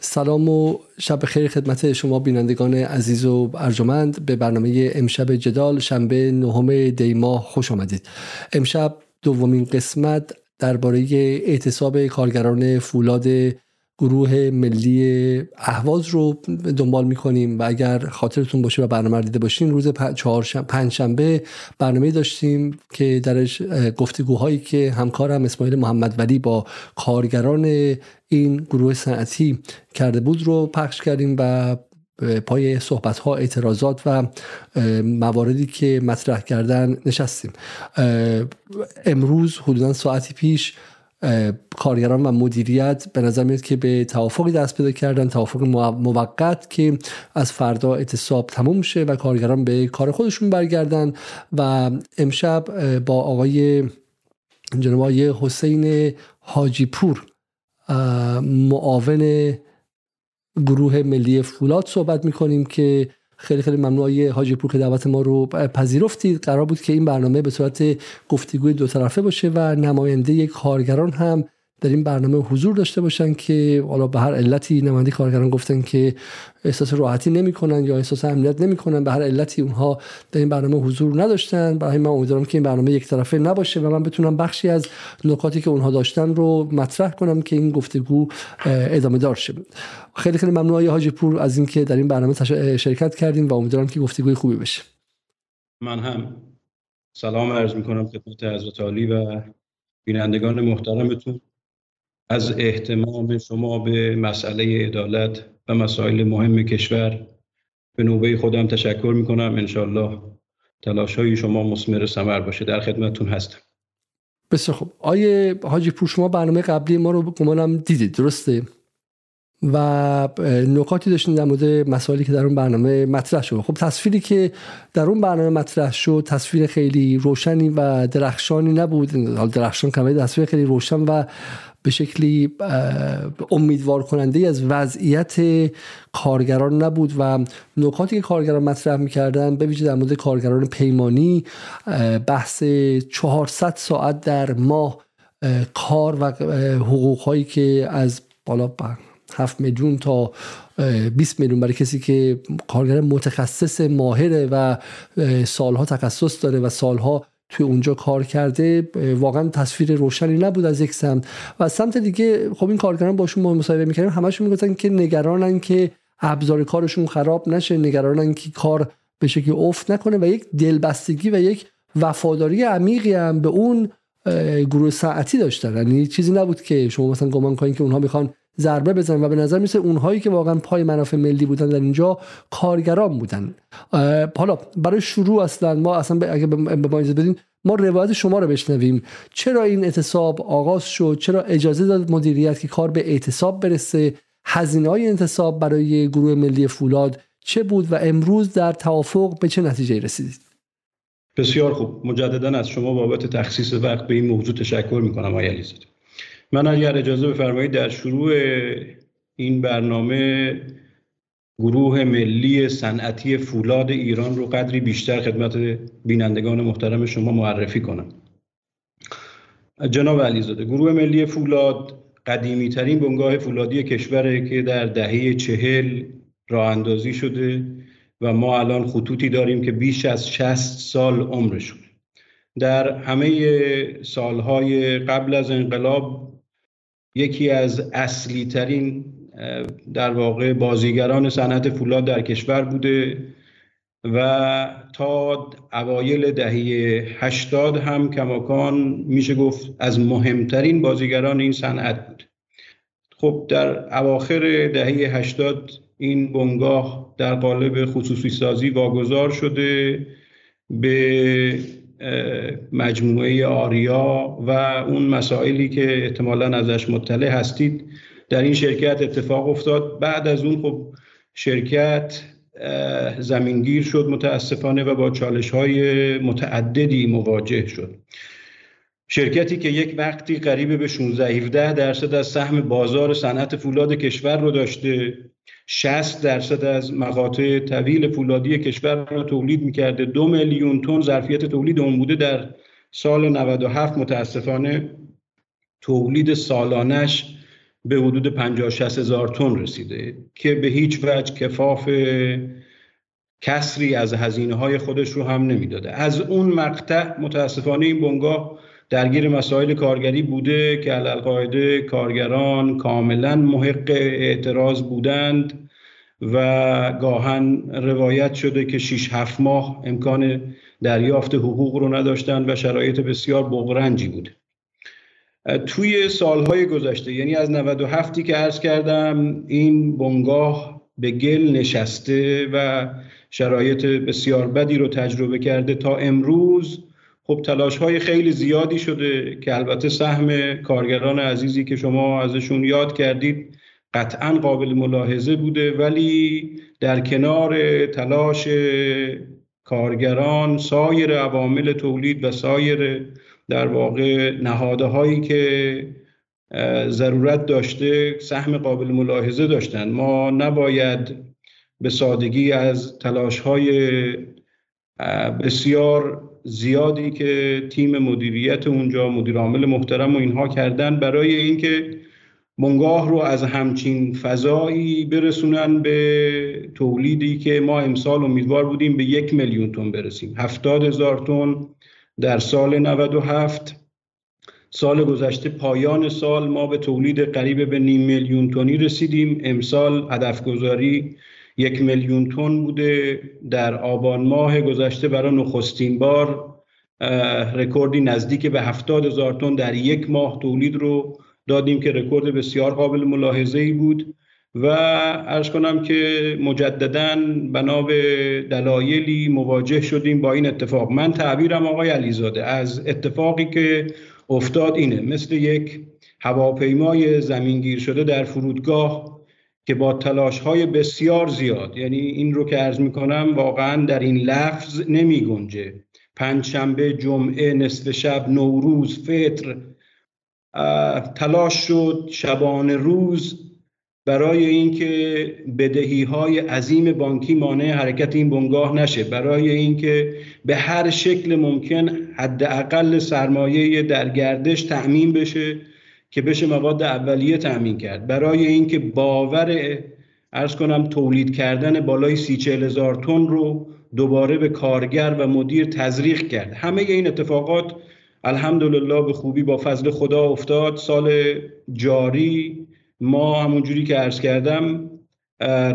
سلام و شب خیر خدمت شما بینندگان عزیز و ارجمند. به برنامه امشب جدال شنبه نهم دیما خوش آمدید. امشب دومین قسمت درباره اعتصاب کارگران فولاد گروه ملی اهواز رو دنبال می‌کنیم و اگر خاطرتون باشه و برنامه دیده باشین روز پنجشنبه برنامه داشتیم که درش گفتگوهایی که همکارم اسماعیل محمد ولی با کارگران این گروه صنعتی کرده بود رو پخش کردیم و پای صحبت ها اعتراضات و مواردی که مطرح کردن نشستیم. امروز حدودا ساعتی پیش کارگران و مدیریت به نظر میاد که به توافقی دست پیدا کردن توافق موقت که از فردا اعتصاب تموم شه و کارگران به کار خودشون برگردن. و امشب با آقای جناب آقای حسین حاجی پور معاون گروه ملی فولاد صحبت می‌کنیم که خیلی خیلی ممنون. حاجی پور که دعوت ما رو پذیرفتید. قرار بود که این برنامه به صورت گفتگوی دو طرفه باشه و نماینده کارگران هم در این برنامه حضور داشته باشن که حالا به هر علتی نماینده کارگران گفتن که احساس راحتی نمی‌کنن یا احساس امنیت نمی‌کنن به هر علتی اونها در این برنامه حضور نداشتن. برای من امیدوارم که این برنامه یک طرفه نباشه و من بتونم بخشی از نکاتی که اونها داشتن رو مطرح کنم که این گفتگو ادامه دار شه. خیلی خیلی ممنون آقای حاجی پور از اینکه در این برنامه شرکت کردیم و امیدوارم که گفتگوی خوبی بشه. من هم سلام عرض می‌کنم خدمت حضرت عالی و بینندگان محترمتون. از احتمام شما به مسئله عدالت و مسائل مهم کشور به نوبه خودم تشکر می‌کنم. انشالله تلاش های شما مسمر سمر باشه. در خدمتون هستم. بسیار خوب. آیه حاجی پور شما برنامه قبلی ما رو گمانم دیدید. درسته؟ و نکاتی داشتیم در مورد مسائلی که در اون برنامه مطرح شد. خب تصویری که در اون برنامه مطرح شد تصویر خیلی روشنی و درخشانی نبود. درخشان کمی تصویر خیلی روشن و به شکلی امیدوار کننده از وضعیت کارگران نبود و نکاتی که کارگران مطرح می‌کردن به ویژه در مورد کارگران پیمانی بحث 400 ساعت در ماه کار و حقوق هایی که از بالا 7 میلیون تا 20 میلیون برای کسی که کارگر متخصص ماهره و سالها تخصص داره و سالها توی اونجا کار کرده واقعا تصویر روشنی نبود از یک سمت. و سمت دیگه خب این کارگران باشون ما مصاحبه می‌کردیم. همشون می‌گفتن که نگرانن که ابزار کارشون خراب نشه نگرانن که کار به شکلی افت نکنه و یک دلبستگی و یک وفاداری عمیقی هم به اون گروه ساعتی داشتن. یعنی چیزی نبود که شما مثلا گمان کنید که اونها می‌خوان ضربه بزنن و به نظر میسه اونهایی که واقعا پای منافع ملی بودن در اینجا کارگران بودن. حالا برای شروع اصلا ما اصلا اگه به ما بدین ما روایت شما رو بشنویم. چرا این اعتصاب آغاز شد؟ چرا اجازه داد مدیریت که کار به اعتصاب برسه؟ هزینه های انتصاب برای گروه ملی فولاد چه بود و امروز در توافق به چه نتیجه رسیدید؟ بسیار خوب. مجددا از شما بابت تخصیص وقت به این موضوع تشکر می‌کنم آقای علیزاده. من اگر اجازه بفرمایید در شروع این برنامه گروه ملی صنعتی فولاد ایران رو قدری بیشتر خدمت بینندگان محترم شما معرفی کنم. جناب علیزاده گروه ملی فولاد قدیمی ترین بنگاه فولادی کشوره که در دهه چهل راه اندازی شده و ما الان خطوطی داریم که بیش از 60 سال عمرشون. در همه سالهای قبل از انقلاب یکی از اصلی ترین در واقع بازیگران صنعت فولاد در کشور بوده و تا اوایل دهه 80 هم کماکان میشه گفت از مهمترین بازیگران این صنعت بود. خب در اواخر دهه 80 این بنگاه در قالب خصوصی سازی واگذار شده به مجموعه آریا و اون مسائلی که احتمالا ازش مطلع هستید در این شرکت اتفاق افتاد. بعد از اون خب شرکت زمینگیر شد متاسفانه و با چالش های متعددی مواجه شد. شرکتی که یک وقتی قریب به 16 17 درصد از سهم بازار صنعت فولاد کشور رو داشته 60 درصد از مقاطع طویل فولادی کشور را تولید می‌کرده. دو میلیون تن ظرفیت تولید اون بوده در سال 97 متاسفانه تولید سالانش به حدود 50 60 هزار تن رسیده که به هیچ وجه کفاف کسری از هزینه های خودش رو هم نمی‌داده. از اون مقطع متاسفانه این بنگاه درگیر مسائل کارگری بوده که علالقاعده کارگران کاملا محق اعتراض بودند و گاهن روایت شده که 6 7 ماه امکان دریافت حقوق رو نداشتند و شرایط بسیار بغرنجی بوده. توی سالهای گذشته یعنی از 97 که عرض کردم این بنگاه به گل نشسته و شرایط بسیار بدی رو تجربه کرده تا امروز خب تلاش های خیلی زیادی شده که البته سهم کارگران عزیزی که شما ازشون یاد کردید قطعا قابل ملاحظه بوده ولی در کنار تلاش کارگران سایر عوامل تولید و سایر در واقع نهاده هایی که ضرورت داشته سهم قابل ملاحظه داشتند ما نباید به سادگی از تلاش های بسیار زیادی که تیم مدیریت اونجا مدیر عامل محترم و اینها کردن برای اینکه منگاه رو از همچین فضایی برسونن به تولیدی که ما امسال امیدوار بودیم به یک میلیون تن برسیم. هفتاد هزار تن در سال 97 سال گذشته پایان سال ما به تولید قریب به نیم میلیون تنی رسیدیم. امسال هدف گذاری یک میلیون تن بوده در آبان ماه گذشته برای نخستین بار رکوردی نزدیک به هفتاد هزار تن در یک ماه تولید رو دادیم که رکورد بسیار قابل ملاحظه ای بود و ارز کنم که مجددا بنا به دلایلی مواجه شدیم با این اتفاق. من تعبیرم آقای علیزاده از اتفاقی که افتاد اینه. مثل یک هواپیمای زمینگیر شده در فرودگاه که با تلاش های بسیار زیاد یعنی این رو که عرض می کنم واقعا در این لفظ نمی گنجه پنجشنبه جمعه نصف شب نوروز فطر تلاش شد شبانه روز برای اینکه بدهی های عظیم بانکی مانع حرکت این بنگاه نشه. برای اینکه به هر شکل ممکن حداقل سرمایه در گردش تأمین بشه. که بشه مواد اولیه تأمین کرد. برای اینکه باور ارز کنم تولید کردن بالای سی چهل هزار تن رو دوباره به کارگر و مدیر تزریق کرد. همه این اتفاقات الحمدلله به خوبی با فضل خدا افتاد. سال جاری ما همونجوری که عرض کردم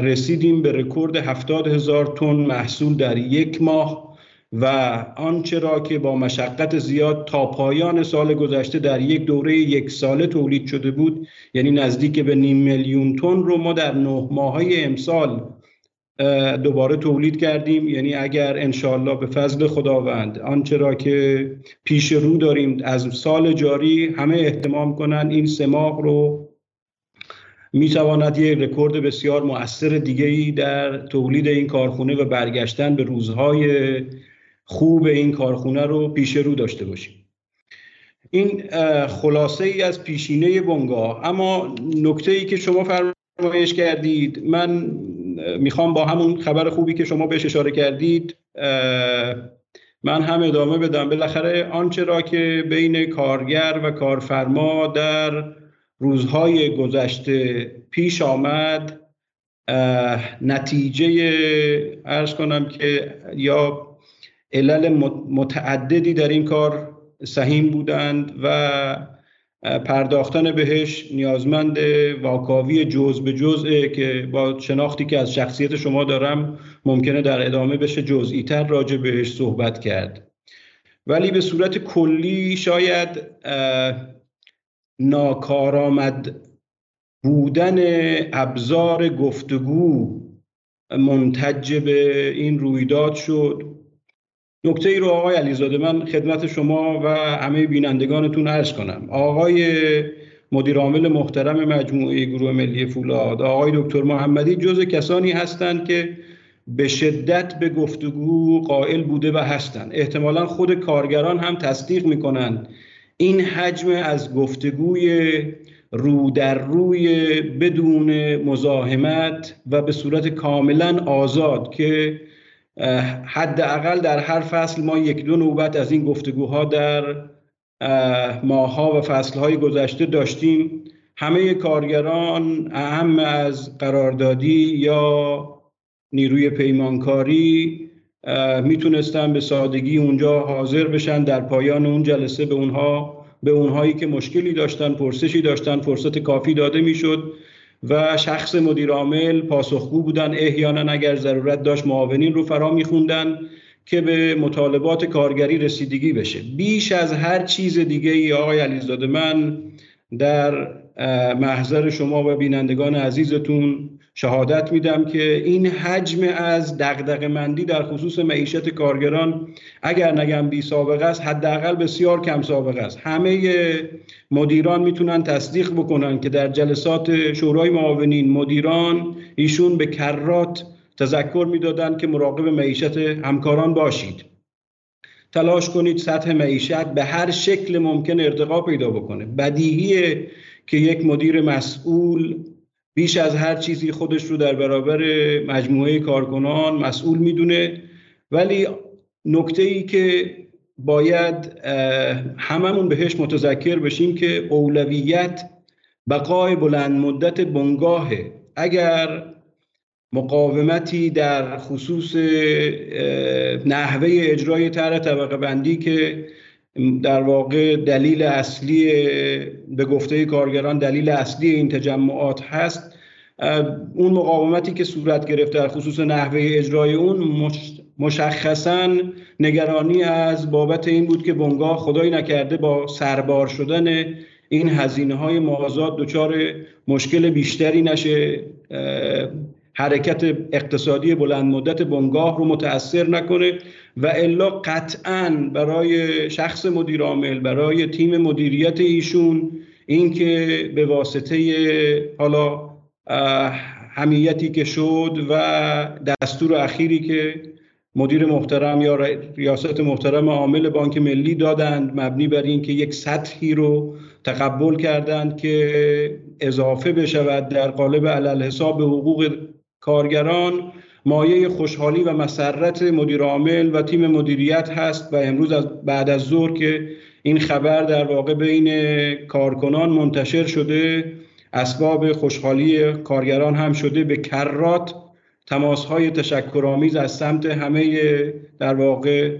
رسیدیم به رکورد هفتاد هزار تن محصول در یک ماه. و آنچه را که با مشقت زیاد تا پایان سال گذشته در یک دوره یک ساله تولید شده بود یعنی نزدیک به نیم میلیون تن رو ما در نه ماهای امسال دوباره تولید کردیم. یعنی اگر انشالله به فضل خداوند آنچه را که پیش رو داریم از سال جاری همه احتمام کنند این سماق رو می تواند یک رکورد بسیار مؤثر دیگه ای در تولید این کارخونه و برگشتن به روزهای خوب این کارخونه رو پیش رو داشته باشیم. این خلاصه ای از پیشینه بنگاه اما نکته ای که شما فرمایش کردید من می‌خوام با همون خبر خوبی که شما بهش اشاره کردید من هم ادامه بدم. بالاخره آنچه را که بین کارگر و کارفرما در روزهای گذشته پیش آمد نتیجه ارز کنم که یا علل متعددی در این کار سهیم بودند و پرداختن بهش نیازمند واکاوی جز به جزء که با شناختی که از شخصیت شما دارم ممکنه در ادامه بشه جزئی تر راجع بهش صحبت کرد. ولی به صورت کلی شاید ناکارآمد بودن ابزار گفتگو منتج به این رویداد شد. نکته ای رو آقای علیزاده من خدمت شما و همه بینندگانتون عرض کنم. آقای مدیر عامل محترم مجموعه گروه ملی فولاد آقای دکتر محمدی جز کسانی هستند که به شدت به گفتگو قائل بوده و هستند. احتمالا خود کارگران هم تصدیق می‌کنند. این حجم از گفتگوی رو در روی بدون مزاحمت و به صورت کاملا آزاد که حداقل در هر فصل ما یک دو نوبت از این گفتگوها در ماهها و فصلهای گذشته داشتیم. همه کارگران اهم از قراردادی یا نیروی پیمانکاری می‌تونستن به سادگی اونجا حاضر بشن در پایان اون جلسه به اونها به اونهایی که مشکلی داشتن پرسشی داشتن فرصت کافی داده می‌شد. و شخص مدیر عامل پاسخگو بودن. احیانا اگر ضرورت داشت معاونین رو فرا میخوندن که به مطالبات کارگری رسیدگی بشه. بیش از هر چیز دیگه ای آقای علیزاده من در محضر شما و بینندگان عزیزتون شهادت میدم که این حجم از دغدغه مندی در خصوص معیشت کارگران اگر نگم بی سابقه است حداقل بسیار کم سابقه است. همه مدیران می‌تونن تصدیق بکنن که در جلسات شورای معاونین مدیران ایشون به کرات تذکر می‌دادند که مراقب معیشت همکاران باشید. تلاش کنید سطح معیشت به هر شکل ممکن ارتقا پیدا بکنه. بدیهیه که یک مدیر مسئول بیش از هر چیزی خودش رو در برابر مجموعه کارکنان مسئول می‌دونه. ولی نکته ای که باید هممون بهش متذکر بشیم که اولویت بقای بلند مدت بنگاهه. اگر مقاومتی در خصوص نحوه اجرای طرح طبقه بندی که در واقع دلیل اصلی به گفته کارگران دلیل اصلی این تجمعات هست. اون مقاومتی که صورت گرفت در خصوص نحوه اجرای اون مشخصا نگرانی از بابت این بود که بنگاه خدایی نکرده با سربار شدن این هزینه های مغازات دچار مشکل بیشتری نشه. حرکت اقتصادی بلند مدت بنگاه رو متاثر نکنه و الا قطعا برای شخص مدیر عامل برای تیم مدیریت ایشون اینکه به واسطه حالا همیتی که شد و دستور اخیری که مدیر محترم یا ریاست محترم عامل بانک ملی دادند مبنی بر اینکه یک سطحی رو تقبل کردند که اضافه بشود در قالب علل حساب حقوق کارگران مایه خوشحالی و مسرت مدیر عامل و تیم مدیریت هست و امروز از بعد از ظهر که این خبر در واقع بین کارکنان منتشر شده اسباب خوشحالی کارگران هم شده به کرات. تماس های تشکرآمیز از سمت همه در واقع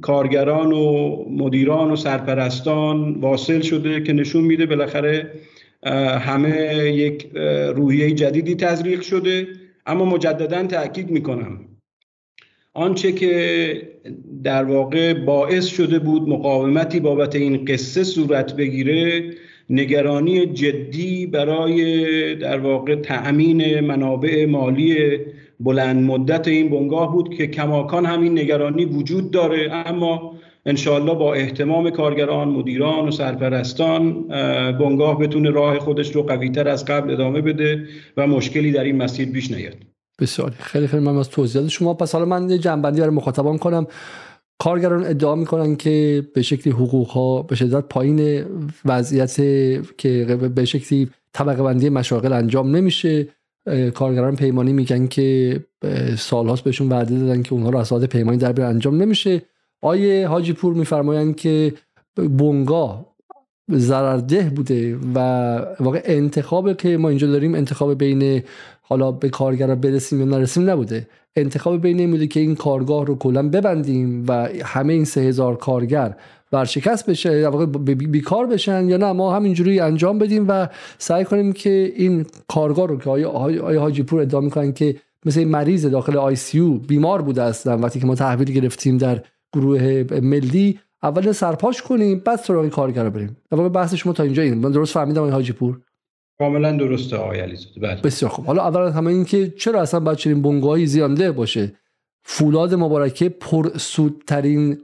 کارگران و مدیران و سرپرستان واصل شده که نشون میده بالاخره همه یک روحیه جدیدی تزریق شده اما مجددا تاکید می‌کنم. آنچه که در واقع باعث شده بود مقاومتی بابت این قصه صورت بگیره نگرانی جدی برای در واقع تأمین منابع مالی بلند مدت این بنگاه بود که کماکان همین نگرانی وجود داره اما انشاالله با احتمام کارگران مدیران و سرپرستان بنگاه بتونه راه خودش رو قویتر از قبل ادامه بده و مشکلی در این مسیر پیش نیاد. بسیار خیلی خیلی من از توضیحات شما. پس حالا من یه جنبندی برای مخاطبان کنم. کارگران ادعا می‌کنن که به شکلی حقوق ها به شدت پایین وضعیت که به شکلی طبقه بندی مشاغل انجام نمیشه. کارگران پیمانی میگن که سالهاست بهشون وعده دادن که اونها رو اسناد پیمانی در انجام نمیشه. آیه حاجی پور میفرمایند که بونگا ضررده بوده و واقع انتخاب که ما اینجا داریم انتخاب بین حالا به کارگر برسیم یا نرسیم نبوده. انتخاب بین این بوده که این کارگاه رو کلا ببندیم و همه این سه هزار کارگر ورشکست بشه واقع بیکار بشن یا نه ما همینجوری انجام بدیم و سعی کنیم که این کارگاه رو که آیا حاجی پور ادعا می‌کنن که مثل مریض داخل آی سی بیمار بوده اصلا وقتی که ما تحویل گرفتیم در گروه ملی اول سرپاش کنیم بعد سراغ کارگر بریم. واقعا بحث شما تا اینجا این من درست فهمیدم آقای حاجی پور کاملا درسته آقای علیزاده. بله. بسیار خوب. حالا اول همه این که چرا اصلا باید چنین بنگاهی زیانده باشه؟ فولاد مبارکه پرسودترین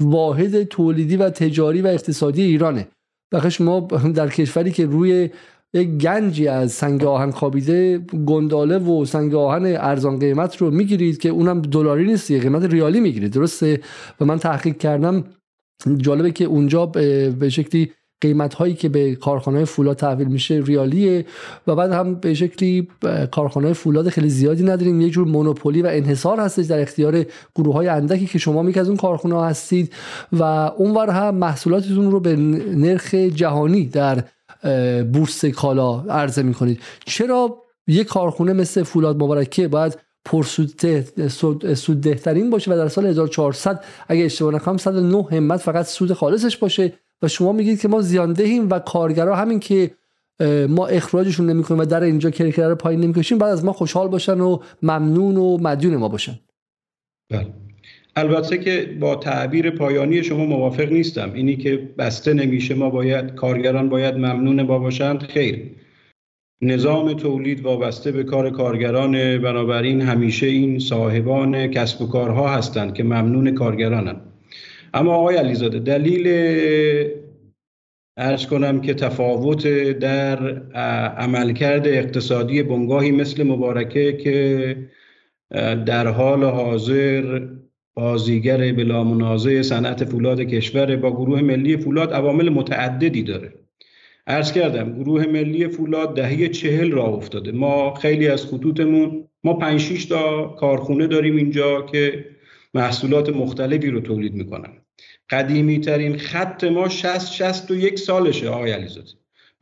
واحد تولیدی و تجاری و اقتصادی ایرانه. بخش ما در کشوری که روی یک گنجی از سنگ آهن خوابیده گنداله و سنگ آهن ارزان قیمت رو می‌گیرید که اونم دلاری نیست قیمت ریالی می‌گیرید. درسته؟ و من تحقیق کردم جالبه که اونجا به شکلی قیمت هایی که به کارخانه فولاد تحویل میشه ریالیه و بعد هم به شکلی کارخانه فولاد خیلی زیادی نداریم. یه جور مونوپولی و انحصار هستش در اختیار گروه های اندکی که شما میگه از اون کارخانه هستید و اونور هم محصولاتتون رو به نرخ جهانی در بورس کالا عرضه می‌کنید. چرا یک کارخونه مثل فولاد مبارکه باید پرسوددهترین باشه و در سال 1400 اگه اشتباه نکنم 109 همت فقط سود خالصش باشه؟ و شما میگید که ما زیاندهیم و کارگرا همین که ما اخراجشون نمی‌کنیم و در اینجا کرکره رو پایین نمی‌کشیم بعد از ما خوشحال باشن و ممنون و مدیون ما باشن. بله. البته که با تعبیر پایانی شما موافق نیستم. اینی که بسته نمیشه ما باید کارگران باید ممنون ما باشند. خیر. نظام تولید وابسته به کار کارگران بنابراین همیشه این صاحبان کسب و کارها هستند که ممنون کارگرانند. اما آقای علیزاده دلیل ارز کنم که تفاوت در عملکرد اقتصادی بنگاهی مثل مبارکه که در حال حاضر بازیگر بلا منازع صنعت فولاد کشور با گروه ملی فولاد عوامل متعددی داره. ارز کردم گروه ملی فولاد دهه چهل را افتاده. ما خیلی از خطوطمون ما پنج تا کارخونه داریم اینجا که محصولات مختلفی رو تولید می‌کنن. قدیمی ترین خط ما 60 یک سالشه آقای علیزاده.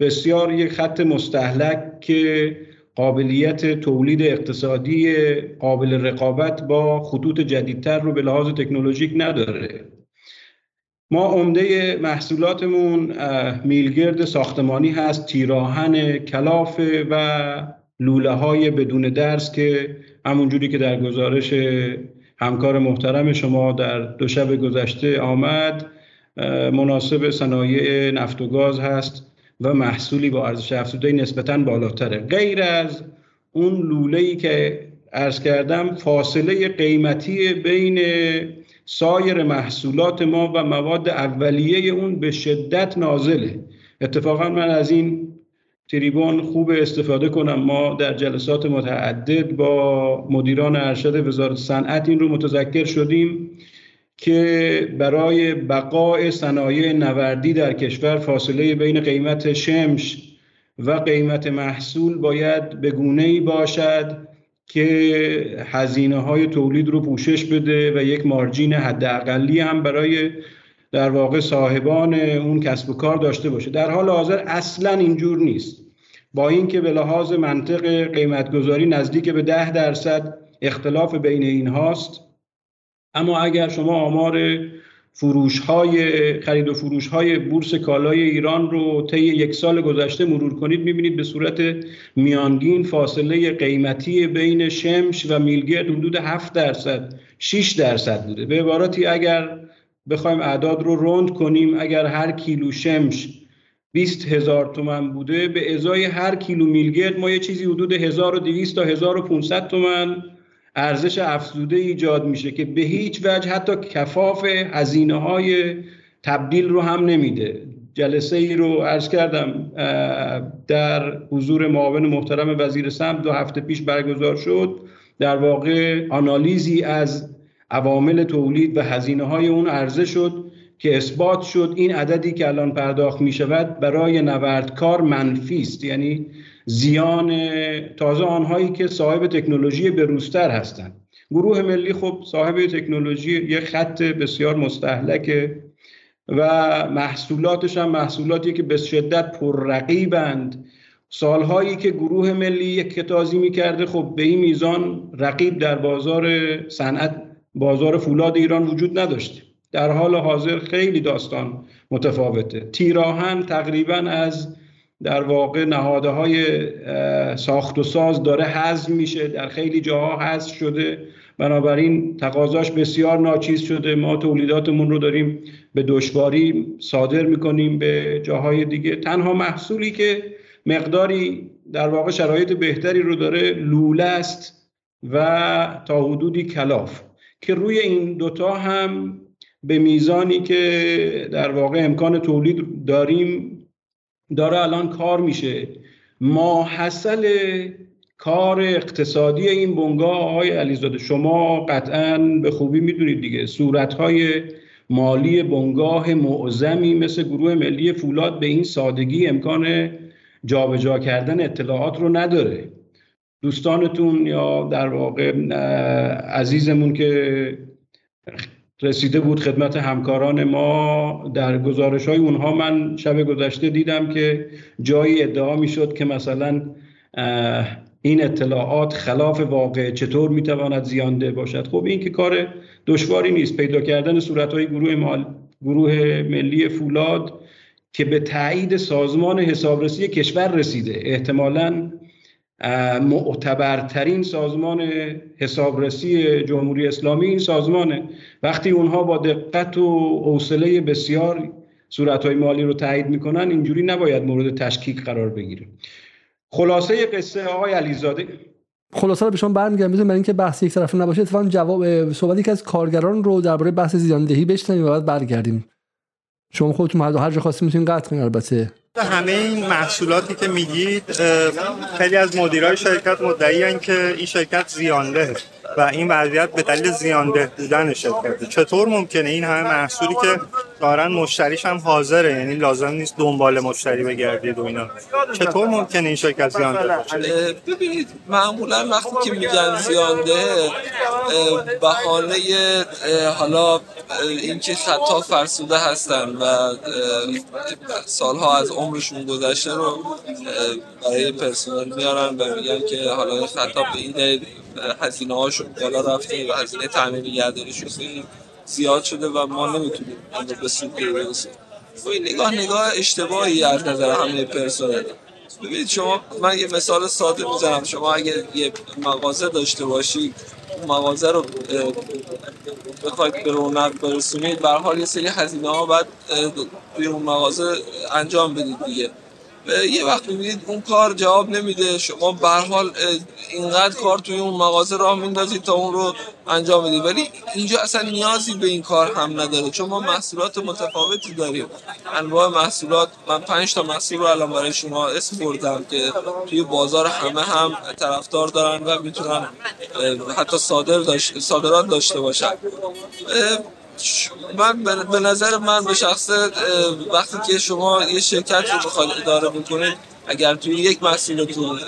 بسیار یک خط مستحلک که قابلیت تولید اقتصادی قابل رقابت با خطوط جدیدتر رو به لحاظ تکنولوژیک نداره. ما عمده محصولاتمون میلگرد ساختمانی هست تیراهن کلافه و لوله های بدون درس که همونجوری که در گزارش همکار محترم شما در دو شب گذشته آمد مناسب صنایع نفت و گاز هست. و محصولی با ارزش افزوده نسبتا بالاتره. غیر از اون لوله ای که ارز کردم فاصله قیمتی بین سایر محصولات ما و مواد اولیه اون به شدت نازله. اتفاقا من از این تریبون خوب استفاده کنم. ما در جلسات متعدد با مدیران ارشد وزارت صنعت این رو متذکر شدیم. که برای بقای صنایع نوردی در کشور فاصله بین قیمت شمش و قیمت محصول باید به گونه ای باشد که هزینه های تولید رو پوشش بده و یک مارجین حداقلی هم برای در واقع صاحبان اون کسب و کار داشته باشه. در حال حاضر اصلا اینجور نیست. با اینکه به لحاظ منطق قیمتگذاری نزدیک به ده درصد اختلاف بین این هاست اما اگر شما آمار فروش های خرید و فروش های بورس کالای ایران رو طی یک سال گذشته مرور کنید می‌بینید به صورت میانگین فاصله قیمتی بین شمش و میلگرد حدود 7 درصد 6 درصد بوده. به عبارتی اگر بخوایم اعداد رو رند کنیم اگر هر کیلو شمش 20 هزار تومن بوده به ازای هر کیلو میلگرد ما یه چیزی حدود 1200 تا 1500 تومن ارزش افزوده ایجاد میشه که به هیچ وجه حتی کفاف هزینه های تبدیل رو هم نمیده. جلسه ای رو عرض کردم در حضور معاون محترم وزیر سمت دو هفته پیش برگزار شد. در واقع آنالیزی از عوامل تولید و هزینه های اون عرضه شد که اثبات شد این عددی که الان پرداخت می شود برای نوردکار منفی است. یعنی زیان تازه آنهایی که صاحب تکنولوژی بروزتر هستند. گروه ملی خب صاحب تکنولوژی یه خط بسیار مستحلک و محصولاتش هم محصولاتی که به شدت پررقیبند. سالهایی که گروه ملی یک کتازی می‌کرده خب به این میزان رقیب در بازار صنعت بازار فولاد ایران وجود نداشته در حال حاضر خیلی داستان متفاوته. تیراهن تقریبا از در واقع نهاده های ساخت و ساز داره حذف میشه در خیلی جاها حذف شده. بنابراین تقاضاش بسیار ناچیز شده. ما تولیداتمون رو داریم به دشواری صادر می‌کنیم به جاهای دیگه. تنها محصولی که مقداری در واقع شرایط بهتری رو داره لوله است و تا حدودی کلاف که روی این دوتا هم به میزانی که در واقع امکان تولید داریم داره الان کار میشه. ماحصل کار اقتصادی این بنگاه آقای علیزاده شما قطعا به خوبی می‌دونید دیگه. صورتهای مالی بنگاه معظمی مثل گروه ملی فولاد به این سادگی امکان جابجا کردن اطلاعات رو نداره. دوستانتون یا در واقع عزیزمون که رسیده بود خدمت همکاران ما. در گزارش های اونها من شب گذشته دیدم که جایی ادعا می‌شد که مثلا این اطلاعات خلاف واقع چطور می‌تواند زیانده باشد. خب این که کار دشواری نیست. پیدا کردن صورت های گروه, مال، گروه ملی فولاد که به تایید سازمان حسابرسی کشور رسیده احتمالا معتبرترین سازمان حسابرسی جمهوری اسلامی این سازمانه. وقتی اونها با دقت و حوصله بسیار صورتهای مالی رو تایید می‌کنن اینجوری نباید مورد تشکیک قرار بگیره خلاصه قصه آقای علیزاده. خلاصه رو به شما برمیگردم. برای اینکه بحث یک طرفه نباشه اتفاقا جواب صحبتی که از کارگران رو درباره بحث زیاندهی بشنویم و بعد برگردیم. شما خودتون هر جا خواستید می‌تونید قطع کنید البته. همه این محصولاتی که میگید خیلی از مدیرای شرکت مدعی که این شرکت زیانده و این وضعیت به دلیل زیانده بودن شرکت چطور ممکنه این همه محصولی که دارن مشتریش هم حاضره. یعنی لازم نیست دنبال مشتری بگردید و اینا. چطور ممکنه این شرکت زیانده باشه؟ ببینید معمولا وقتی که میگن زیانده بهانه حالا اینکه خطا فرسوده هستن و سالها از عمرشون گذشته رو برای پرسنل میارن و میگن که حالا خطا به این هزینه هاشون بالا رفته و هزینه تعمیر گرداریشون خیلی زیاد شده و ما نمی‌تونیم این به سود برسیم. نگاه نگاه اشتباهی از نظر همه پرسنل. ببینید شما من یه مثال ساده می‌زنم. شما اگر یه مغازه داشته باشید مغازه رو بخواید به رونق برسونید به حال یه سری هزینه ها بعد توی اون مغازه انجام بدید دیگه. یه وقت می‌بینید اون کار جواب نمیده. شما به حال اینقدر کار توی اون مغازه راه میندازید تا اون رو انجام بدید. ولی اینجا اصلا نیازی به این کار هم نداره. چون ما محصولات متفاوتی داریم. انواع محصولات من پنج تا محصول رو الان برای شما اسم بردم که توی بازار همه هم طرفدار دارن و می‌تونن حتی صادر داشت، صادرات داشته باشن. من به نظر من به شخص وقتی که شما یه شرکت رو بخواید اداره بکنید اگر توی یک مسئولتون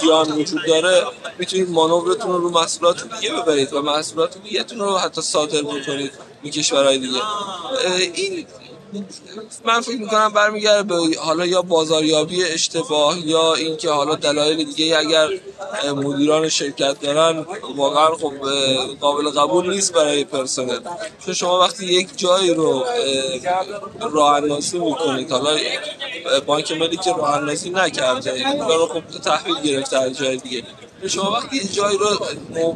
زیان وجود داره می‌تونید مانورتون رو رو محصولات دیگه ببرید و محصولات دیگه رو حتی صادر بکنید به کشورهای دیگه. این من فکر می‌کنم برمیگرده به حالا یا بازاریابی اشتباه یا اینکه حالا دلایل دیگه اگر مدیران شرکت دارن واقعا خب قابل قبول نیست برای پرسنل. چون شما وقتی یک جایی رو راه اندازی می‌کنید حالا بانک ملی که راه اندازی نکرده این رو خب تحویل گرفته از جای دیگه. شما وقتی جایی رو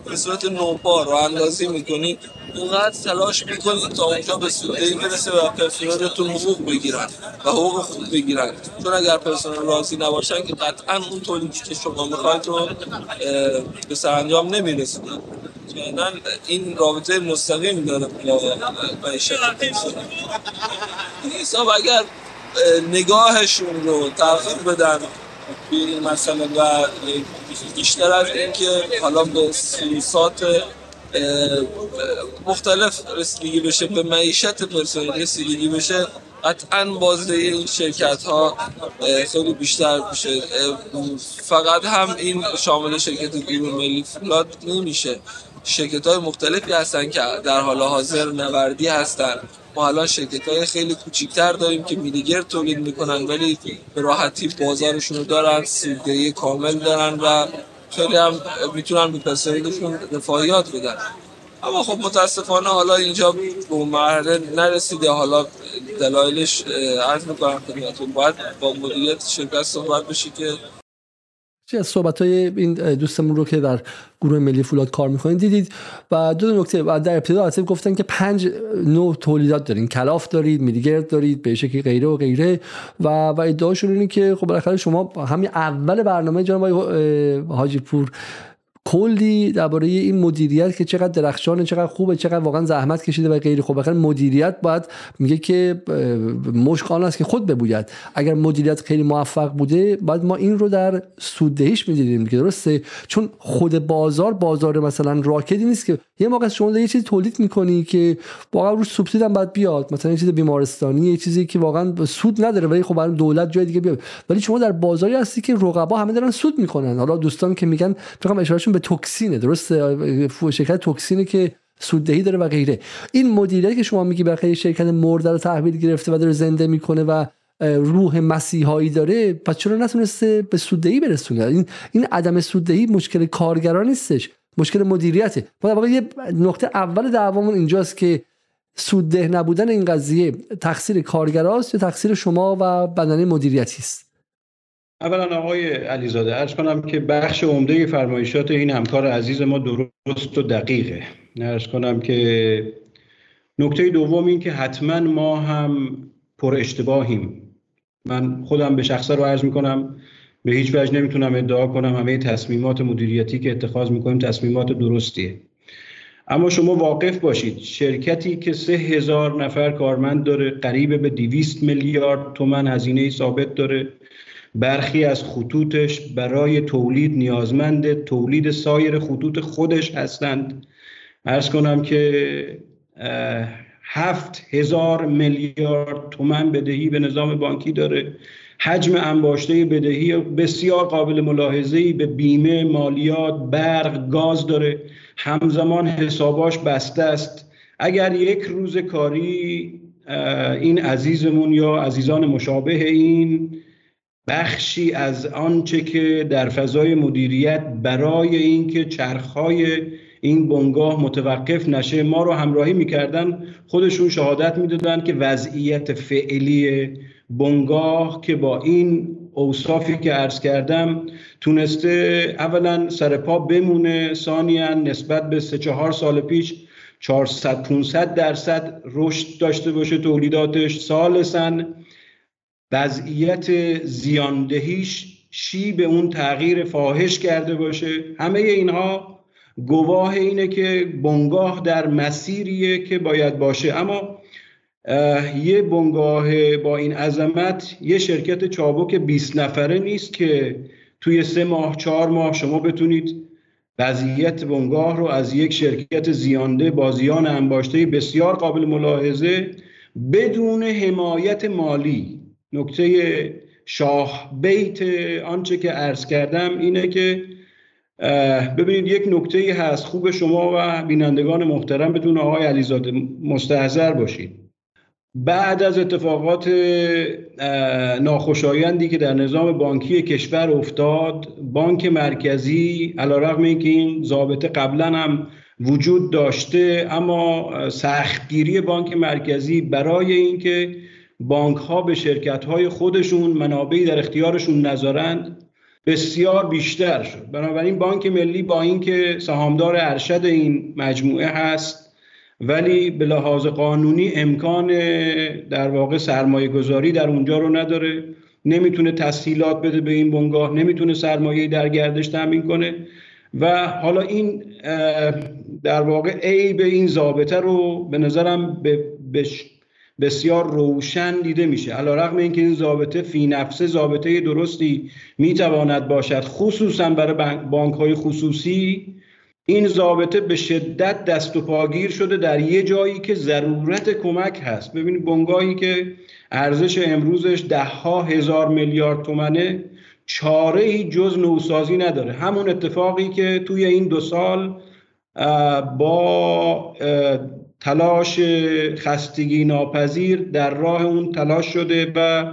به صورت نوپا راه اندازی می‌کنید اونقدر تلاش می‌کنید تا اونجا به سوده برسه و پرسنلتون حقوق بگیرن و حقوق خوب بگیرن. چون اگر پرسنل راضی نباشن که قطعا اون تولیدی که شما می‌خواید رو به سرانجام نمیرسونن این رابطه مستقیم داره معیشت این حساب اگر نگاهشون رو تغییر بدن این مسئله و بیشتر از اینکه حالا به سیاسات مختلف رسیدگی بشه به معیشت پرسنل رسیدگی بشه قطعا بازده این شرکت ها خیلی بیشتر میشه فقط هم این شامل شرکت گروه ملی فولاد نمیشه شرکت های مختلفی هستن که در حال حاضر نوردی هستن. ما الان شرکت های خیلی کوچیکتر داریم که میلیگر تولید می‌کنن ولی به راحتی بازارشون رو دارن سوددهی کامل دارن و خیلی هم می‌تونن به پسریدشون رفاهیات بدن. اما خب متاسفانه حالا اینجا به اون مرحله نرسیده. حالا دلایلش عرض می‌کنم خدمتتون باید با مدیریت شرکت صحبت بشه که از صحبت های این دوستمون رو که در گروه ملی فولاد کار می‌کنید دیدید. و دو نکته و در ابتدا اصلا گفتن که پنج نوع تولیدات دارین. کلاف دارید میلیگرد دارید به شکلی غیره و غیره. و و ادعاشون اینه که خب بالاخره شما همین اول برنامه جناب حاجی پور کلی درباره این مدیریت که چقدر درخشانه چقدر خوبه چقدر واقعا زحمت کشیده و غیر خوب. مدیریت باید میگه که مشک آن است که خود ببوید اگر مدیریت خیلی موفق بوده باید ما این رو در سوددهیش می‌دیدیم که درسته. چون خود بازار بازار مثلا راکدی نیست که یه موقع شما یه چیزی تولید می‌کنی که واقعا رو سوبسید هم باید بیاد. مثلا یه چیز بیمارستانی یه چیزی که واقعا سود نداره ولی خب دولت جای دیگه بیاد. ولی شما در بازاری هستی که رقبا همه دارن سود می‌کنن. حالا دوستان که میگن فکر اشارهشون به توکسینه درسته؟ شرکت توکسینه که سوددهی داره و غیره. این مدیریتی که شما میگی بخیر شرکت مرده رو تحویل گرفته و داره زنده می‌کنه و روح مسیحایی داره پس چرا نتونسته به سوددهی برسونه؟ این این عدم سوددهی مشکل کارگران نیستش. مشکل مدیریته. ما واقعا یه نقطه اول دعوامون اینجاست که سودده نبودن این قضیه تقصیر کارگراست یا تقصیر شما و بدنه مدیریتی است؟ اولا آقای علیزاده ارز کنم که بخش عمده فرمایشات این همکار عزیز ما درست و دقیقه. ارز کنم که نکته دوم این که حتما ما هم پر اشتباهیم. من خودم به شخصه رو عرض می‌کنم به هیچ وجه نمی‌تونم ادعا کنم همه تصمیمات مدیریتی که اتخاذ می‌کنیم تصمیمات درستیه. اما شما واقف باشید شرکتی که سه هزار نفر کارمند داره قریب به دیویست میلیارد تومن هزینه ثابت داره. برخی از خطوطش برای تولید نیازمند تولید سایر خطوط خودش هستند. ارز کنم که هفت هزار میلیارد تومن بدهی به نظام بانکی داره. حجم انباشته بدهی بسیار قابل ملاحظه‌ای به بیمه مالیات برق گاز داره. همزمان حساباش بسته است. اگر یک روز کاری این عزیزمون یا عزیزان مشابه این بخشی از آنچه که در فضای مدیریت برای اینکه چرخهای این بنگاه متوقف نشه ما رو همراهی می‌کردن خودشون شهادت می‌دادن که وضعیت فعلی بنگاه که با این اوصافی که عرض کردم تونسته اولا سر پا بمونه ثانیا نسبت به سه چهار سال پیش 400 500 درصد رشد داشته باشه تولیداتش سالسن وضعیت زیاندهیش شی به اون تغییر فاحش کرده باشه؟ همه اینها گواه اینه که بنگاه در مسیریه که باید باشه. اما یه بنگاه با این عظمت یه شرکت چابک 20 نفره نیست که توی سه ماه چهار ماه شما بتونید وضعیت بنگاه رو از یک شرکت زیانده با زیان انباشته بسیار قابل ملاحظه بدون حمایت مالی نکته شاه بیت آنچه که عرض کردم اینه که ببینید یک نکته هست. خوب شما و بینندگان محترم بدون آقای علیزاده مستحضر باشید. بعد از اتفاقات ناخوشایندی که در نظام بانکی کشور افتاد بانک مرکزی علیرغم اینکه این ضابطه قبلا هم وجود داشته اما سختگیری بانک مرکزی برای اینکه بانک ها به شرکت های خودشون منابعی در اختیارشون نذارند بسیار بیشتر شد. بنابراین بانک ملی با اینکه سهامدار ارشد این مجموعه هست ولی به لحاظ قانونی امکان در واقع سرمایه گذاری در اونجا رو نداره. نمی‌تونه تسهیلات بده به این بنگاه نمی‌تونه سرمایه در گردش تامین کنه و حالا این در واقع ای به این ضابطه رو به نظرم به بسیار روشن دیده میشه. علا رقم اینکه این ضابطه فی نفسه ضابطه درستی می‌تواند باشد خصوصا برای بانک های خصوصی این ضابطه به شدت دست و پاگیر شده در یه جایی که ضرورت کمک هست. ببینید بنگاهی که ارزش امروزش ده ها هزار میلیارد تومنه چاره ای جز نوسازی نداره. همون اتفاقی که توی این دو سال با تلاش خستگی ناپذیر در راه اون تلاش شده و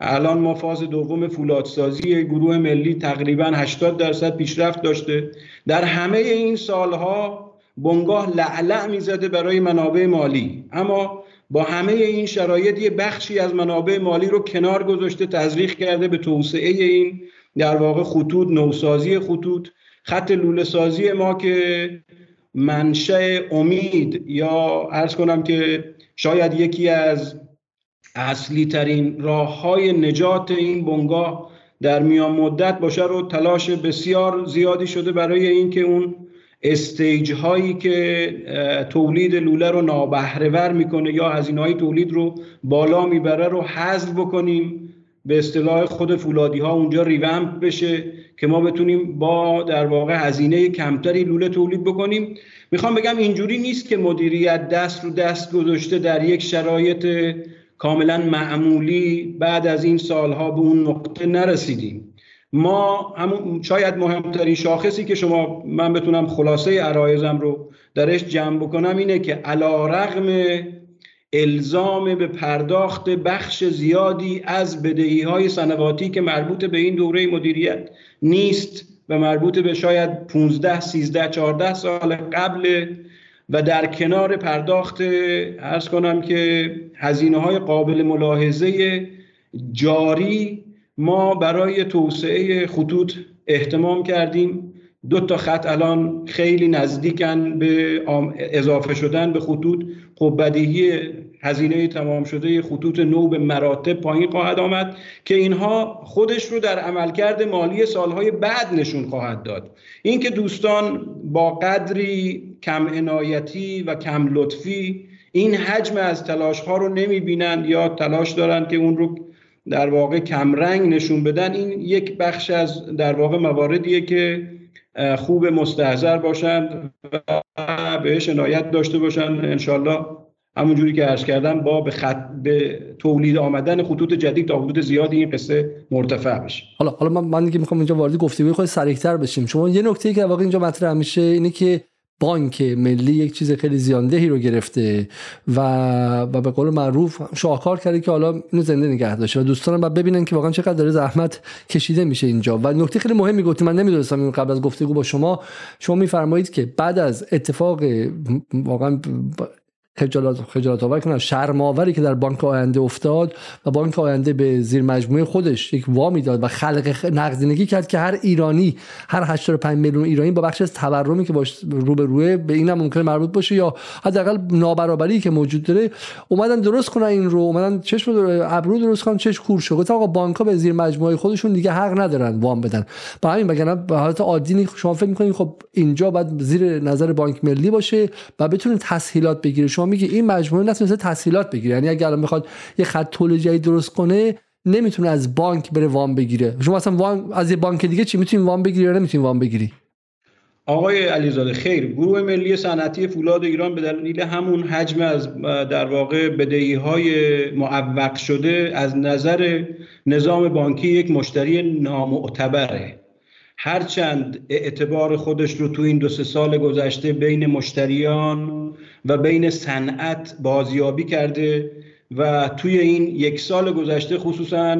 الان ما فاز دوم فولادسازی گروه ملی تقریبا 80 درصد پیشرفت داشته. در همه این سالها بنگاه لعلع می‌زده برای منابع مالی. اما با همه این شرایط یه بخشی از منابع مالی رو کنار گذاشته تزریق کرده به توسعه این در واقع خطوط نوسازی خطوط خط لوله سازی ما که منشأ امید یا ارز کنم که شاید یکی از اصلی ترین راه های نجات این بنگاه در میان مدت باشه رو تلاش بسیار زیادی شده برای اینکه اون استیج هایی که تولید لوله رو نابهرهور می‌کنه یا هزینه های تولید رو بالا می‌بره رو حذف بکنیم. به اصطلاح خود فولادی ها اونجا ریومپ بشه. که ما بتونیم با در واقع هزینه کمتری لوله تولید بکنیم. می‌خوام بگم اینجوری نیست که مدیریت دست رو دست گذاشته در یک شرایط کاملا معمولی بعد از این سالها به اون نقطه نرسیدیم. ما همون شاید مهمترین شاخصی که شما من بتونم خلاصه عرایزم رو درش جمع بکنم اینه که علا رغم الزام به پرداخت بخش زیادی از بدهی های که مربوط به این دوره مدیریت نیست و مربوط به شاید 15 13 14 سال قبل و در کنار پرداخت ارز کنم که هزینه های قابل ملاحظه جاری ما برای توسعه خطوط احتمام کردیم. دو تا خط الان خیلی نزدیکن به اضافه شدن به خطوط. خب بدیهی هزینه تمام شده خطوط نو به مراتب پایین خواهد آمد که اینها خودش رو در عملکرد مالی سالهای بعد نشون خواهد داد. اینکه دوستان با قدری کم عنایتی و کم لطفی این حجم از تلاش ها رو نمی بینند یا تلاش دارند که اون رو در واقع کمرنگ نشون بدن این یک بخش از در واقع مواردیه که خوب مستحضر باشند و بهش عنایت داشته باشند. انشالله همونجوری که عرض کردم با به, خط... به تولید آمدن خطوط جدید تا حدود زیادی این قصه مرتفع بشه. حالا حالا من من دیگه می‌خوام اینجا وارد گفتگوی خود سریعتر بشیم. شما یه نکته ای که واقعا اینجا مطرح میشه اینه که بانک ملی یک چیز خیلی زیاندهی رو گرفته و و به قول معروف شاهکار کرده که حالا اینو زنده نگه داشته و دوستانم بعد ببینن که واقعا چقدر داره زحمت کشیده میشه اینجا. و نکته خیلی مهمی گفتی من نمی‌دونستم این قبل از گفتگو با شما. شما میفرمایید که بعد از اتفاق واقعا خجالت خجالت آور کنم شرم آوری که در بانک آینده افتاد و بانک آینده به زیر مجموعه خودش یک وامی داد و خلق نقدینگی کرد که هر ایرانی هر 85 میلیون ایرانی با بخش از تورمی که باش رو به روی به اینم ممکنه مربوط باشه یا حداقل نابرابری که موجود داره اومدن درست کنن این رو اومدن چشم ابرو درست کنن چش کور شد. گفت آقا بانک به زیر مجموعه خودشون دیگه حق ندارن وام بدن. با همین بگن به حالت عادی شما فکر می‌کنید خب اینجا باید زیر نظر بانک ملی باشه و بتونه تسهیلات بگیره شما میگه این مجموعه نتونسته تسهیلات بگیره. یعنی اگر الان می‌خواد یه خط جدید درست کنه نمی‌تونه از بانک بره وام بگیره. شما اصلا وام از یه بانک دیگه چی می‌تونی وام بگیری یا نمی‌تونی وام بگیری؟ آقای علیزاده خیر. گروه ملی صنعتی فولاد ایران به دلیل همون حجم از در واقع بدهی های معوق شده از نظر نظام بانکی یک مشتری نامعتبره. هرچند اعتبار خودش رو تو این دو سه سال گذشته بین مشتریان و بین صنعت بازیابی کرده و توی این یک سال گذشته خصوصا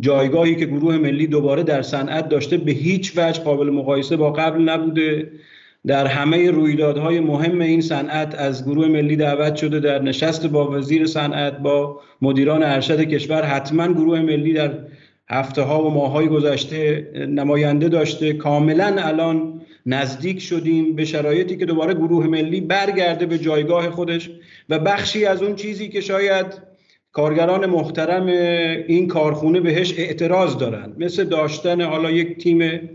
جایگاهی که گروه ملی دوباره در صنعت داشته به هیچ وجه قابل مقایسه با قبل نبوده. در همه رویدادهای مهم این صنعت از گروه ملی دعوت شده در نشست با وزیر صنعت با مدیران ارشد کشور حتما گروه ملی در هفته ها و ماه های گذشته نماینده داشته. کاملا الان نزدیک شدیم به شرایطی که دوباره گروه ملی برگرده به جایگاه خودش و بخشی از اون چیزی که شاید کارگران محترم این کارخونه بهش اعتراض دارند. مثل داشتن حالا یک تیم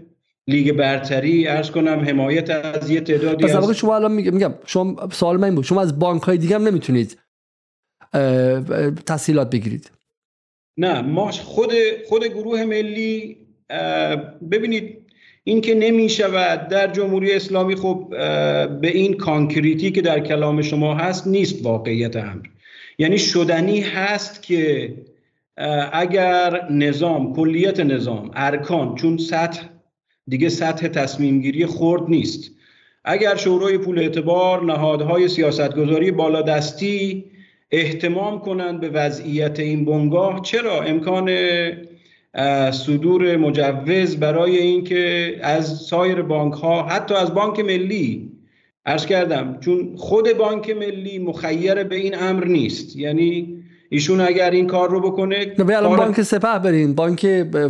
لیگ برتری ارز کنم حمایت از یه تعدادی از شما الان میگم شما سوال من بود. شما از بانک های دیگه هم نمی‌تونید تسهیلات بگیرید. نه ما خود خود گروه ملی ببینید این که نمی شود در جمهوری اسلامی خب به این کانکریتی که در کلام شما هست نیست واقعیت امر. یعنی شدنی هست که اگر نظام کلیت نظام ارکان چون سطح دیگه سطح تصمیم گیری خرد نیست. اگر شورای پول اعتبار نهادهای سیاستگذاری بالادستی احتمام کنند به وضعیت این بنگاه چرا؟ امکان صدور مجوز برای اینکه از سایر بانک ها حتی از بانک ملی. ارز کردم چون خود بانک ملی مخیر به این امر نیست. یعنی ایشون اگر این کار رو بکنه نه الان بانک سپه برین. بانک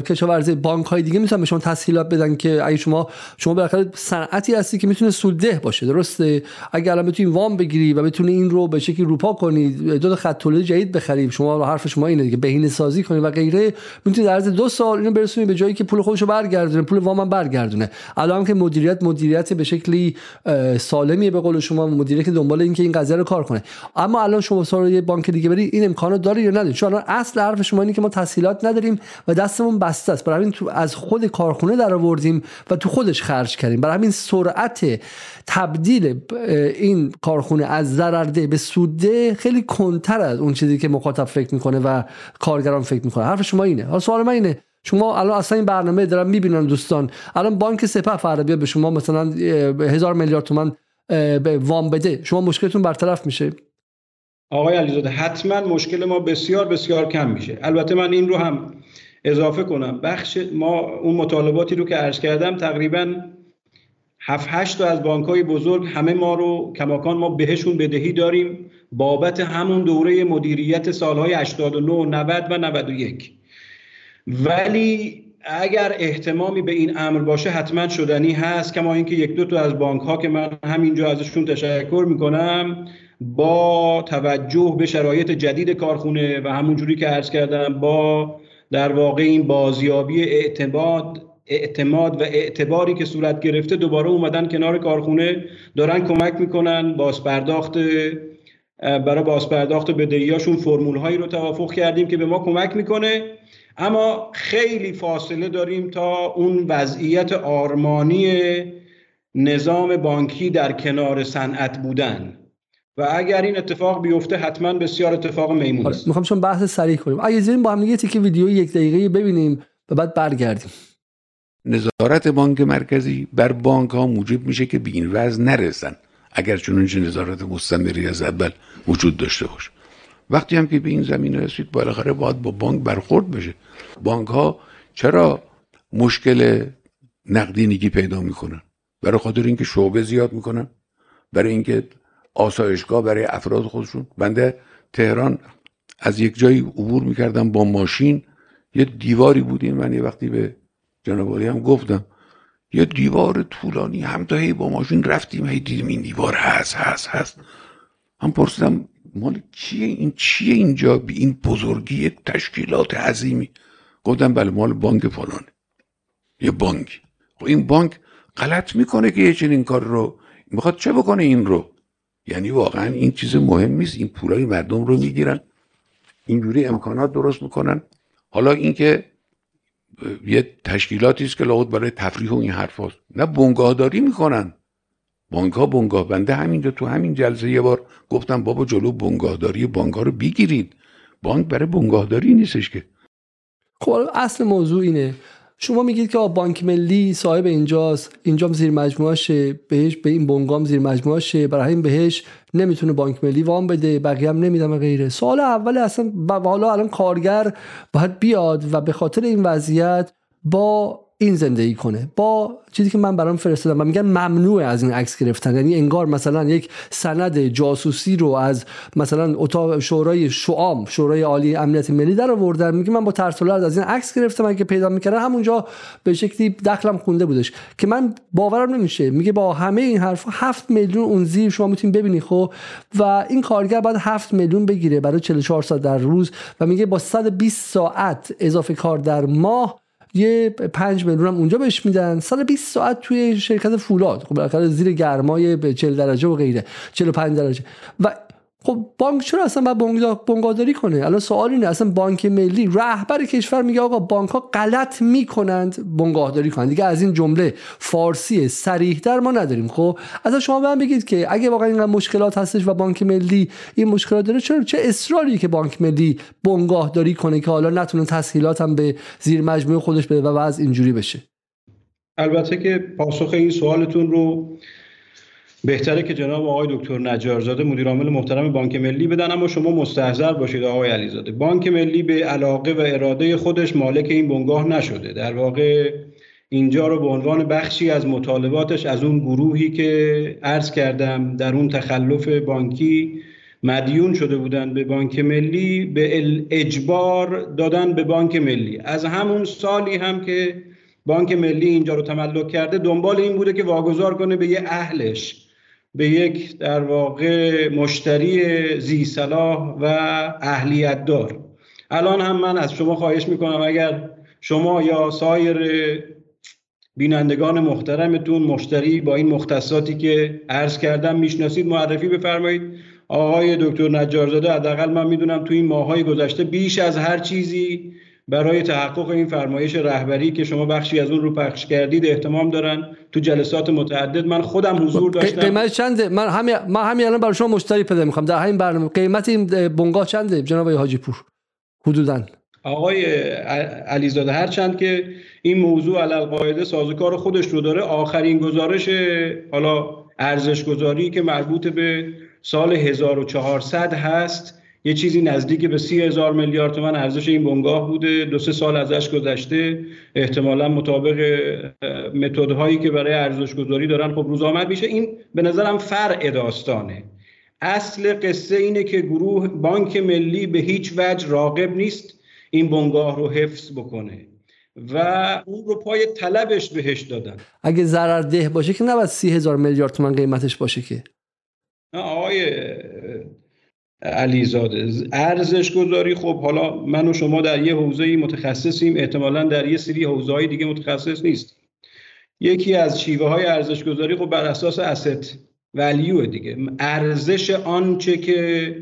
کشاورزی بانک های دیگه می‌تونن به شما تسهیلات بدن که اگه شما شما بالاخره صنعتی هستی که می‌تونه سودده باشه درسته؟ اگر الان بتونی وام بگیری و بتونی این رو به شکلی روپا کنی دو خط تولید جدید بخری شما حرف شما اینه دیگه بهینه سازی کنی و غیره می‌تونی در عرض دو سال اینو برسونی به جایی که پول خودشو برگردونه پول وام هم برگردونه. الان که مدیریت مدیریت به شکلی سالمیه به قول شما مدیریت که دنبال اینکه این قضیه رو کار کنه. اما الان شما سوال بانک دیگه بری این امکان امکانات داره یا نداره چون اصل حرف شما اینه که ما تسهیلات نداریم و دستمون بسته است. برای همین تو از خود کارخونه در آوردیم و تو خودش خرج کردیم. برای همین سرعت تبدیل این کارخونه از ضررده به سوده خیلی کنتر از اون چیزی که مخاطب فکر می‌کنه و کارگران فکر می‌کنه حرف شما اینه. حالا سوال من اینه شما الان اصلا این برنامه دارن می‌بینن دوستان. الان بانک سپه فردا به شما مثلا هزار میلیارد تومان وام بده. شما مشکلتون برطرف میشه. آقای علیزاده حتما مشکل ما بسیار بسیار کم میشه. البته من این رو هم اضافه کنم. بخش ما اون مطالباتی رو که عرض کردم تقریبا 7 8 تا از بانک های بزرگ همه ما رو کماکان ما بهشون بدهی داریم بابت همون دوره مدیریت سالهای 89 90 و 91 ولی اگر احتمامی به این امر باشه حتما شدنی هست. کما اینکه یک دو تا از بانک ها که من همینجا ازشون تشکر می‌کنم با توجه به شرایط جدید کارخونه و همونجوری که عرض کردم با در واقع این بازیابی اعتماد اعتماد و اعتباری که صورت گرفته دوباره اومدن کنار کارخونه دارن کمک می‌کنن بازپرداخت برای بازپرداخت بدهیاشون فرمول هایی رو توافق کردیم که به ما کمک می‌کنه. اما خیلی فاصله داریم تا اون وضعیت آرمانی نظام بانکی در کنار صنعت بودن. و اگر این اتفاق بیفته حتما بسیار اتفاق میمون است می‌خوام چون بحث سریع کنیم. اگه زیرین با هم یه تیکه ویدیو یک دقیقه ببینیم و بعد برگردیم. نظارت بانک مرکزی بر بانک ها موجب میشه که به این وضع نرسن. اگر چنانچه نظارت مستمری از اول وجود داشته باشه. وقتی هم که به این زمین رسید بالاخره باید با بانک برخورد بشه. بانک ها چرا مشکل نقدینگی پیدا می‌کنن؟ برای خاطر اینکه شعبه زیاد می‌کنن؟ برای اینکه آسایشگاه برای افراد خودشون. بنده تهران از یک جایی عبور می‌کردم با ماشین. یه دیواری بودیم من یه وقتی به جناب هم گفتم. یه دیوار طولانی هم تا هی با ماشین رفتیم هی دیدیم این دیوار هست هست هست. هم پرسیدم مال کیه این؟ چیه اینجا؟ بی این بزرگی یک تشکیلات عظیمی. گفتم بله مال بانک فلانه. یه بانک. خب این بانک غلط می‌کنه که یه چنین کار رو. می‌خواد چه بکنه این رو؟ یعنی واقعا این چیز مهم نیست. این پولای مردم رو می‌گیرن. اینجوری امکانات درست می‌کنن. حالا اینکه یه تشکیلاتی است که لابد برای تفریح و این حرف هست. نه بنگاهداری می‌کنن. بانک ها بنگاه بنده همینجا تو همین جلسه یه بار گفتم بابا جلو بنگاهداری بانک رو بگیرید. بانک برای بنگاهداری نیستش که. خب اصل موضوع اینه. شما میگید که بانک ملی صاحب اینجاست. اینجا زیر مجموعه بهش به این بنگام زیر مجموعه برای این بهش نمی‌تونه بانک ملی وام بده. بقیه هم نمیدم غیره. سوال اول اصلا حالا الان کارگر باید بیاد و به خاطر این وضعیت با این زندگی کنه. با چیزی که من برام فرستادم و میگن ممنوع از این عکس گرفتن. یعنی انگار مثلا یک سند جاسوسی رو از مثلا اتاق شورای شعام شورای عالی امنیت ملی در آوردن. میگه من با ترس از این عکس گرفتم. اگه پیدا می‌کردم همونجا به شکلی دخلم خونده بودش. که من باورم نمیشه. میگه با همه این حرف هفت میلیون اون زیر شما می‌تونید ببینید خب؟ و این کارگر باید هفت میلیون بگیره برای 44 ساعت در روز. و میگه با 120 ساعت اضافه کار در ماه یه پنج میلیون هم اونجا بهش میدن. سال 20 ساعت توی شرکت فولاد. خب بالاخره زیر گرمای به 40 درجه و غیره. 45 درجه. و خب بانک چرا اصلا باید بنگاداری کنه؟ الان سوال اینه اصلا بانک ملی رهبر کشور میگه آقا بانک ها غلط می‌کنند بنگاهداری کنند. دیگه از این جمله فارسی سریح در ما نداریم. خب از شما به بگید که اگه واقعا این مشکلات هستش و بانک ملی این مشکلات داره چرا چه اصراری که بانک ملی بنگاهداری کنه که حالا نتونه تسهیلات هم به زیر مجموعه خودش بده و وضع اینجوری بشه؟ البته که پاسخ این سوالتون رو بهتره که جناب آقای دکتر نجارزاده مدیر عامل محترم بانک ملی بدن اما شما مستحضر باشید آقای علیزاده. بانک ملی به علاقه و اراده خودش مالک این بنگاه نشده. در واقع اینجا رو به عنوان بخشی از مطالباتش از اون گروهی که عرض کردم در اون تخلف بانکی مدیون شده بودن به بانک ملی به اجبار دادن به بانک ملی. از همون سالی هم که بانک ملی اینجا رو تملک کرده دنبال این بوده که واگذار کنه به یه اهلش به یک در واقع مشتری زی صلاح و اهلیت دار الان هم من از شما خواهش می‌کنم اگر شما یا سایر بینندگان محترمتون مشتری با این مختصاتی که عرض کردم می‌شناسید معرفی بفرمایید. آقای دکتر نجارزاده حداقل من می‌دونم تو این ماهای گذشته بیش از هر چیزی برای تحقق این فرمایش رهبری که شما بخشی از اون رو پخش کردید احتمام دارن تو جلسات متعدد. من خودم حضور داشتم. قیمت چنده؟ من همین ما همین الان برای شما مشتری پیدا می‌خوام. در همین برنامه قیمت این بنگاه چنده جناب حاجی پور حدودا. آقای علیزاده هرچند که این موضوع علل قاعده سازوکار خودش رو داره آخرین گزارش حالا ارزش گذاری که مربوط به سال 1400 هست یه چیزی نزدیک به سی هزار میلیارد تومن ارزش این بنگاه بوده. دو سه سال ازش گذشته. احتمالا مطابق متدهایی که برای ارزش گذاری دارن خب روز آمد میشه. این به نظرم فرع داستانه. اصل قصه اینه که گروه بانک ملی به هیچ وجه راقب نیست این بنگاه رو حفظ بکنه و اون رو پای طلبش بهش دادن. اگه ضرر ده باشه که نباید سی هزار میلیارد تومن قیمتش باشه که. آقای علیزاده. ارزش گذاری خب حالا من و شما در یه حوزه متخصصیم احتمالا در یه سری حوزه دیگه متخصص نیست یکی از شیوه های ارزش گذاری خب بر اساس asset ولیو دیگه. ارزش آنچه که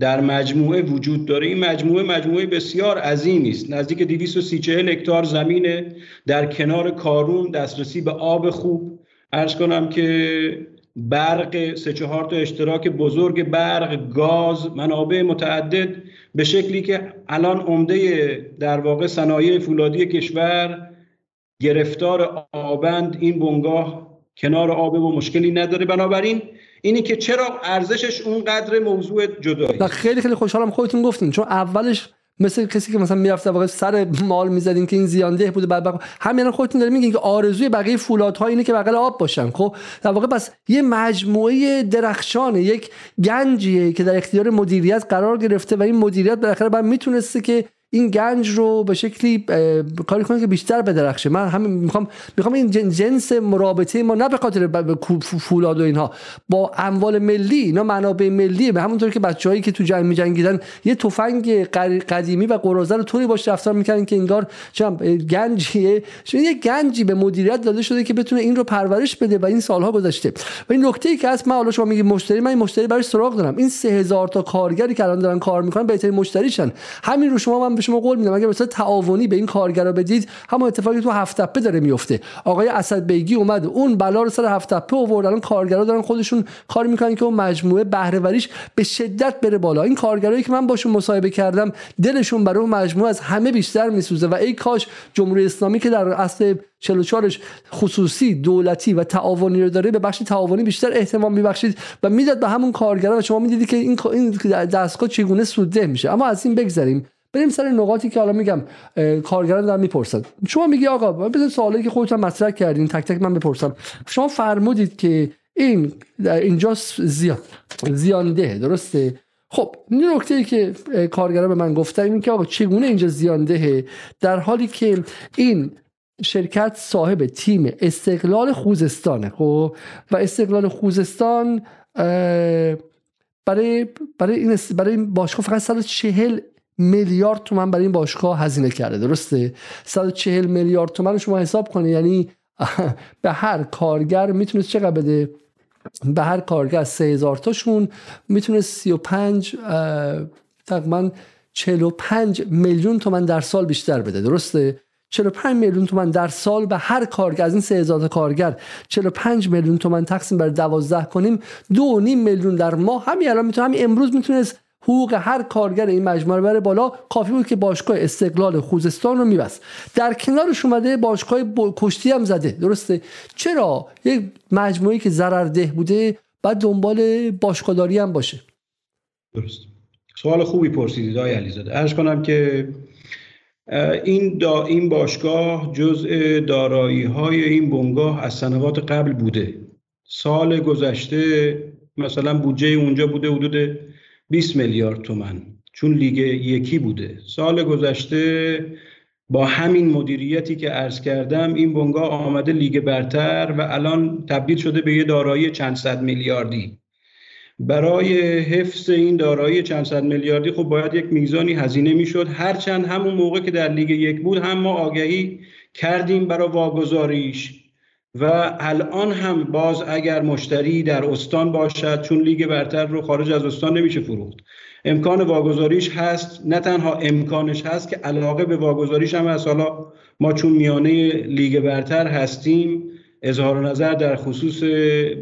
در مجموعه وجود داره. این مجموعه مجموعه بسیار عظیمی است نزدیک 230 هکتار زمینه. در کنار کارون دسترسی به آب خوب. ارز کنم که برق سه چهار تا اشتراک بزرگ برق گاز منابع متعدد به شکلی که الان عمده در واقع صنایع فولادی کشور گرفتار آبند این بنگاه کنار آب و مشکلی نداره. بنابراین اینی که چرا ارزشش اونقدر موضوع جدایی؟ خیلی خیلی خوشحالم خودتون گفتین چون اولش مثل کسی که مثلا می‌رفت واقعا سر مال می‌زدین که این زیانده بوده بعد بق... همین خودتون دارین میگین که آرزوی بقیه فولادها اینه که بغل آب باشن. خب در واقع پس یه مجموعه درخشانه یک گنجیه که در اختیار مدیریت قرار گرفته و این مدیریت بالاخره بعد می‌تونسته که این گنج رو به شکلی کاری کنه که بیشتر بدرخشه من همین می‌خوام می‌خوام این جنس مرابطه ما نه به خاطر فولاد و اینها با اموال ملی اینا منابع ملی به همونطور که بچه‌هایی که تو جنگ میجنگیدن یه تفنگ قدیمی و قرازه رو طوری باش رفتار می‌کنن که انگار چم گنجیه یه گنجی به مدیریت داده شده که بتونه این رو پرورش بده و این سالها گذشته. و این نکته ای که هست من حالا شما میگی مشتری من این مشتری برای سراغ دارم. این 3000 تا کارگری که الان دارن کار می‌کنن بهترین مشتریشن. همین رو شما من شما قول میدم اگر مثلا تعاونی به این کارگرا بدید همون اتفاقی تو هفت تپه داره میفته. آقای اسد بیگی اومد اون بلا رو سر هفت تپه آورد الان کارگرا دارن خودشون کار می‌کنن که اون مجموعه بهره وریش به شدت بره بالا. این کارگرایی که من باشون مصاحبه کردم دلشون برای اون مجموعه از همه بیشتر میسوزه و ای کاش جمهوری اسلامی که در اصل 44ش خصوصی دولتی و تعاونی رو داره به بخش تعاونی بیشتر احتمام میبخشید و می‌داد به همون کارگرا و شما می‌دیدید که این دستگاه چگونه سودده میشه. اما از این بگذریم. بریم سر نقاطی که حالا میگم کارگران دارن می‌پرسن. شما میگی آقا بزن سوالی که خودتون مطرح کردین تک تک من بپرسم. شما فرمودید که این اینجا زیان زیانده درسته؟ خب این نکته ای که کارگران به من گفتن این که آقا چگونه اینجا زیانده؟ در حالی که این شرکت صاحب تیم استقلال خوزستانه خب؟ و استقلال خوزستان برای برای این برای این باشگاه فقط 140 میلیارد تومن برای این باشگاه هزینه کرده درسته؟ 140 میلیارد تومن شما حساب کنید یعنی به هر کارگر می‌تونست چقدر بده؟ به هر کارگر 3000 تاشون می‌تونه 35 تقریبا 45 میلیون تومن در سال بیشتر بده درسته؟ 45 میلیون تومن در سال به هر کارگر از این 3000 تا کارگر 45 میلیون تومن تقسیم بر 12 کنیم 2.5 میلیون در ماه. همین الان می‌تونه همین امروز می‌تونست حقوق هر کارگر این مجموعه بره بالا. کافی بود که باشگاه استقلال خوزستان رو میبست. در کنارش اومده باشگاه کشتی هم زده. درسته؟ چرا؟ یک مجموعه که ضررده بوده بعد دنبال باشگاهداری هم باشه. درست. سوال خوبی پرسیدید آقای علیزاده. عرض کنم که این دا این باشگاه جزء دارایی های این بنگاه از سنوات قبل بوده. سال گذشته مثلا بودجه اونجا بوده حدود 20 میلیارد تومن چون لیگ یکی بوده. سال گذشته با همین مدیریتی که عرض کردم این بنگاه آمده لیگ برتر و الان تبدیل شده به یه دارایی چند صد میلیاردی. برای حفظ این دارایی چند صد میلیاردی خب باید یک میزانی هزینه می‌شد. هرچند همون موقع که در لیگ یک بود هم ما آگهی کردیم برای واگذاریش. و الان هم باز اگر مشتری در استان باشد چون لیگ برتر رو خارج از استان نمیشه فروخت. امکان واگذاریش هست. نه تنها امکانش هست که علاقه به واگذاریش هم هست. حالا ما چون میانه لیگ برتر هستیم اظهار نظر در خصوص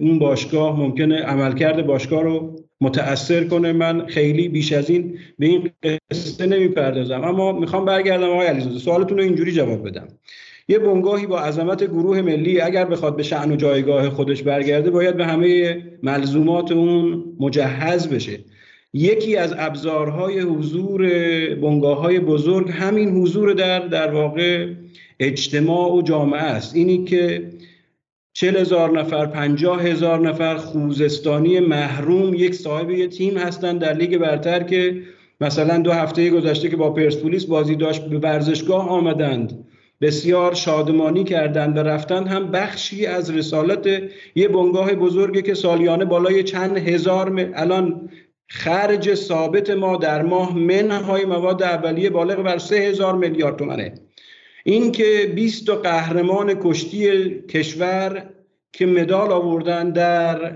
اون باشگاه ممکنه عملکرد باشگاه رو متاثر کنه. من خیلی بیش از این به این قصه نمی‌پردازم. اما می‌خوام برگردم آقای علیزاده. سوالتون رو اینجوری جواب بدم. یه بنگاهی با عظمت گروه ملی اگر بخواد به شعن و جایگاه خودش برگرده باید به همه ملزومات اون مجهز بشه. یکی از ابزارهای حضور بنگاه های بزرگ همین حضور در در واقع اجتماع و جامعه است. اینی که چل هزار نفر پنجاه هزار نفر خوزستانی محروم یک صاحب یه تیم هستن در لیگ برتر که مثلا دو هفته گذشته که با پرسپولیس بازی داشت به ورزشگاه آمدند. بسیار شادمانی کردند و رفتن هم بخشی از رسالت یه بنگاه بزرگی که سالیانه بالای چند هزار الان خرج ثابت ما در ماه منهای مواد اولیه بالغ بر سه هزار میلیارد تومنه. این که 20 قهرمان کشتی کشور که مدال آوردن در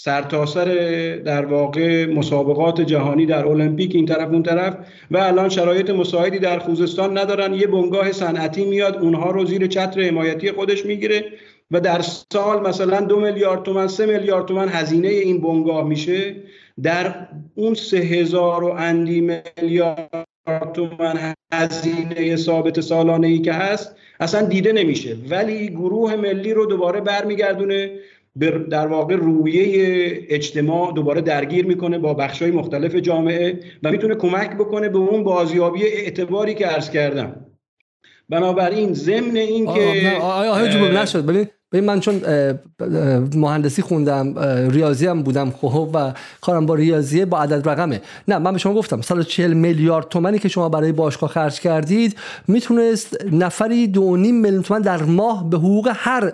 سرتاسر سر در واقع مسابقات جهانی در المپیک این طرف اون طرف و الان شرایط مساعدی در خوزستان ندارن. یه بنگاه صنعتی میاد اونها رو زیر چتر حمایتی خودش می‌گیره و در سال مثلا دو میلیارد تومن سه میلیارد تومن هزینه این بنگاه میشه. در اون سه هزار و اندی میلیارد تومن هزینه ثابت سالانه ای که هست اصلا دیده نمیشه. ولی گروه ملی رو دوباره برمیگردونه در واقع رویه اجتماع دوباره درگیر می‌کنه با بخشای مختلف جامعه و می‌تونه کمک بکنه به اون بازیابی اعتباری که عرض کردم. بنابراین ضمن این که آیا نشد. ببین ببین من چون مهندسی خوندم ریاضی هم بودم خب و کارم با ریاضیه با عدد رقمه. نه من به شما گفتم 140 میلیارد تومنی که شما برای باشگاه خرج کردید می‌تونست نفری دو نیم میلیون تومن در ماه به حقوق هر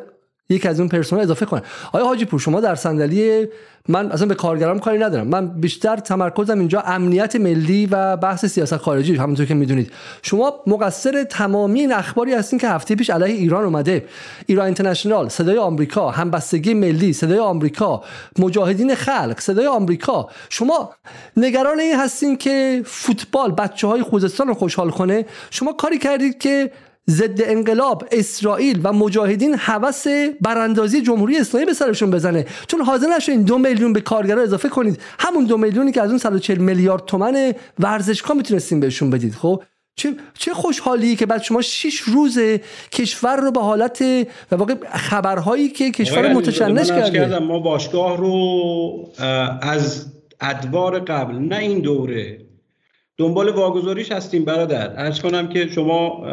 یک از اون پرسنل اضافه کنه. آیا حاجی پور شما در صندلی من اصلا به کارگرام کاری ندارم. من بیشتر تمرکزم اینجا امنیت ملی و بحث سیاست خارجی همونطور که می‌دونید. شما مقصر تمامی این اخباری هستین که هفته پیش علیه ایران اومده. ایران اینترنشنال صدای آمریکا همبستگی ملی صدای آمریکا مجاهدین خلق صدای آمریکا. شما نگران این هستین که فوتبال بچه های خوزستان رو خوشحال کنه؟ شما کاری کردید که ضد انقلاب اسرائیل و مجاهدین هوس براندازی جمهوری اسلامی به سرشون بزنه. چون حاضر نشین دو میلیون به کارگرا اضافه کنید. همون دو میلیونی که از اون 140 میلیارد تومن ورزشگاه می‌تونستیم بهشون بدید. خب؟ چه چه خوشحالی که بعد شما شش روز کشور رو به حالت و واقع خبرهایی که کشور متشنج کرده. ما باشگاه رو از ادوار قبل نه این دوره دنبال واگذاریش هستیم برادر. ارز کنم که شما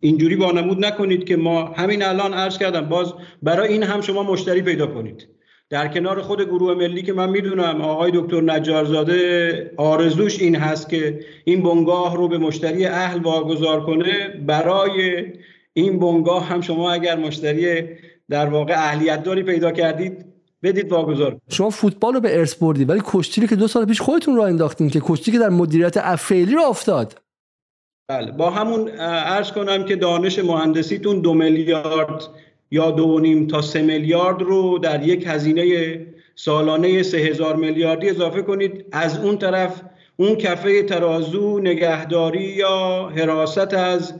اینجوری وانمود نکنید که ما همین الان عرض کردم باز برای این هم شما مشتری پیدا کنید. در کنار خود گروه ملی که من می‌دونم آقای دکتر نجارزاده آرزوش این هست که این بنگاه رو به مشتری اهل واگذار کنه. برای این بنگاه هم شما اگر مشتری در واقع اهلیت داری پیدا کردید بدید واگذار. شما فوتبال رو به ارث بردی ولی کشتی که دو سال پیش خودتون رو انداختین که کشتی که در مدیریت افعلی رو افتاد. بله با همون عرض کنم که دانش مهندسیتون دو میلیارد یا دو نیم تا سه میلیارد رو در یک هزینه سالانه سه هزار میلیاردی اضافه کنید. از اون طرف اون کفه ترازو نگهداری یا حراست از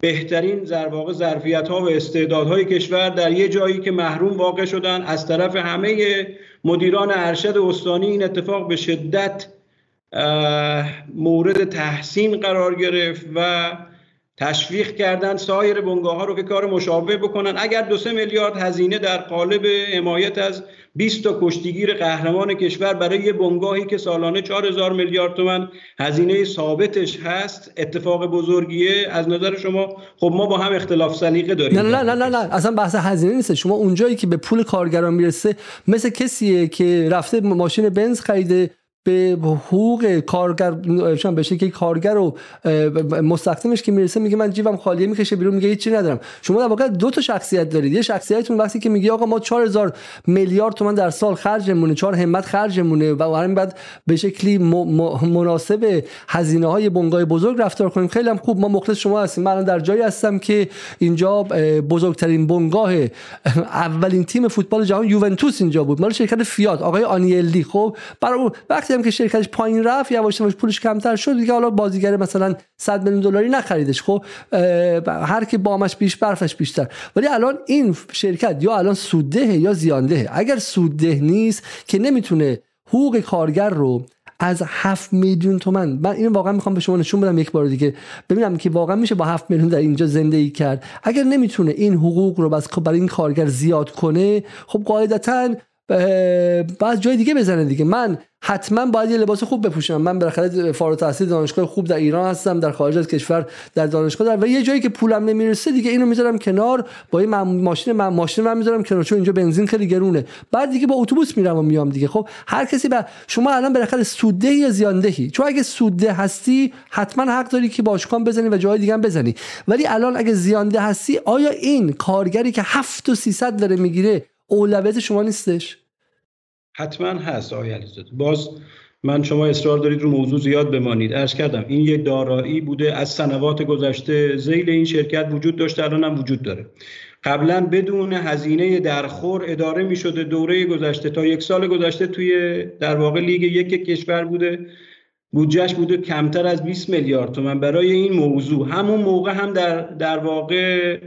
بهترین در واقع ظرفیت ها و استعدادهای کشور در یه جایی که محروم واقع شدن. از طرف همه مدیران ارشد استانی این اتفاق به شدت مورد تحسین قرار گرفت و تشویق کردن سایر بنگاه ها رو که کار مشابه بکنن. اگر دو سه میلیارد هزینه در قالب حمایت از 20 تا کشتیگیر قهرمان کشور برای یه بنگاهی که سالانه 4000 میلیارد تومن هزینه ثابتش هست اتفاق بزرگیه. از نظر شما خب ما با هم اختلاف سلیقه داریم. نه نه نه نه, نه. اصلا بحث هزینه نیست. شما اونجایی که به پول کارگران می‌رسه مثل کسیه که رفته ماشین بنز خریده به حقوق کارگر بشه که کارگر و مستخدمش که می‌رسه میگه من جیبم خالیه می‌کشه بیرون میگه هیچی ندارم. شما در واقع دو تا شخصیت دارید. یه شخصیتتون وقتی که میگه آقا ما 4000 میلیارد تومان در سال خرجمونه 4 همت خرجمونه و همین بعد به شکلی مناسب هزینه های بنگاه بزرگ رفتار کنیم خیلی هم خوب ما مخلص شما هستیم. من در جایی هستم که اینجا بزرگترین بنگاه اولین تیم فوتبال جهان یوونتوس اینجا بود. مال شرکت فیات آقای آنیلی. خب برای وقتی وقتی هم که شرکتش پایین رفت یواش یواش پولش کمتر شد. دیگه حالا بازیگر مثلا 100 میلیون دلاری نخریدش خب؟ هر کی بامش بیش برفش بیشتر. ولی الان این شرکت یا الان سودده یا زیانده. اگر سودده نیست که نمی‌تونه حقوق کارگر رو از هفت میلیون تومن من اینو واقعا می‌خوام به شما نشون بدم یک بار دیگه. ببینم که واقعا میشه با هفت میلیون در اینجا زندگی کرد. اگر نمی‌تونه این حقوق رو بس برای این کارگر زیاد کنه خب قاعدتا بعد جای دیگه بزنه دیگه. من حتما باید یه لباس خوب بپوشم. من بالاخره فارغ التحصیل دانشگاه خوب در ایران هستم در خارج از کشور در دانشگاه در و یه جایی که پولم نمی‌رسه دیگه اینو می‌ذارم کنار با این ماشین من ماشین من می‌ذارم کنار چون اینجا بنزین خیلی گرونه. بعد دیگه با اتوبوس میرم و میام دیگه. خب هر کسی به شما الان بالاخره سوده یا زیاندهی؟ چون اگه سوده هستی حتما حق داری که باشکان بزنی و جای دیگه هم بزنی. ولی الان اگه زیانده هستی آیا این کارگری که 7 و 300 داره می‌گیره اولویت شما نیستش. حتما هست آقای علیزاده باز من شما اصرار دارید رو موضوع زیاد بمانید. ارز کردم این یک دارایی بوده از سنوات گذشته زیل این شرکت وجود داشته الان هم وجود داره. قبلا بدون هزینه درخور اداره می شده دوره گذشته تا یک سال گذشته توی در واقع لیگ یک کشور بوده. بودجهش بوده کمتر از 20 میلیارد تومن برای این موضوع همون موقع هم در, در واقع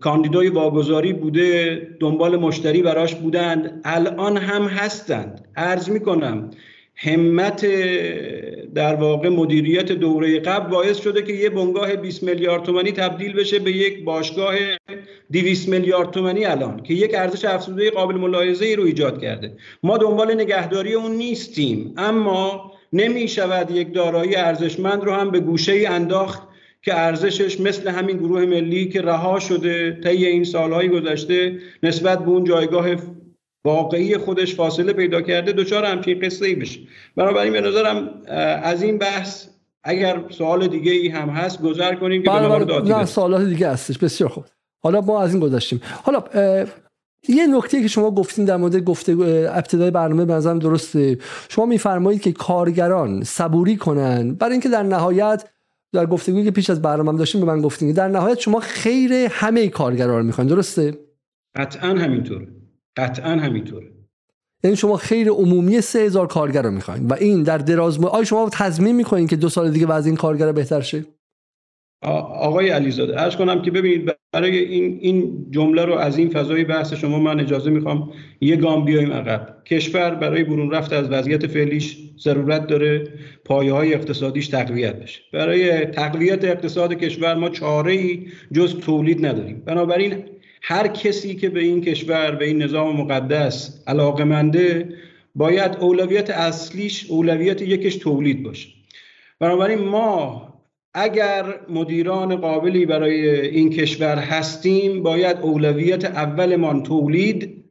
کاندیدای واگذاری بوده دنبال مشتری براش بودند. الان هم هستند. عرض می‌کنم همت در واقع مدیریت دوره قبل باعث شده که یه بنگاه 20 میلیارد تومانی تبدیل بشه به یک باشگاه 200 میلیارد تومانی الان که یک ارزش افزوده قابل ملاحظه ای رو ایجاد کرده. ما دنبال نگهداری اون نیستیم اما نمی شود یک دارایی ارزشمند رو هم به گوشه انداخت که ارزشش مثل همین گروه ملی که رها شده طی این سالهای گذشته نسبت به اون جایگاه واقعی خودش فاصله پیدا کرده دچار همچین قصه ای بشه. بنابراین به نظرم از این بحث اگر سوال دیگه ای هم هست گذر کنیم که به بله، بله. نه سوالات دیگه هستش. بسیار خوب. حالا ما از این گذاشتیم حالا یه نکته که شما گفتین در مورد گفته ابتدای برنامه به نظرم درسته. شما میفرمایید که کارگران صبوری کنن برای اینکه در نهایت در گفتگویی که پیش از برنامه داشتیم به من گفتین در نهایت شما خیر همه کارگران رو می‌خواین. درسته؟ قطعا همینطوره. قطعا همینطوره. یعنی شما خیر عمومی سه هزار کارگر رو می‌خواین و این در دراز آیا شما تضمین می‌کنین که دو سال دیگه وضع این کارگر بهتر شه؟ آقای علیزاده ارز کنم که ببینید برای این این جمله رو از این فضای بحث شما من اجازه می‌خوام یه گام بیایم عقب. کشور برای برون رفت از وضعیت فعلیش ضرورت داره پایه های اقتصادیش تقویت بشه. برای تقویت اقتصاد کشور ما چاره ای جز تولید نداریم. بنابراین هر کسی که به این کشور به این نظام مقدس علاقمنده باید اولویت اصلیش اولویت یکش تولید باشه. بنابراین ما اگر مدیران قابلی برای این کشور هستیم باید اولویت اولمان تولید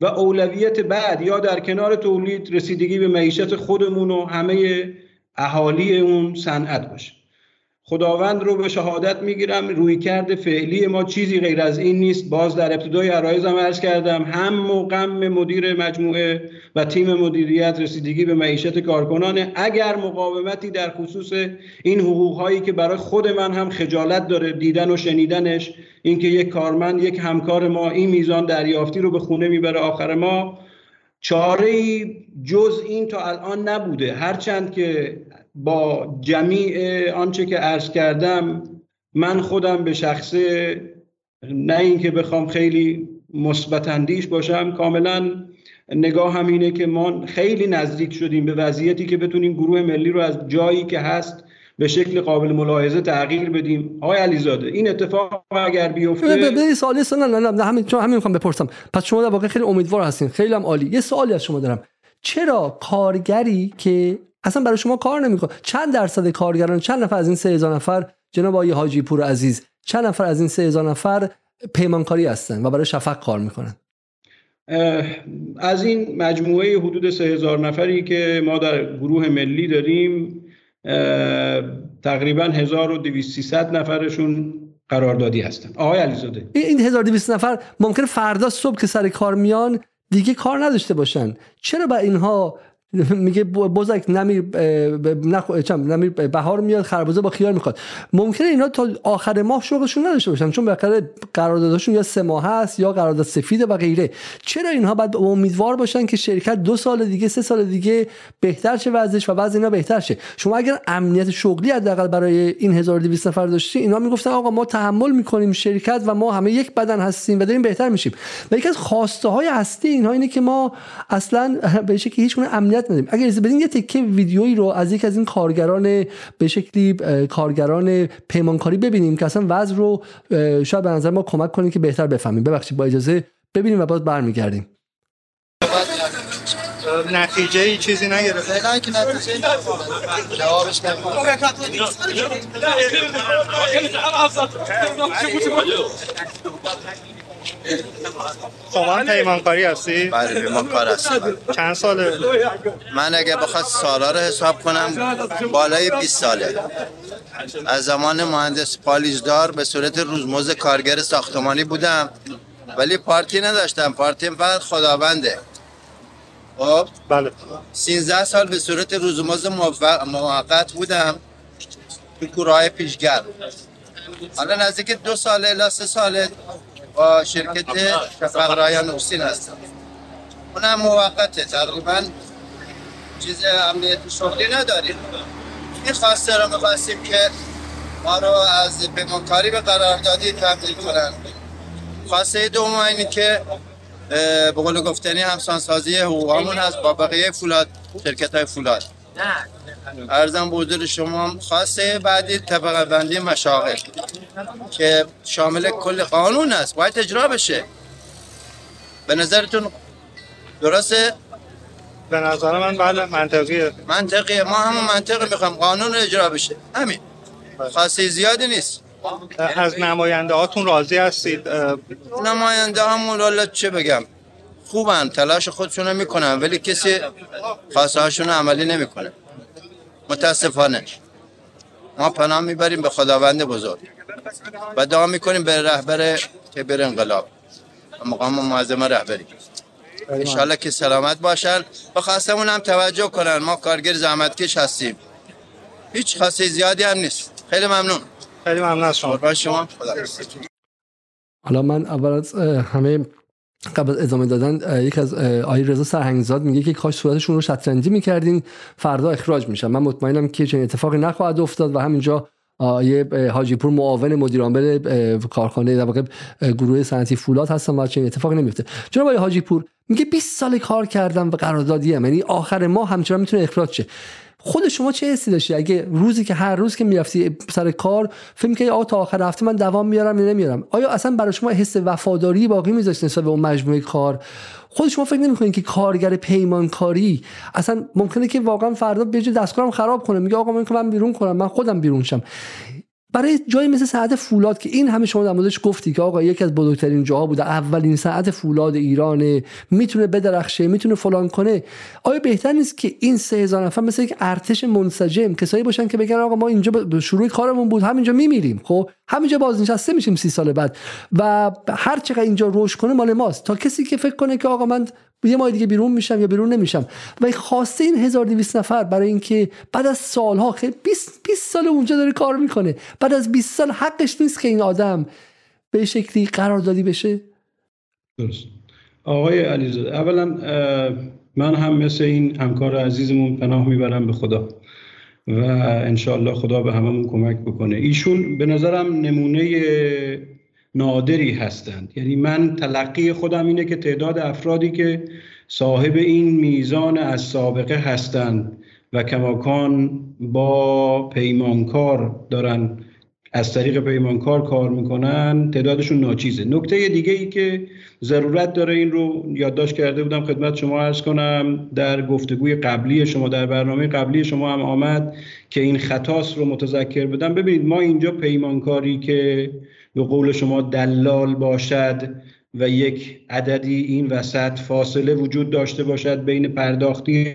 و اولویت بعد یا در کنار تولید رسیدگی به معیشت خودمون و همه اهالی اون صنعت باشه. خداوند رو به شهادت می‌گیرم. روی کرد فعلی ما چیزی غیر از این نیست. باز در ابتدای عرایزم عرض کردم هم غم مدیر مجموعه و تیم مدیریت رسیدگی به معیشت کارکنان. اگر مقاومتی در خصوص این حقوق هایی که برای خود من هم خجالت داره دیدن و شنیدنش اینکه یک کارمند یک همکار ما این میزان دریافتی رو به خونه می‌بره آخر ما چاره جز این تا الان نبوده. هرچند که با جمیع آنچه که عرض کردم من خودم به شخصه نه اینکه بخوام خیلی مثبت باشم کاملا نگاه هم اینه که ما خیلی نزدیک شدیم به وضعیتی که بتونیم گروه ملی رو از جایی که هست به شکل قابل ملاحظه تغییر بدیم. آقای علیزاده این اتفاق اگر بیفته به سوالی نه نه نه همین چون همین می‌خوام بپرسم. پس شما در واقع خیلی امیدوار هستین. خیلی هم عالی. یه سوالی از شما دارم. چرا کارگری که اصلا برای شما کار نمی‌کنه. چند درصد کارگران چند نفر از این 3000 نفر؟ جناب آقای حاجی پور عزیز چند نفر از این 3000 نفر پیمانکاری هستن و برای شفق کار می‌کنن؟ از این مجموعه حدود 3000 نفری که ما در گروه ملی داریم تقریبا 1200 نفرشون قراردادی هستن. آقای علیزاده. این 1200 نفر ممکن فردا صبح که سر کار میان دیگه کار نداشته باشن. چرا با اینها میگه بزک نمیر نمیر بهار میاد خربزه با خیار می‌خواد. ممکنه اینا تا آخر ماه شغلشون نداشته باشن چون بالاخره قراردادشون یا سه ماه هست یا قرارداد سفیده و غیره. چرا اینها باید امیدوار باشن که شرکت دو سال دیگه سه سال دیگه بهتر شه وضعش و وضع اینا بهتر شه؟ شما اگر امنیت شغلی حداقل برای این 1200 نفر داشتی اینا می‌گفتن آقا ما تحمل می‌کنیم شرکت و ما همه یک بدن هستیم و داریم بهتر میشیم. و یکی از خواسته های اصلی اینها اینه که ما اصلا به شکلی هیچ امنیت ندیم اگر بدین یه تکه ویدیویی رو از یک از این کارگران به شکلی کارگران پیمانکاری ببینیم که اصلا وضع رو شاید به نظر ما کمک کنیم که بهتر بفهمیم ببخشید با اجازه ببینیم و باز برمیگردیم نتیجه ای چیزی نگرفت فعلا که نتیجه جوابش شما پیمانکاری هستی؟ بله پیمانکار هستم. چند ساله؟ من اگه بخواد سالا رو حساب کنم بالای 20 ساله. از زمان مهندس پالیزدار به صورت روزمز کارگر ساختمانی بودم ولی پارتی نداشتم. پارتی فقط خداونده. خب؟ بله. 13 سال به صورت روزمز موقت بودم تو کورهای پیشگر. حالا نزدیک دو ساله الا سه ساله. با شرکت شفق رایان اوسین هستم. اونم موقته. تقریبا چیز امنیت شغلی نداریم. این خواسته رو می‌خواستیم که ما رو از پیمانکاری به قراردادی تبدیل کنن. خواسته دوم اینه که به قول گفتنی همسانسازی حقوقامون هست با بقیه فولاد شرکت های فولاد. ارزم بودر شما خواسته بعدی طبقه بندی مشاغل که شامل کل قانون است. باید اجرا بشه. به نظرتون درسته؟ به نظر من بله منطقیه. منطقیه. ما هم منطقی می‌خوام. قانون اجرا بشه. همین. خواسته زیادی نیست. از نماینده هاتون راضی هستید؟ نماینده همون چه بگم؟ خوبن تلاش خودشونو می‌کنن ولی کسی خواسته هاشون عملی نمی‌کنه. متاسفانه. ما پناه می‌بریم به خداوند بزرگ. و دعا می‌کنیم به رهبر کبیر انقلاب. مقام معظم رهبری. انشالله که سلامت باشن. و خواستمون هم توجه کنن. ما کارگر زحمتکش هستیم. هیچ خاصی زیادی هم نیست. خیلی ممنون. خیلی ممنون از شما. شما. حالا من اول از همه قبل ادامه دادن یک از آقای رضا سرهنگزاد میگه که کاش صورتشون رو شطرنجی می‌کردین فردا اخراج میشن. من مطمئنم که چنین اتفاقی نخواهد افتاد و همینجا آیه حاجی پور معاون مدیر عامل کارخانه در واقع گروه صنعتی فولاد هستن و چنین اتفاقی نمیفته جناب آقای حاجی پور میگه 20 سال کار کردم و قراردادی یعنی آخر ما همچنان می‌تونه اخراج شه. خود شما چه حسی داشتی؟ اگه روزی که هر روز که می‌رفتی سر کار فکر که آقا تا آخر هفته من دوام میارم یا نمیارم آیا اصلا برای شما حس وفاداری باقی میذاشت نسبت به اون مجموعه کار؟ خود شما فکر نمی‌کنید که کارگر پیمانکاری اصلا ممکنه که واقعا فردا به دستگاهم خراب کنه میگه آقا من من بیرون کنم من خودم بیرون شم. برای جایی مثل ساعت فولاد که این همه شما در موردش گفتی که آقا یکی از بزرگترین جاها بوده اولین ساعت فولاد ایرانه می‌تونه بدرخشه می‌تونه فلان کنه. آیا بهتر نیست که این سه هزار نفر مثل یک ارتش منسجم کسایی باشن که بگن آقا ما اینجا شروع کارمون بود همینجا میمیریم خب؟ همینجا بازنشسته میشیم سی سال بعد و هر چقدر اینجا رشد کنه مال ماست. تا کسی که فکر کنه که آقا من یه ماه دیگه بیرون میشم یا بیرون نمیشم. و خواسته این 1200 نفر برای اینکه بعد از سالها خیلی 20 20 سال اونجا داره کار می‌کنه. بعد از 20 سال حقش نیست که این آدم به شکلی قراردادی بشه؟ درست. آقای علیزاده اولا من هم مثل این همکار عزیزمون پناه می‌برم به خدا. و انشاءالله خدا به هممون کمک بکنه. ایشون به نظرم نمونه نادری هستند. یعنی من تلقی خودم اینه که تعداد افرادی که صاحب این میزان از سابقه هستند و کماکان با پیمانکار دارن از طریق پیمانکار کار می‌کنن تعدادشون ناچیزه. نکته دیگه ای که ضرورت داره این رو یادداشت کرده بودم خدمت شما عرض کنم در گفتگوی قبلی شما در برنامه قبلی شما هم آمد که این خطاست رو متذکر بدم. ببینید ما اینجا پیمانکاری که به قول شما دلال باشد و یک عددی این وسط فاصله وجود داشته باشد بین پرداختی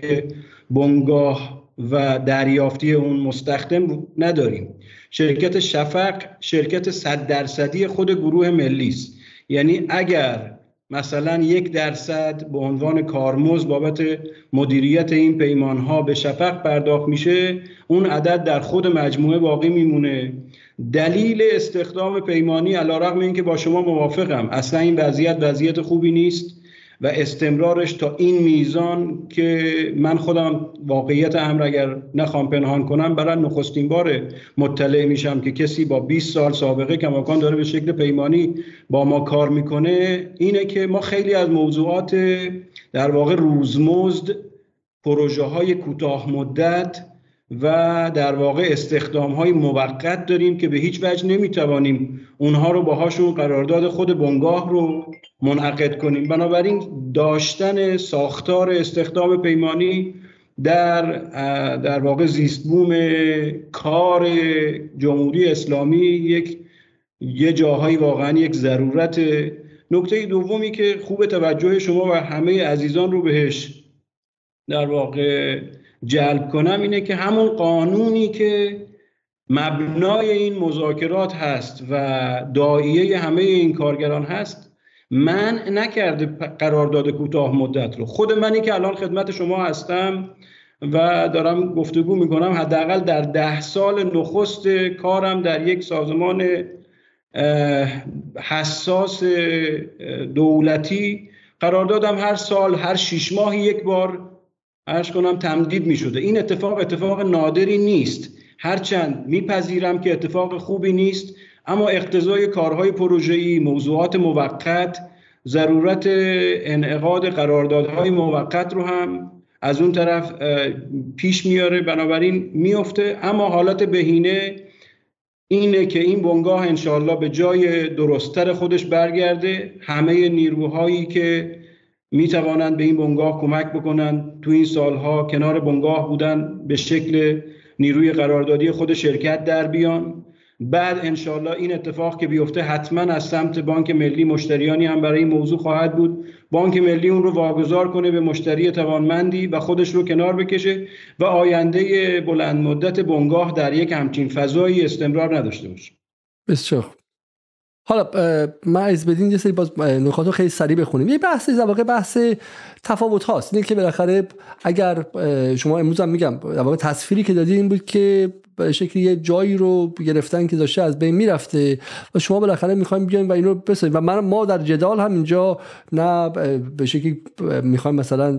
بنگاه و دریافتی اون مستخدم نداریم. شرکت شفق شرکت صد درصدی خود گروه ملی است. یعنی اگر مثلا یک درصد به عنوان کارمز بابت مدیریت این پیمان ها به شفق پرداخت میشه اون عدد در خود مجموعه باقی میمونه. دلیل استخدام پیمانی علا رقم این که با شما موافقم. اصلا این وضعیت وضعیت خوبی نیست و استمرارش تا این میزان که من خودم واقعیت امر اگر نخوام پنهان کنم برای نخستین بار مطلع میشم که کسی با 20 سال سابقه کماکان داره به شکل پیمانی با ما کار می‌کنه. اینه که ما خیلی از موضوعات در واقع روزمزد پروژه های کوتاه مدت و در واقع استخدام های موقت داریم که به هیچ وجه نمی‌توانیم اونها رو باهاشون قرارداد خود بنگاه رو منعقد کنیم. بنابراین داشتن ساختار استخدام پیمانی در در واقع زیستبوم کار جمهوری اسلامی یک یه جاهایی واقعا یک ضرورت. نکته دومی که خوب توجه شما و همه عزیزان رو بهش در واقع جلب کنم اینه که همون قانونی که مبنای این مذاکرات هست و داییه همه این کارگران هست من نکرده قرارداد کوتاه مدت رو. خود منی که الان خدمت شما هستم و دارم گفتگو می‌کنم حداقل در ده سال نخست کارم در یک سازمان حساس دولتی قراردادم هر سال هر شیش ماه یک بار ارز کنم تمدید می شده این اتفاق اتفاق نادری نیست. هرچند میپذیرم که اتفاق خوبی نیست اما اقتضای کارهای پروژه‌ای موضوعات موقت ضرورت انعقاد قراردادهای موقت رو هم از اون طرف پیش میاره. بنابراین میفته اما حالت بهینه اینه که این بنگاه انشالله به جای درستتر خودش برگرده. همه نیروهایی که می توانند به این بنگاه کمک بکنند. تو این سالها کنار بنگاه بودن به شکل نیروی قراردادی خود شرکت در بیان. بعد انشالله این اتفاق که بیفته حتما از سمت بانک ملی مشتریانی هم برای این موضوع خواهد بود. بانک ملی اون رو واگذار کنه به مشتری توانمندی و خودش رو کنار بکشه و آینده بلند مدت بنگاه در یک همچین فضایی استمرار نداشته باشه. بسیار حالا من از بدین یه سری باز نکات رو خیلی سریع بخونیم. یه بحث در واقع بحث تفاوت هاست. اینه که بالاخره اگر شما امروز هم میگم در واقع تصویری که دادی این بود که به شکلی یه جایی رو گرفتن که داشته از بین می‌رفته و شما بالاخره می‌خوایم بیایم و اینو بسازیم و من ما در جدال هم اینجا نه به شکلی می‌خوایم مثلا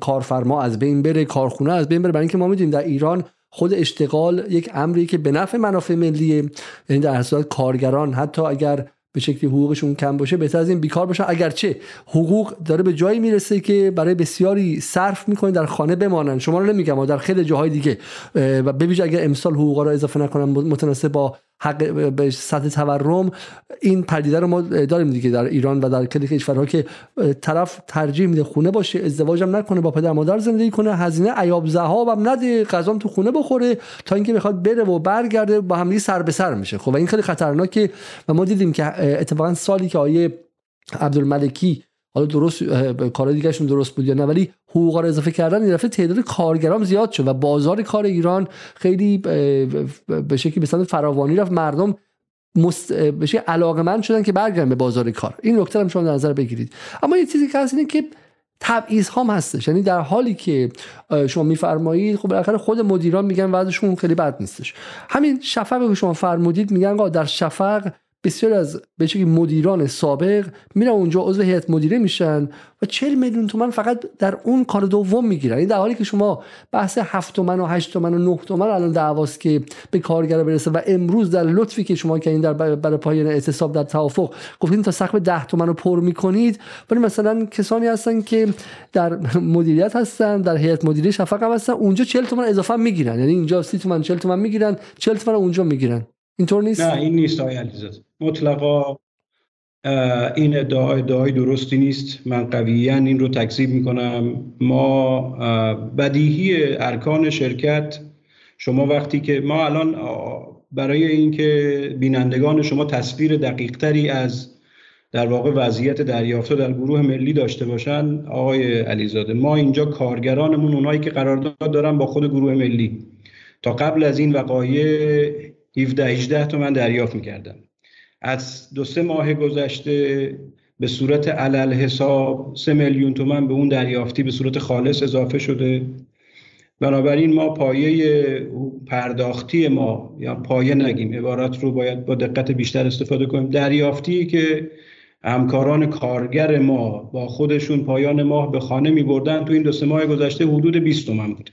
کارفرما از بین بره کارخونه از بین بره. برای اینکه ما می‌دونیم در ایران خود اشتغال یک امری که به نفع منافع ملیه یعنی در صورت کارگران حتی اگر به شکلی حقوقشون کم باشه بهتر از این بیکار باشن. اگرچه حقوق داره به جایی می‌رسه که برای بسیاری صرف می‌کنه در خانه بمانن. شما رو نمیگم در خیلی جاهای دیگه و ببینید اگر امسال حقوقا رو اضافه نکنن متناسب با حق به سطح تورم این پدیده رو ما داریم دیگه در ایران و در کلی کشورها که طرف ترجیح میده خونه باشه ازدواجم نکنه با پدر مادر زندگی کنه هزینه عیاب هم نده غذام تو خونه بخوره تا اینکه بخواد بره و برگرده با همدیگه سر به سر میشه. خب و این خیلی خطرناکه و ما دیدیم که اتفاقا سالی که آیه عبدالملکی حالا درست کار دیگهشون درست بود یا نه ولی حقوق رو اضافه کردن این دفعه تعداد کارگران زیاد شد و بازار کار ایران خیلی به شکلی به سمت فراوانی رفت. مردم مست... بشه علاقمند شدن که برگردن به بازار کار. این نکته هم شما نظر بگیرید. اما یه چیزی که هست اینه که تبعیض هم هستش. یعنی در حالی که شما میفرمایید خب بالاخره خود مدیران میگن وضعشون خیلی بد نیستش. همین شفق که شما فرمودید میگن در شفق بسیار از به مدیران سابق میرن اونجا عضو هیئت مدیره میشن و 40 میلیون تومن فقط در اون کار دوم می‌گیرن. این در حالی که شما بحث 7 تومن و 8 تومن و 9 تومن الان دعواست که به کارگر برسه و امروز در لطفی که شما که این در برای پایان اعتصاب در توافق گفتین تا سقف 10 تومن رو پر می‌کنید ولی مثلا کسانی هستن که در مدیریت هستن در هیئت مدیره شفق هستن اونجا 40 تومن اضافه می‌گیرن. یعنی اینجا 30 تومن 40 تومن می‌گیرن 40 تومن اونجا می‌گیرن. اینطور نیست؟ نه این نیست آقای علیزاده مطلقا این ادعا ادعای درستی نیست. من قویا این رو تکذیب می‌کنم. ما بدیهی ارکان شرکت شما وقتی که ما الان برای اینکه بینندگان شما تصویر دقیق تری از در واقع وضعیت دریافته در گروه ملی داشته باشن آقای علیزاده ما اینجا کارگرانمون اونایی که قرارداد دارن با خود گروه ملی. تا قبل از این وقایع 17 18 تومن دریافت می‌کردم. از دو سه ماه گذشته به صورت علل حساب سه میلیون تومن به اون دریافتی به صورت خالص اضافه شده. بنابراین ما پایه پرداختی ما یا پایه نگیم عبارت رو باید با دقت بیشتر استفاده کنیم. دریافتی که همکاران کارگر ما با خودشون پایان ماه به خانه می بردن تو این دو سه ماه گذشته حدود 20 تومن بود.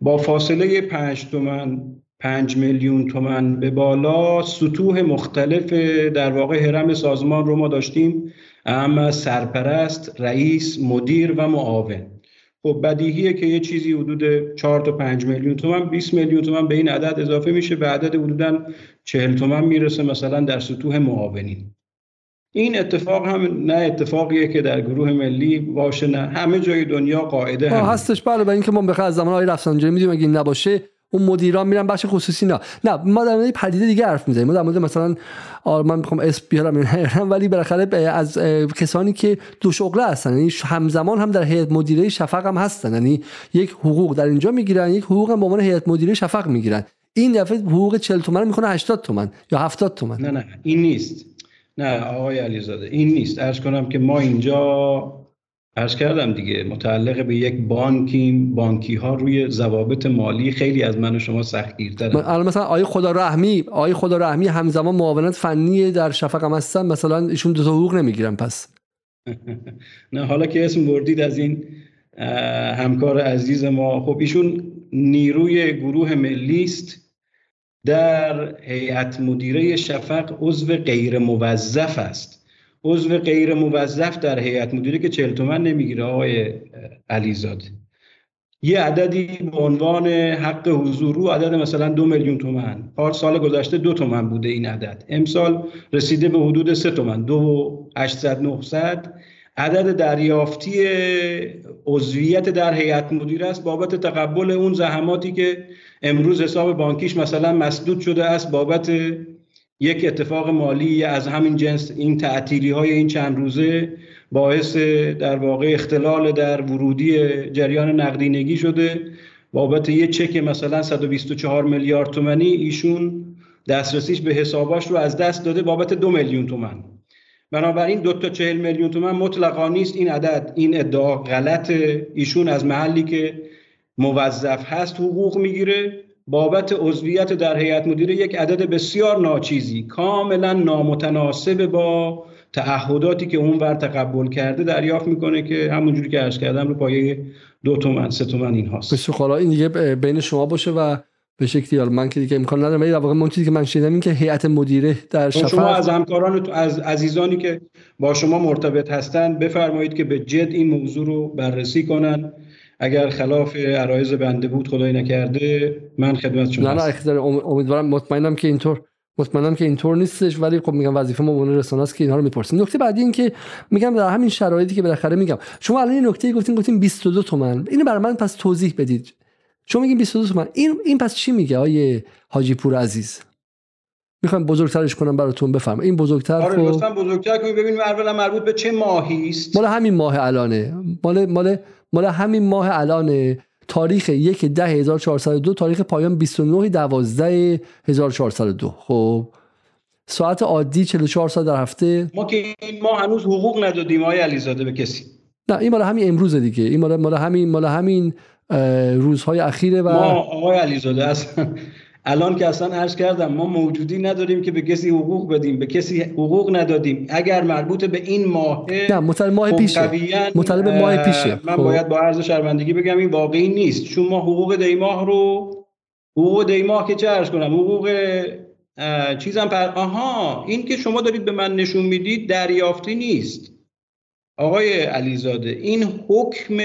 با فاصله 5 تومن 5 میلیون تومن به بالا. سطوح مختلف در واقع حرم سازمان رو ما داشتیم. اما سرپرست رئیس مدیر و معاون. خب بدیهیه که یه چیزی حدود 4 تا 5 میلیون تومن 20 میلیون تومن به این عدد اضافه میشه. به عدد حدودا 40 تومن می‌رسه مثلا در سطوح معاونین. این اتفاق هم نه اتفاقیه که در گروه ملی باشه نه. همه جای دنیا قاعده هم هستش. بله برای اینکه ما بخیر از زمان آقای رفسنجانی می‌دونیم اگه این نباشه اون مدیران میرن بخش خصوصی نه نه ما در مورد پدیده دیگه حرف می‌زنیم. ما در مورد مثلا من می‌خوام اسم بیارم ولی بالاخره از کسانی که دو شغله هستن یعنی همزمان هم در هیئت مدیره شفق هم هستن. یعنی یک حقوق در اینجا می‌گیرن یک حقوق هم به عنوان هیئت مدیره شفق می‌گیرن. این دفعه حقوق 40 تومن می‌کنه 80 تومن یا 70 تومن. نه نه این نیست. نه آقای علیزاده این نیست. ارز کنم که ما اینجا ارز کردم دیگه متعلق به یک بانکیم. بانکی ها روی ضوابط مالی خیلی از من و شما سختگیرترن. الان مثلا آقای خدا رحمی آقای خدا رحمی همزمان معاونت فنی در شفق هم هستن مثلا ایشون دو تا حقوق نمی‌گیرن پس. نه حالا که اسم بردید از این همکار عزیز ما. خب ایشون نیروی گروه ملی است. در هیئت مدیره شفق عضو غیر موظف است. عضو غیر موظف در هیئت مدیره که چهل تومن نمی‌گیره آقای علیزاده یه عددی به عنوان حق حضور رو عدد مثلا دو میلیون تومن. پار سال گذشته دو تومن بوده این عدد. امسال رسیده به حدود سه تومن. دو 800 900 عدد دریافتی عضویت در هیئت مدیره است. بابت تقبل اون زحماتی که امروز حساب بانکیش مثلا مسدود شده است بابت یک اتفاق مالی از همین جنس این تعطیلی های این چند روزه باعث در واقع اختلال در ورودی جریان نقدینگی شده. بابت یه چک مثلا 124 میلیارد تومنی ایشون دسترسیش به حساباش رو از دست داده بابت دو میلیون تومن. بنابراین دو تا چهل میلیون تومن مطلقا نیست. این عدد این ادعا غلط ایشون از محلی که موظف هست حقوق می‌گیره. بابت عضویت در هیئت مدیره یک عدد بسیار ناچیزی کاملا نامتناسب با تعهداتی که اون ور تقبل کرده دریافت می‌کنه که همونجوری که عرض کردم رو پایه دو تومن سه تومن این هاست. بسیار این دیگه بین شما باشه و به شکلی من که دیگه امکان ندارم ولی در واقع من چیزی که من شنیدم این که هیئت مدیره در شفاف شما از همکاران از عزیزانی که با شما مرتبط هستند بفرمایید که به جد این موضوع رو بررسی کنن. اگر خلاف عرایز بنده بود خدای نکرده من خدمت شما نه نه امیدوارم مطمئنم که اینطور مطمئنم که اینطور نیستش ولی خب میگم وظیفه ما عنوان رسانه است که اینها رو می‌پرسیم. نکته بعدی این که میگم در همین شرایطی که بالاخره میگم شما الان این نکته گفتین گفتین 22 تومن. اینو برای من پس توضیح بدید. شما میگین 22 تومن. این این پس چی میگه آیه حاجی پور عزیز؟ می‌خوام بزرگترش کنم براتون بفهم این بزرگتر آره خب... بزرگتر کنیم ببینیم اولا مربوط به چه ماهی است؟ مال همین ماه الانه. مال مال مال همین ماه الانه تاریخ یک ده 1402 تاریخ پایان 29 12 1402 خب ساعت عادی 44 ساعت در هفته. ما که این ما هنوز حقوق ندادیم آقای علیزاده به کسی. نه این مال همین امروز دیگه. این مال مال همین مال همین روزهای اخیره و ما آقای علیزاده اصلا الان که اصلا عرض کردم ما موجودی نداریم که به کسی حقوق بدیم به کسی حقوق ندادیم. اگر مربوط به این ماه نه مطلب ماه پیشه. مطلب ماه پیشه. من خب. باید با عرض شرمندگی بگم این واقعی نیست. چون ما حقوق دیماه رو حقوق دیماه که چه عرض کنم حقوق چیزم پر آها این که شما دارید به من نشون می‌دید دریافتی نیست. آقای علیزاده این حکم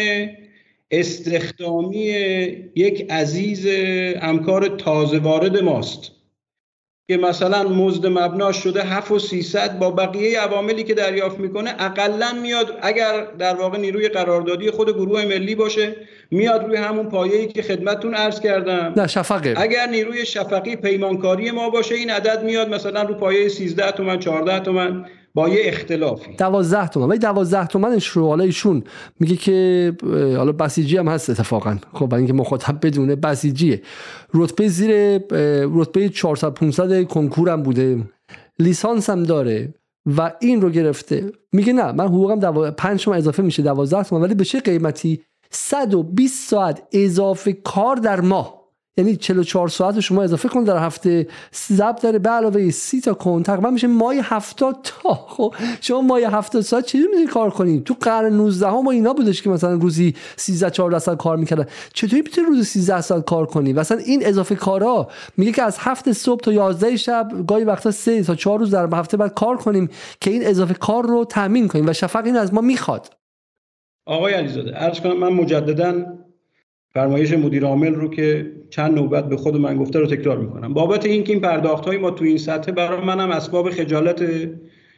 استخدامی یک عزیز همکار تازه وارد ماست که مثلا مزد مبناش شده 7 و 300 با بقیه عواملی که دریافت می‌کنه اقلا میاد اگر در واقع نیروی قراردادی خود گروه ملی باشه میاد روی همون پایه‌ای که خدمتتون عرض کردم. نه شفقه. اگر نیروی شفقی پیمانکاری ما باشه این عدد میاد مثلا رو پایه 13 تومن 14 تومن. با یه اختلافی. 12 تومن. ولی 12 تومنش رو حالا ایشون میگه که حالا بسیجی هم هست اتفاقا. خب برای اینکه مخاطب بدونه بسیجیه. رتبه زیر رتبه 400 500 کنکور هم بوده. لیسانس هم داره و این رو گرفته. میگه نه من حقوقم دو... 5 تومن اضافه میشه 12 تومن. ولی به چه قیمتی؟ 120 ساعت اضافه کار در ماه. یعنی 44 ساعت شما اضافه کن در هفته. ضبط داره به علاوه 30 تا کن تقریبا میشه مای 70 تا. خب شما مای 70 ساعت چجوری می‌تونید کار کنید تو قرن 19 هم اینا بودش که مثلا روزی 13 14 ساعت کار می‌کردن. چطوری می‌تونید روزی 13 ساعت کار کنی؟ مثلا این اضافه کارا میگه که از هفت صبح تا 11 شب گاهی وقتا 3 تا 4 روز در هفته بعد کار کنیم که این اضافه کار رو تامین کنیم و شفق این از ما می‌خواد. آقای علیزاده عرض کنم من مجددا فرمایش مدیر عامل رو که چند نوبت به خود من گفته رو تکرار می‌کنم. بابت اینکه این پرداخت های ما تو این سطح برای منم اسباب خجالت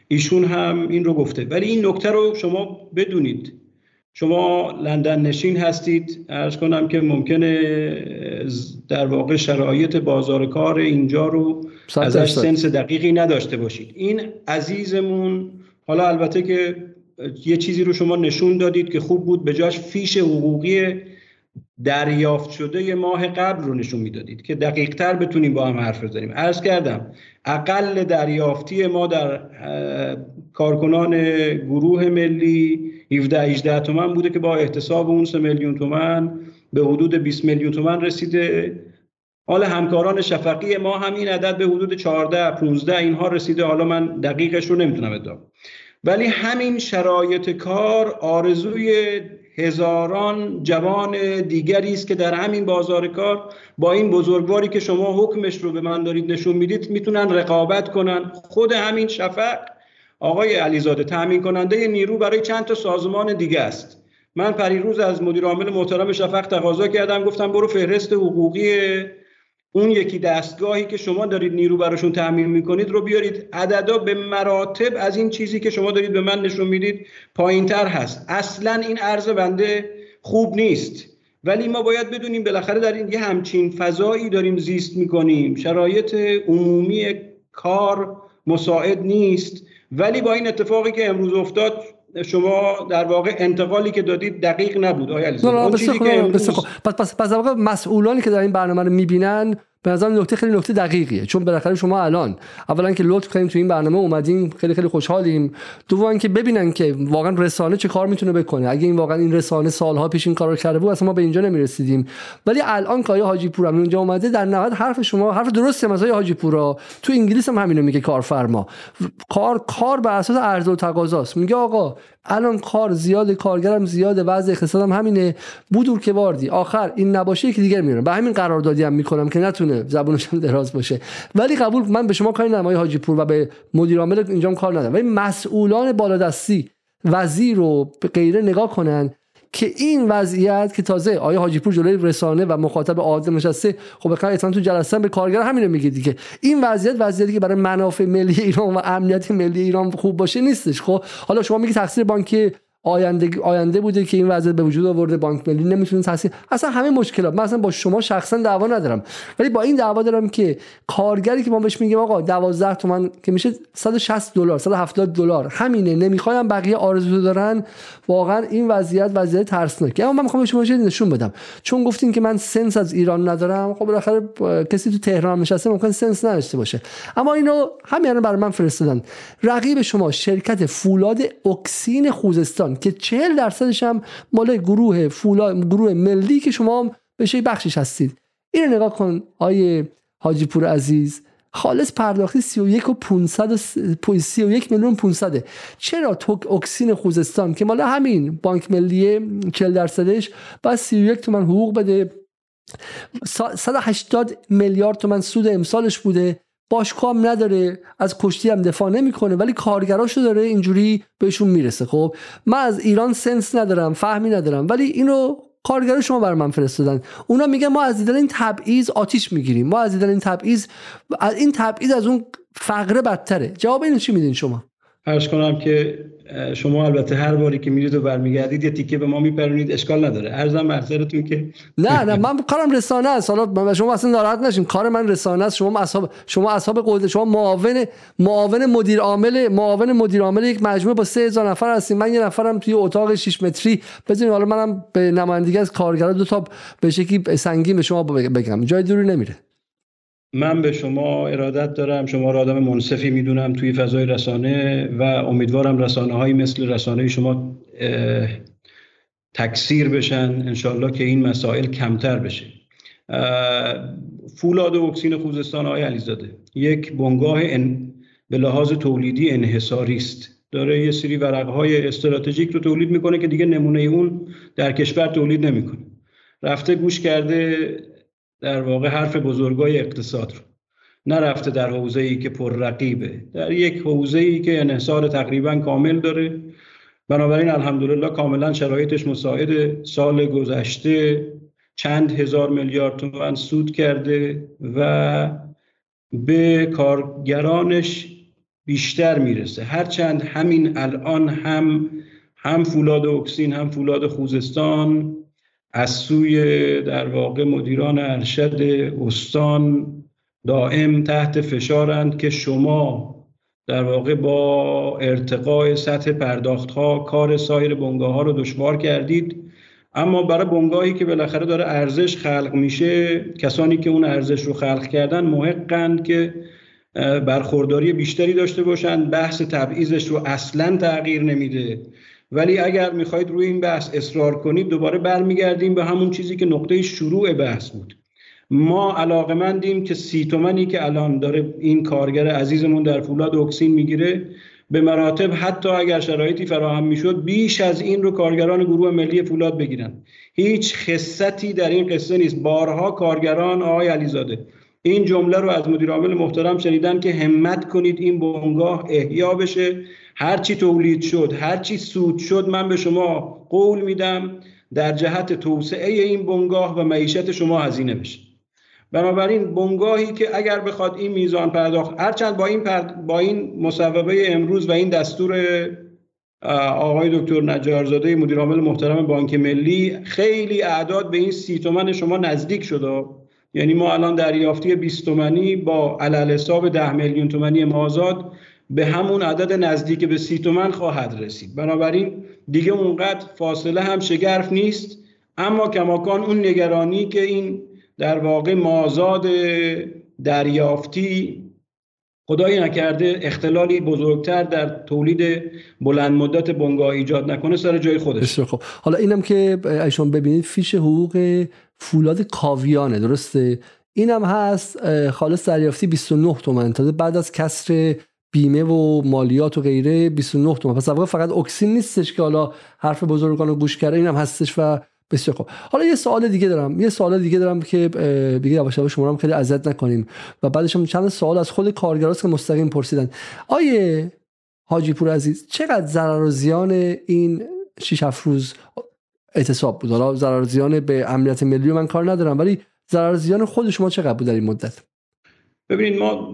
ایشون هم این رو گفته. ولی این نکته رو شما بدونید. شما لندن نشین هستید. ارز کنم که ممکنه در واقع شرایط بازار کار اینجا رو ازش سنس دقیقی نداشته باشید. این عزیزمون حالا البته که یه چیزی رو شما نشون دادید که خوب بود. به جاش فیش حقوقی دریافت شده یه ماه قبل رو نشون می‌دادید که دقیق تر بتونیم با هم حرف بزنیم. عرض کردم اقل دریافتی ما در کارکنان گروه ملی 17 18 تومن بوده که با احتساب اون 3 میلیون تومن به حدود 20 میلیون تومن رسیده. حالا همکاران شفقی ما هم این عدد به حدود 14 15 اینها رسیده. حالا من دقیقش رو نمی‌تونم ادعا ولی همین شرایط کار آرزوی هزاران جوان دیگری است که در همین بازار کار با این بزرگواری که شما حکمش رو به من دارید نشون می‌دید می‌تونن رقابت کنن. خود همین شفق آقای علیزاده تامین کننده نیرو برای چند تا سازمان دیگه است. من پریروز از مدیر عامل محترم شفق تقاضا کردم گفتم برو فهرست حقوقی اون یکی دستگاهی که شما دارید نیرو براشون تعمیر می‌کنید رو بیارید. عددا به مراتب از این چیزی که شما دارید به من نشون می‌دید پایینتر هست. اصلا این عرض بنده خوب نیست. ولی ما باید بدونیم بالاخره در این یه همچین فضایی داریم زیست می‌کنیم. شرایط عمومی کار مساعد نیست. ولی با این اتفاقی که امروز افتاد شما در واقع انتقالی که دادید دقیق نبود. آیا اون چیزی که امروز... پس پس پس مسئولانی که در این برنامه رو می‌بینن به نظر نکته خیلی نکته دقیقیه. چون بالاخره شما الان اولا که لطف کنیم تو این برنامه اومدیم خیلی خیلی خوشحالیم. دوم که ببینن که واقعا رسانه چه کار می‌تونه بکنه. اگه این واقعا این رسانه سالها پیش این کارو کرده بود اصلا ما به اینجا نمی‌رسیدیم. ولی الان که حاجی پور اونجا اومده در نهایت حرف شما حرف درسته مثلا حاجی پورا تو انگلیس هم همینو میگه کارفرما. کار کار بر اساس عرضه و تقاضاست. میگه آقا الان کار زیاد کارگرم زیاد وضع اقتصادم همینه. بودور که واردی. آخر این نباشه که دیگر میرم. به همین قراردادی هم می‌کنم که نتونه زبونش هم دراز باشه. ولی قبول من به شما کاری ندارم حاجی پور و به مدیر عامل اینجا کار ندارم. ولی مسئولان بالادستی وزیر رو غیره نگاه کنن. که این وضعیت که تازه آیا حاجی پور جلوی رسانه و مخاطب عادی نشسته خب بخاطر تو جلسه به کارگر همینو میگه دیگه. این وضعیت وضعیتی که برای منافع ملی ایران و امنیت ملی ایران خوب باشه نیستش خب؟ حالا شما میگی تقصیر بانک آینده آینده بوده که این وضعیت به وجود آورده بانک ملی نمی‌تونه تاثیر اصلا همه مشکلات من اصلا با شما شخصا دعوا ندارم. ولی با این دعوا دارم که کارگری که ما بهش میگیم آقا 12 تومن که میشه 160 دلار 170 دلار. همینه نمی‌خوایم بقیه آرزو دارن. واقعا این وضعیت وضعیت ترسناکه. اما من می‌خوام شما نشون بدم. چون گفتین که من سنس از ایران ندارم خب بالاخره کسی تو تهران نشسته ممکن سنس نداشته باشه. اما اینو همین برای من فرستادن. رقیب شما شرکت فولاد اکسین خوزستان. که چهل درصدش هم مال گروه فولا گروه ملی که شما بشه بخشش هستید. این نگاه کن آیه حاجی پور عزیز. خالص پرداختی 31 و 500 31 میلیون 500 چرا توک اکسین خوزستان که مال همین بانک ملی 40 درصدش بعد 31 تومن حقوق بده؟ 180 میلیارد تومن سود امسالش بوده. باشگاه نداره از کشتی هم دفاع نمی‌کنه ولی کارگراشو داره اینجوری بهشون می‌رسه. خب من از ایران سنس ندارم فهمی ندارم ولی اینو کارگرا شما بر من فرستادن. اونا میگن ما از دیدن این تبعیض آتیش می‌گیریم. ما از دیدن این تبعیض این تبعیض از اون فقره بدتره. جواب اینو چی میدین شما؟ عرض کنم که شما البته هر باری که میرید و برمیگردید یه تیکه به ما میپرونید اشکال نداره. ارزم محضرتون که نه نه من کارم رسانه است. حالا شما اصلا ناراحت نشین کار من رسانه است. شما اصحاب شما اصحاب قدرت شما معاون معاون مدیر عامل معاون مدیر عامل یک مجموعه با 3000 نفر هستیم. من یه نفرم توی اتاق 6 متری. بزنین حالا منم به نمایندگی از کارگرا دو تا به شکلی سنگین به شما بگم. جای دوری نمیره. من به شما ارادت دارم شما را آدم منصفی می‌دونم توی فضای رسانه و امیدوارم رسانه هایی مثل رسانه شما تکثیر بشن انشالله که این مسائل کمتر بشه. فولاد و اکسین خوزستان آقای علیزاده یک بنگاه ان... به لحاظ تولیدی انحصاری است. داره یه سری ورقهای استراتژیک رو تولید می‌کنه که دیگه نمونه اون در کشور تولید نمی‌کنه. رفته گوش کرده در واقع حرف بزرگای اقتصاد رو. نرفته در حوزه ای که پر رقیبه در یک حوزه ای که انحصار تقریبا کامل داره. بنابراین الحمدلله کاملا شرایطش مساعد سال گذشته چند هزار میلیارد تومن سود کرده و به کارگرانش بیشتر می‌رسه. هرچند همین الان هم هم فولاد اکسین هم فولاد خوزستان از سوی در واقع مدیران ارشد استان دائم تحت فشارند که شما در واقع با ارتقاء سطح پرداخت ها کار سایر بنگاه ها رو دشوار کردید. اما برای بنگاهی که بالاخره داره ارزش خلق میشه کسانی که اون ارزش رو خلق کردن محقند که برخورداری بیشتری داشته باشند بحث تبعیضش رو اصلا تغییر نمیده. ولی اگر می‌خواید روی این بحث اصرار کنید دوباره برمیگردیم به همون چیزی که نقطه شروع بحث بود. ما علاقمندیم که سی تومنی که الان داره این کارگر عزیزمون در فولاد اکسین می‌گیره به مراتب حتی اگر شرایطی فراهم می‌شد بیش از این رو کارگران گروه ملی فولاد بگیرن. هیچ خصتی در این قصه نیست. بارها کارگران آقای علیزاده این جمله رو از مدیر عامل محترم شنیدن که همت کنید این بنگاه احیا بشه. هرچی تولید شد هرچی سود شد من به شما قول میدم در جهت توسعه این بنگاه و معیشت شما هزینه بشه. بنابراین بنگاهی که اگر بخواد این میزان پرداخت هرچند با این با این مصوبه امروز و این دستور آقای دکتر نجارزاده مدیر عامل محترم بانک ملی خیلی اعداد به این سی تومن شما نزدیک شده یعنی ما الان دریافتی 20 تومنی با علل حساب 10 میلیون تومنی مازاد به همون عدد نزدیک به سی تومن خواهد رسید. بنابراین دیگه اونقدر فاصله هم شگرف نیست. اما کماکان اون نگرانی که این در واقع مازاد دریافتی خدایی نکرده اختلالی بزرگتر در تولید بلند مدت بنگاه ایجاد نکنه سر جای خودش. خب حالا اینم که ایشون ببینید فیش حقوق فولاد کاویانه درسته؟ اینم هست خالص دریافتی 29 تومن. تا بعد از کسر بیمه و مالیات و غیره 29 تومن. پس فقط اکسین نیستش که حالا حرف بزرگان رو گوش کرده اینم هستش و بسیار خوب. حالا یه سوال دیگه دارم. یه سوال دیگه دارم که دیگه یواش یواش شما هم خیلی اذیت نکنیم. و بعدش هم چند سوال از خود کارگراست که مستقیم پرسیدن. آیه حاجی پور عزیز چقدر ضرر و زیان این 6 7 روز اعتصاب بود؟ حالا ضرر زیان به امنیت ملی من کار ندارم ولی ضرر زیان خود شما چقدر بود در این مدت؟ ببینید ما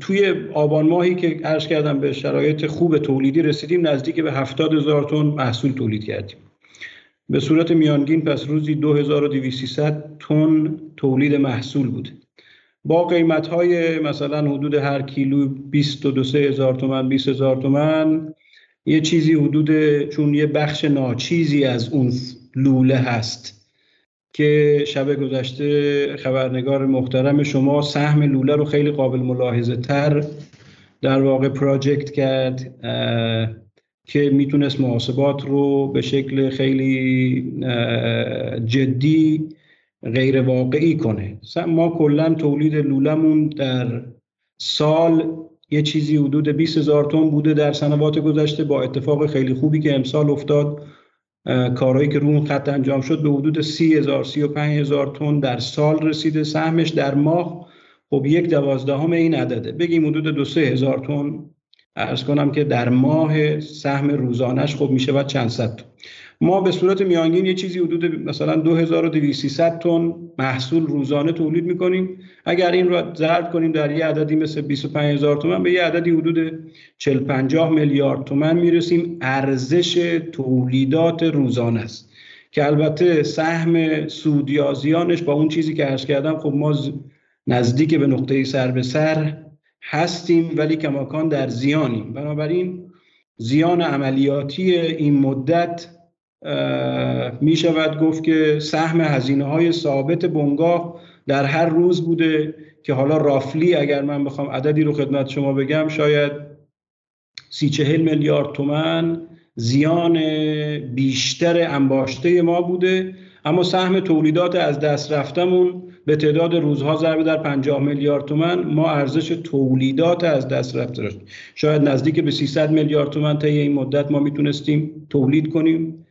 توی آبان ماهی که عرض کردم به شرایط خوب تولیدی رسیدیم نزدیک به هفتاد هزار تن محصول تولید کردیم. به صورت میانگین پس روزی 2200 تن تولید محصول بود. با قیمت های مثلا حدود هر کیلو 22 هزار تومن 20 هزار تومن یه چیزی حدود چون یه بخش ناچیزی از اون لوله هست. که شب گذشته خبرنگار محترم شما سهم لوله رو خیلی قابل ملاحظه تر در واقع پراجکت کرد که می‌تونست محاسبات رو به شکل خیلی جدی غیر واقعی کنه ما کلا تولید لولمون در سال یه چیزی حدود 20 هزار تن بوده در سنوات گذشته با اتفاق خیلی خوبی که امسال افتاد. کارهایی که رو اون خط انجام شد به حدود 30 هزار 35 هزار تن در سال رسیده. سهمش در ماه خب یک دوازدهم این عدده. بگیم حدود دو سه هزار تن. ارز کنم که در ماه سهم روزانش خب میشه و چند صد ما به صورت میانگین یه چیزی حدود مثلا 2200 تن محصول روزانه تولید می‌کنیم. اگر این رو ضرب کنیم در یه عددی مثل 25000 تومن به یه عددی حدود 40 50 میلیارد تومن می‌رسیم. ارزش تولیدات روزانه است. که البته سهم سودیازیانش با اون چیزی که عرض کردم خب ما نزدیک به نقطه سر به سر هستیم ولی کماکان در زیانیم. بنابراین زیان عملیاتی این مدت می شود گفت که سهم هزینه های ثابت بنگاه در هر روز بوده که حالا رافلی اگر من بخوام عددی رو خدمت شما بگم شاید سی چهل میلیارد تومن زیان بیشتر انباشته ما بوده. اما سهم تولیدات از دست رفتمون به تعداد روزها ضربه در 50 میلیارد تومن ما ارزش تولیدات از دست رفته شاید نزدیک به 300 میلیارد تومن طی این مدت ما می‌تونستیم تولید کنیم.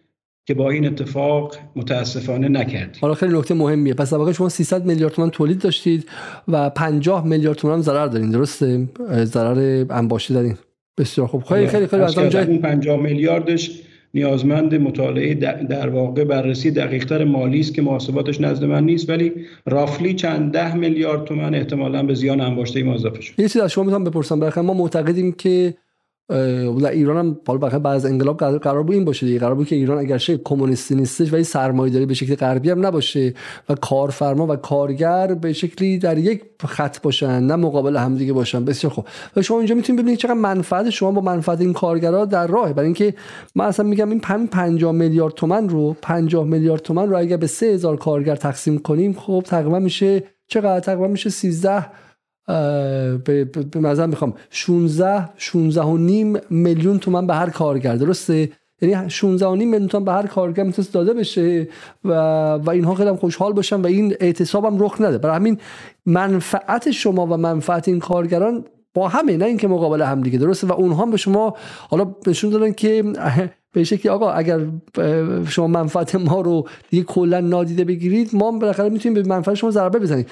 که با این اتفاق متاسفانه نکردیم. حالا خیلی نکته مهمیه. پس واقعا شما 300 میلیارد تومان تولید داشتید و 50 میلیارد تومان ضرر دارین. درسته؟ ضرر انباشته دارین. بسیار خوب. خیلی خیلی خیلی. از اون 50 میلیاردش نیازمند مطالعه در واقع بررسی دقیقتر مالی است که محاسباتش نزد من نیست ولی رافلی چند ده میلیارد تومن احتمالا به زیان انباشته ما اضافه شد. یه چیز از شما می‌تونم بپرسم. برخلاف ما معتقدیم که در ایران هم حالا بعد از انقلاب قرار بود این باشه دیگه. قرار بود که ایران اگر شکل کمونیستی نیستش ولی سرمایه داری به شکل غربی هم نباشه و کارفرما و کارگر به شکلی در یک خط باشن نه مقابل همدیگه باشن. بسیار خوب. و شما اینجا می‌تونید ببینید چقدر منفعت شما با منفعت این کارگرا در راهه. برای اینکه من اصلا میگم این 50 میلیارد تومن رو 50 میلیارد تومن رو اگر به 3000 کارگر تقسیم کنیم خب تقریبا میشه چقدر؟ تقریبا میشه 13 به مثلا می‌خوام. 16 16 و نیم میلیون تومن به هر کارگر درسته؟ یعنی 16 و نیم میلیون تومن به هر کارگر می‌تونست داده بشه و و اینها خیلی خوشحال باشن و این اعتصاب هم رخ نده. برای همین منفعت شما و منفعت این کارگران با همه نه اینکه مقابل هم دیگه درسته؟ و اونها به شما حالا نشون دادن که به شکلی آقا اگر شما منفعت ما رو دیگه کلا نادیده بگیرید ما بالاخره می‌تونیم به منفعت شما ضربه بزنیم.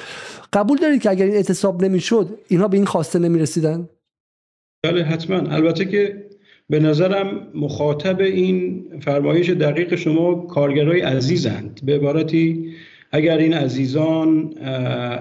قبول دارید که اگر این اعتصاب نمی‌شد اینها به این خواسته نمی‌رسیدن؟ بله حتما. البته که به نظرم مخاطب این فرمایش دقیق شما کارگرای عزیزند. به عبارتی اگر این عزیزان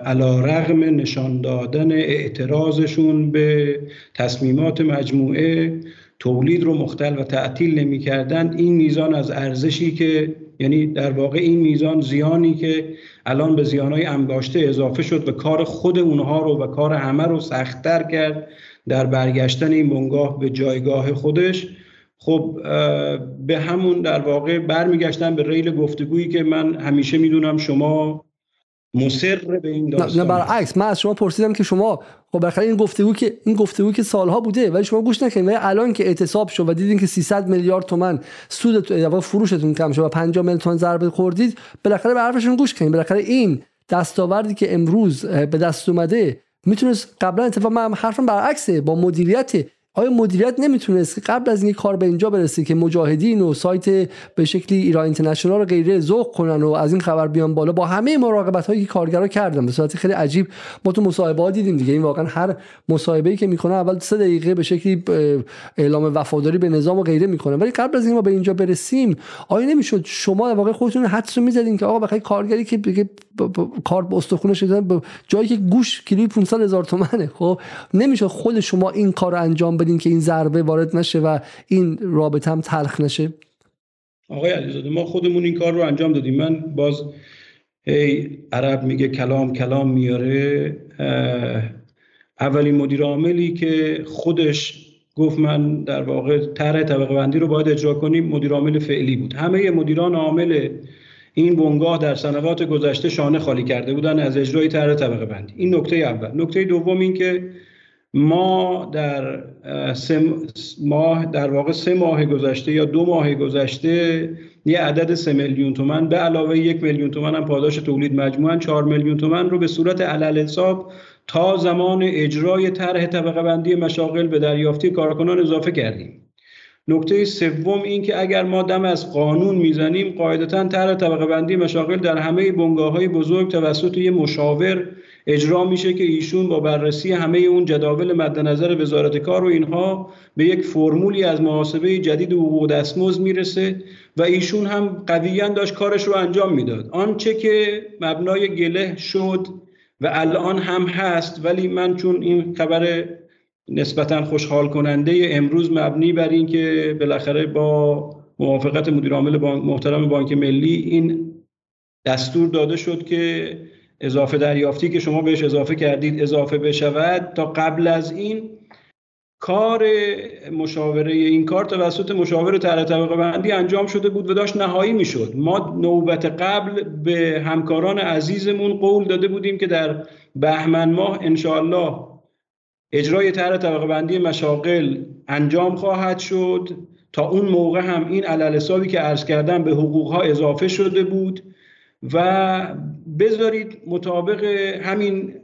علا رغم نشان دادن اعتراضشون به تصمیمات مجموعه تولید رو مختل و تعطیل نمی کردند این میزان از ارزشی که یعنی در واقع این میزان زیانی که الان به زیانهای انباشته اضافه شد و کار خود اونها رو و کار همه رو سختتر کرد در برگشتن این بنگاه به جایگاه خودش. خب به همون در واقع برمیگشتن به ریل گفتگویی که من همیشه می‌دونم شما مصر به این داستان نه برعکس. من از شما پرسیدم که شما خب بالاخره این گفتگو که این گفتگو که سالها بوده ولی شما گوش نکنید ولی الان که اعتصاب شد و دیدین که 300 میلیارد تومان سود یا فروشتون کم شد و 50 میلیون تومان ضربه خوردید بالاخره به حرفشون گوش کنید بالاخره این دستاوردی که امروز به دست اومده می‌تونست قبلا اتفاق من حرفم برعکسه. با مدیریت آیا مدیریت نمی‌تونست قبل از اینکه کار به اینجا برسه که مجاهدین و سایت به شکلی ایران اینترنشنال رو غیره ذوق کنن و از این خبر بیان بالا با همه مراقبت هایی که کارگرا کردن به صورت خیلی عجیب ما تو مصاحبه ها دیدیم دیگه. این واقعا هر مصاحبه که می‌کنه اول سه دقیقه به شکلی اعلام وفاداری به نظام و غیره می‌کنه. ولی قبل از اینکه ما به اینجا برسیم آیا نمی‌شد شما در واقع خودتون حدس می‌زدین که آقا بخیر کارگری که بگه کار به استخونش جایی که گوش کیلوی 500 هزار تومنه؟ خب نمیشه خود شما این کار انجام بدین که این ضربه وارد نشه و این رابطه هم تلخ نشه؟ آقای علیزاده ما خودمون این کار رو انجام دادیم. من باز هی عرب میگه کلام کلام میاره. اولین مدیر عاملی که خودش گفت من در واقع طرح طبقه بندی رو باید اجرا کنیم مدیر عامل فعلی بود. همه مدیران عامل این بنگاه در سنوات گذشته شانه خالی کرده بودن از اجرای طرح طبقه بندی. این نکته اول. نکته دوم این که ما در ماه در واقع سه ماه گذشته یا دو ماه گذشته یه عدد سه میلیون تومن به علاوه یک میلیون تومن هم پاداش تولید مجموعا چهار میلیون تومن رو به صورت علل حساب تا زمان اجرای طرح طبقه بندی مشاغل به دریافتی کارکنان اضافه کردیم. نکته سوم این که اگر ما دم از قانون می‌زنیم قاعدتا طرح طبقه بندی مشاغل در همه بنگاه های بزرگ توسط یه مشاور اجرا میشه که ایشون با بررسی همه اون جداول مد نظر وزارت کار و اینها به یک فرمولی از محاسبه جدید حقوق دستمزد می‌رسه و ایشون هم قویا داشت کارش رو انجام می‌داد. آنچه که مبنای گله شد و الان هم هست ولی من چون این خبر نسبتا خوشحال کننده امروز مبنی بر این که بالاخره با موافقت مدیر عامل محترم بانک ملی این دستور داده شد که اضافه دریافتی که شما بهش اضافه کردید اضافه بشود. تا قبل از این کار مشاوره این کار توسط مشاور طرح طبقه بندی انجام شده بود و داشت نهایی می‌شد. ما نوبت قبل به همکاران عزیزمون قول داده بودیم که در بهمن ماه انشاءالله اجرای طرح طبقه بندی مشاغل انجام خواهد شد. تا اون موقع هم این علل که عرض کردم به حقوق ها اضافه شده بود. و بذارید مطابق همین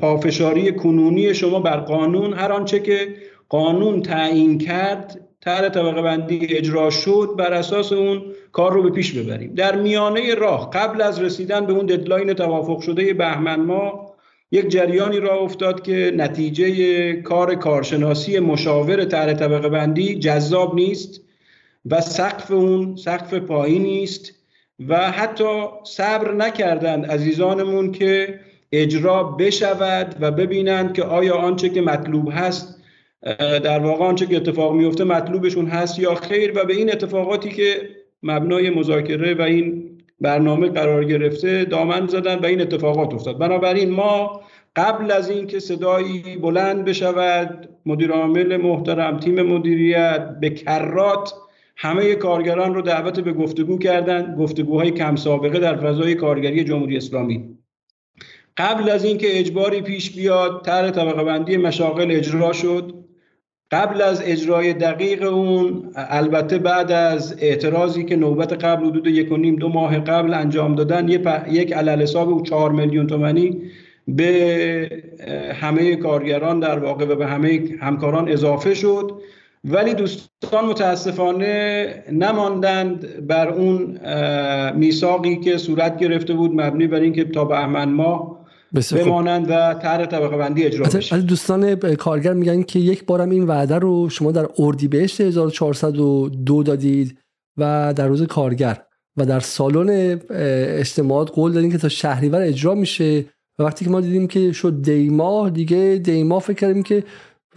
پافشاری کنونی شما بر قانون هر آنچه که قانون تعیین کرد طرح طبقه بندی اجرا شد بر اساس اون کار رو به پیش ببریم. در میانه راه قبل از رسیدن به اون ددلاین توافق شده بهمن ما یک جریانی را افتاد که نتیجه کار کارشناسی مشاور طرح طبقه بندی جذاب نیست و سقف اون سقف پایینی است. و حتی صبر نکردند عزیزانمون که اجرا بشود و ببینند که آیا آنچه که مطلوب هست در واقع آنچه که اتفاق میفته مطلوبشون هست یا خیر و به این اتفاقاتی که مبنای مذاکره و این برنامه قرار گرفته دامن زدن و این اتفاقات افتاد. بنابراین ما قبل از اینکه صدایی بلند بشود مدیر عامل محترم تیم مدیریت به کرات همه کارگران رو دعوت به گفتگو کردند گفتگوهای کم سابقه در فضای کارگری جمهوری اسلامی. قبل از اینکه اجباری پیش بیاد طرح طبقه بندی مشاغل اجرا شد. قبل از اجرای دقیق اون البته بعد از اعتراضی که نوبت قبل حدود یک و نیم دو ماه قبل انجام دادن یک علل حساب چهار میلیون تومنی به همه کارگران در واقع و به همه همکاران اضافه شد. ولی دوستان متاسفانه نماندند بر اون میثاقی که صورت گرفته بود مبنی بر اینکه تا بهمن ماه بمانند و طرح طبقه بندی اجرا بشه. از دوستان کارگر میگن که یک بارم این وعده رو شما در اردیبهشت 1402 دادید و در روز کارگر و در سالن اجتماعات قول دادین که تا شهریور اجرا میشه. و وقتی که ما دیدیم که شد دیما دیگه دیما فکر کردیم که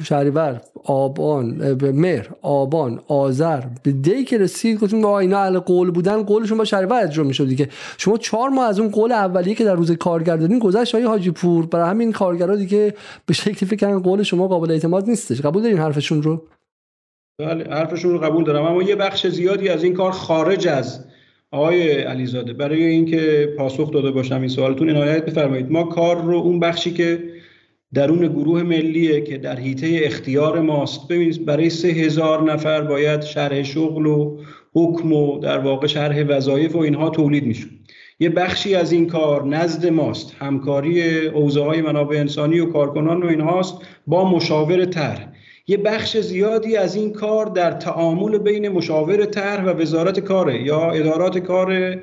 شهریور آبان مهر آبان آذر به دی که رسید گفتیم اینا اهل قول بودن قولشون با شهریور اجرا می‌شد دیگه. شما چهار ماه از اون قول اولیه که در روز کارگر دادین گذشت های حاجی پور برای همین کارگرا دیگه به شکلی فکر کردن قول شما قابل اعتماد نیستش. قبول دارین حرفشون رو؟ بله حرفشون رو قبول دارم. اما یه بخش زیادی از این کار خارج از آقای علیزاده. برای اینکه پاسخ داده باشم این سوالتون عنایت بفرمایید. ما کار رو اون بخشی که درون گروه ملیه که در حیطه اختیار ماست. ببینید برای سه هزار نفر باید شرح شغل و حکم و در واقع شرح وظایف و اینها تولید میشون یه بخشی از این کار نزد ماست. همکاری اوضاع های منابع انسانی و کارکنان و اینهاست با مشاور طرح. یه بخش زیادی از این کار در تعامل بین مشاور طرح و وزارت کاره یا ادارات کار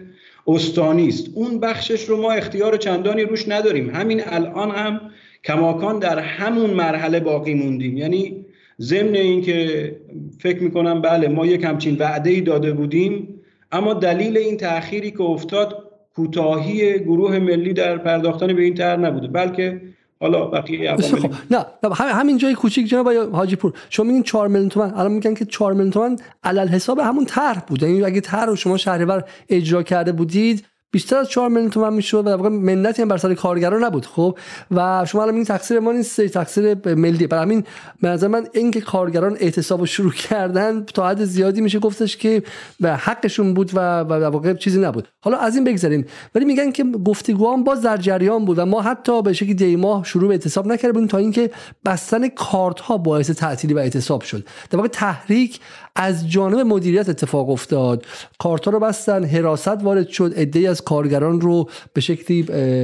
استانی است. اون بخشش رو ما اختیار چندانی روش نداریم. همین الان هم کماکان در همون مرحله باقی موندیم. یعنی ضمن اینکه فکر می‌کنم بله ما یک همچین وعده ای داده بودیم اما دلیل این تأخیری که افتاد کوتاهی گروه ملی در پرداختن به این طرح نبوده بلکه حالا بقیه خب. نه همین جای کوچیک جناب حاجی پور شما میگین 4 میلیون تومان الان میگن که 4 میلیون تومان علل حساب همون طرح بود. یعنی اگه طرح رو شما شهریور اجرا کرده بودید بیشتر از 4 میلیون تومان می‌شد و در واقع منتی هم بر سر کارگران نبود خب؟ و شما الان این تقصیر ما نیست تقصیر ملی. برای همین به نظر من اینکه کارگران اعتصاب رو شروع کردن تا حد زیادی میشه گفتش که به حقشون بود و در واقع چیزی نبود. حالا از این بگذریم. ولی میگن که گفتگو هم باز در جریان بود و ما حتی به شکلی دی ماه شروع به اعتصاب نکرده بودیم تا اینکه بستن کارت ها باعث تعطیلی و اعتصاب شد. در واقع تحریک از جانب مدیریت اتفاق افتاد. کارتا رو بستن حراست وارد شد عده از کارگران رو به شکلی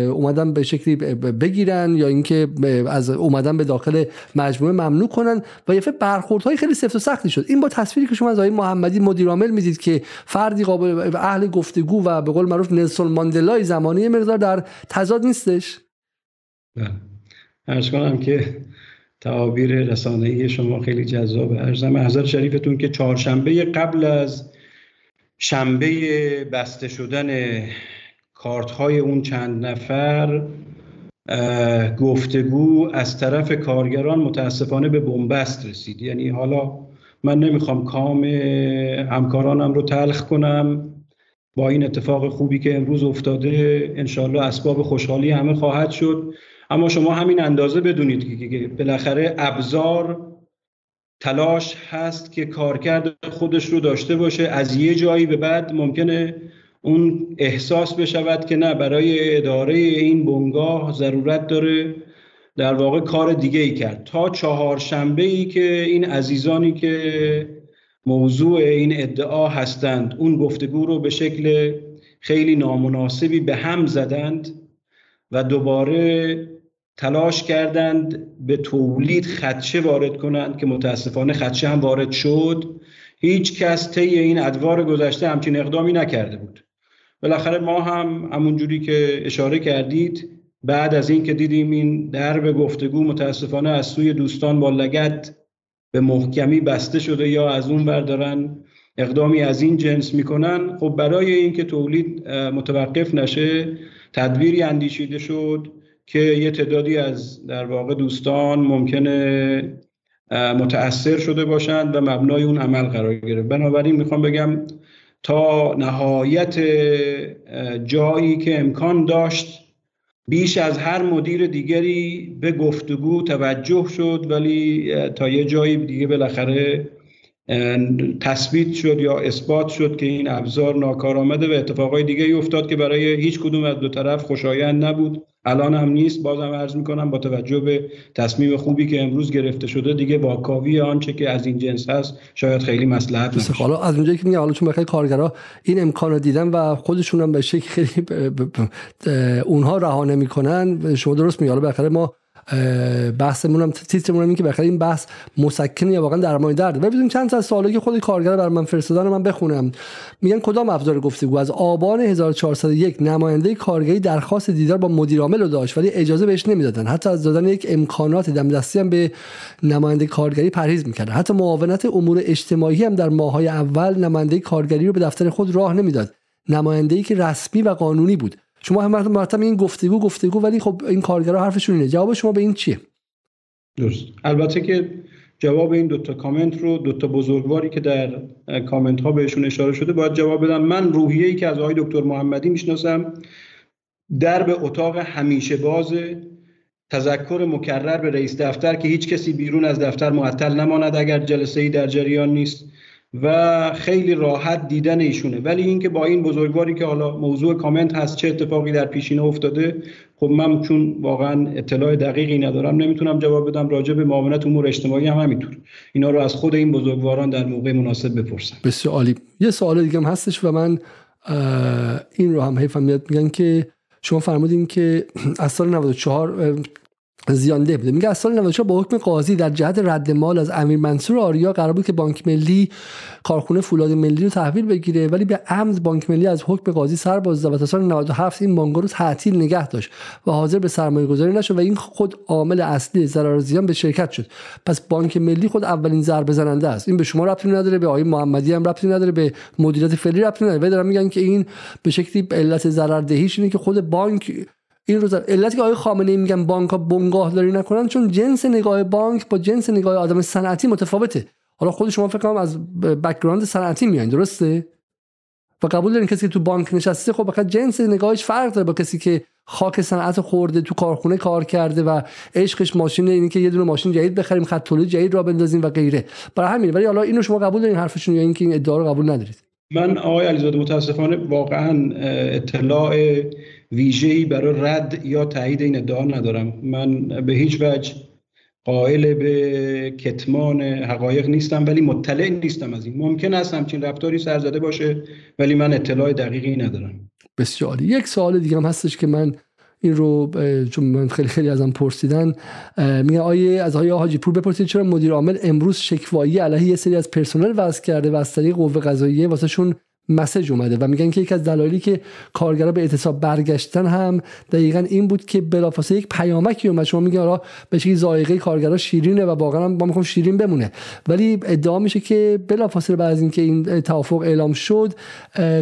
اومدن به شکلی بگیرن یا اینکه از اومدن به داخل مجموعه ممنوع کنن و یه برخوردهای خیلی سفت و سختی شد. این با تصویری که شما از آقای محمدی مدیر عامل می‌دید که فردی قابل اهل گفتگو و به قول معروف نلسون ماندلای زمانی مقدار در تضاد نیستش؟ ارز کنم که تعابیر رسانه‌ای شما خیلی جذابه. ارزم محضر شریفتون که چهارشنبه قبل از شنبه بسته شدن کارت های اون چند نفر گفتگو از طرف کارگران متاسفانه به بنبست رسید. یعنی حالا من نمی‌خوام کام همکارانم رو تلخ کنم. با این اتفاق خوبی که امروز افتاده انشالله اسباب خوشحالی همه خواهد شد. اما شما همین اندازه بدونید که بالاخره ابزار تلاش هست که کارکرد خودش رو داشته باشه. از یه جایی به بعد ممکنه اون احساس بشود که نه برای اداره این بنگاه ضرورت داره در واقع کار دیگه ای کرد. تا چهارشنبه ای که این عزیزانی که موضوع این ادعا هستند اون گفتگو رو به شکل خیلی نامناسبی به هم زدند و دوباره تلاش کردند به تولید خدشه وارد کنند که متاسفانه خدشه هم وارد شد. هیچ کس طی این ادوار گذشته همچین اقدامی نکرده بود. بالاخره ما هم همونجوری که اشاره کردید بعد از اینکه دیدیم این درب گفتگو متاسفانه از سوی دوستان با لگت به محکمی بسته شده یا از اون بردارن اقدامی از این جنس می‌کنن خب برای اینکه تولید متوقف نشه تدبیری اندیشیده شد که یه تعدادی از در واقع دوستان ممکنه متأثر شده باشند و مبنای اون عمل قرار گرفت. بنابراین می‌خوام بگم تا نهایت جایی که امکان داشت بیش از هر مدیر دیگری به گفتگو توجه شد ولی تا یه جایی دیگه بالاخره تثبیت شد یا اثبات شد که این ابزار ناکارآمده و اتفاقای دیگه ای افتاد که برای هیچ کدوم از دو طرف خوشایند نبود. الان هم نیست. بازم عرض می‌کنم با توجه به تصمیم خوبی که امروز گرفته شده دیگه با کاوی آنچه که از این جنس هست شاید خیلی مصلحت نباشه. حالا از اونجایی که میگه حالا چون بخیر کارگرا این امکان رو دیدن و خودشون هم به شکل خیلی اونها رها نمی‌کنن شما درست میگه حالا ما بحثمون هم تیترمون هم این که بخاطر این بحث مسکن یا واقعا درمان درد. ببینیم چند تا سوالی که خود کارگر بر من فرستادن من بخونم. میگن کدام ابزار گفتگو؟ از آبان 1401 نماینده کارگری درخواست دیدار با مدیر عامل رو داشت ولی اجازه بهش نمی‌دادن. حتی از دادن یک امکانات دم دستی هم به نماینده کارگری پرهیز می‌کردن. حتی معاونت امور اجتماعی هم در ماهای اول نماینده کارگری رو به دفتر خود راه نمی‌داد. نماینده ای که رسمی و قانونی بود. شما هم مرتب این گفتگو گفتگو ولی خب این کارگرا حرفشون اینه. جواب شما به این چیه؟ درست. البته که جواب این دوتا کامنت رو دوتا بزرگواری که در کامنت ها بهشون اشاره شده باید جواب بدم. من روحیه ای که از آقای دکتر محمدی می‌شناسم در به اتاق همیشه باز تذکر مکرر به رئیس دفتر که هیچ کسی بیرون از دفتر معطل نماند اگر جلسه ای در جریان نیست. و خیلی راحت دیدن ایشونه. ولی اینکه با این بزرگواری که حالا موضوع کامنت هست چه اتفاقی در پیشینه افتاده خب من چون واقعا اطلاع دقیقی ندارم نمی‌تونم جواب بدم. راجع به معاونت امور اجتماعی هم همینطور. اینا رو از خود این بزرگواران در موقع مناسب بپرسم بسیار عالی. یه سوال دیگه هم هستش و من این رو هم حیفم میاد. میگن که شما فرمودین که از سال 94 زیانده بوده. میگه از سال 94 با حکم قاضی در جهت رد مال از امیر منصور آریا قرار بود که بانک ملی کارخونه فولاد ملی رو تحویل بگیره ولی به عمد بانک ملی از حکم قاضی سر باز و تا سال 97 این بانک رو تعطیل نگه داشت و حاضر به سرمایه گذاری نشد و این خود عامل اصلی ضرر زیان به شرکت شد. پس بانک ملی خود اولین ضربه زننده است. این به شما ربطی نداره به آقای محمدی هم ربطی نداره به مدیریت فعلی ربطی نداره. و دارن میگن که این به شکلی علت ضرر دهیش اینه که خود بانک این روز علتی که آقای خامنه ای میگن بانک ها بنگاه داری نکنن چون جنس نگاه بانک با جنس نگاه آدم صنعتی متفاوته. حالا خود شما فکر کنم از background صنعتی میایین درسته؟ و قبول دارین کسی که تو بانک نشسته خب فقط جنس نگاهش فرق داره با کسی که خاک صنعت خورده تو کارخونه کار کرده و عشقش ماشین اینه که یه دونه ماشین جدید بخریم خط تولید جدید را بندازیم و غیره. برای همین ولی حالا اینو شما قبول دارین حرفشون یا اینکه این ادعا رو قبول ندارید؟ من آقای علیزاده متاسفانه واقعا اطلاع ویژه‌ای برای رد یا تایید این ادعا ندارم. من به هیچ وجه قائل به کتمان حقایق نیستم ولی مطلع نیستم از این. ممکن است همچین رفتاری سرزده باشه ولی من اطلاع دقیقی ندارم. بسیار یک سوال دیگه هم هستش که من این رو چون من خیلی خیلی ازم پرسیدن میگن آیه از آیه حاجی پور بپرسید چرا مدیر عامل امروز شکوایی علیه یه سری از پرسنل وضع کرده و از طریق قوه قضاییه واسهشون مسج اومده و میگن که یکی از دلایلی که کارگرا به اعتصاب برگشتن هم دقیقا این بود که بلافاصله یک پیامکی اومد. شما میگن آره به شکلی ذائقه کارگرا شیرینه و واقعا هم با می‌خوام شیرین بمونه. ولی ادعا میشه که بلافاصله بعد از اینکه این توافق اعلام شد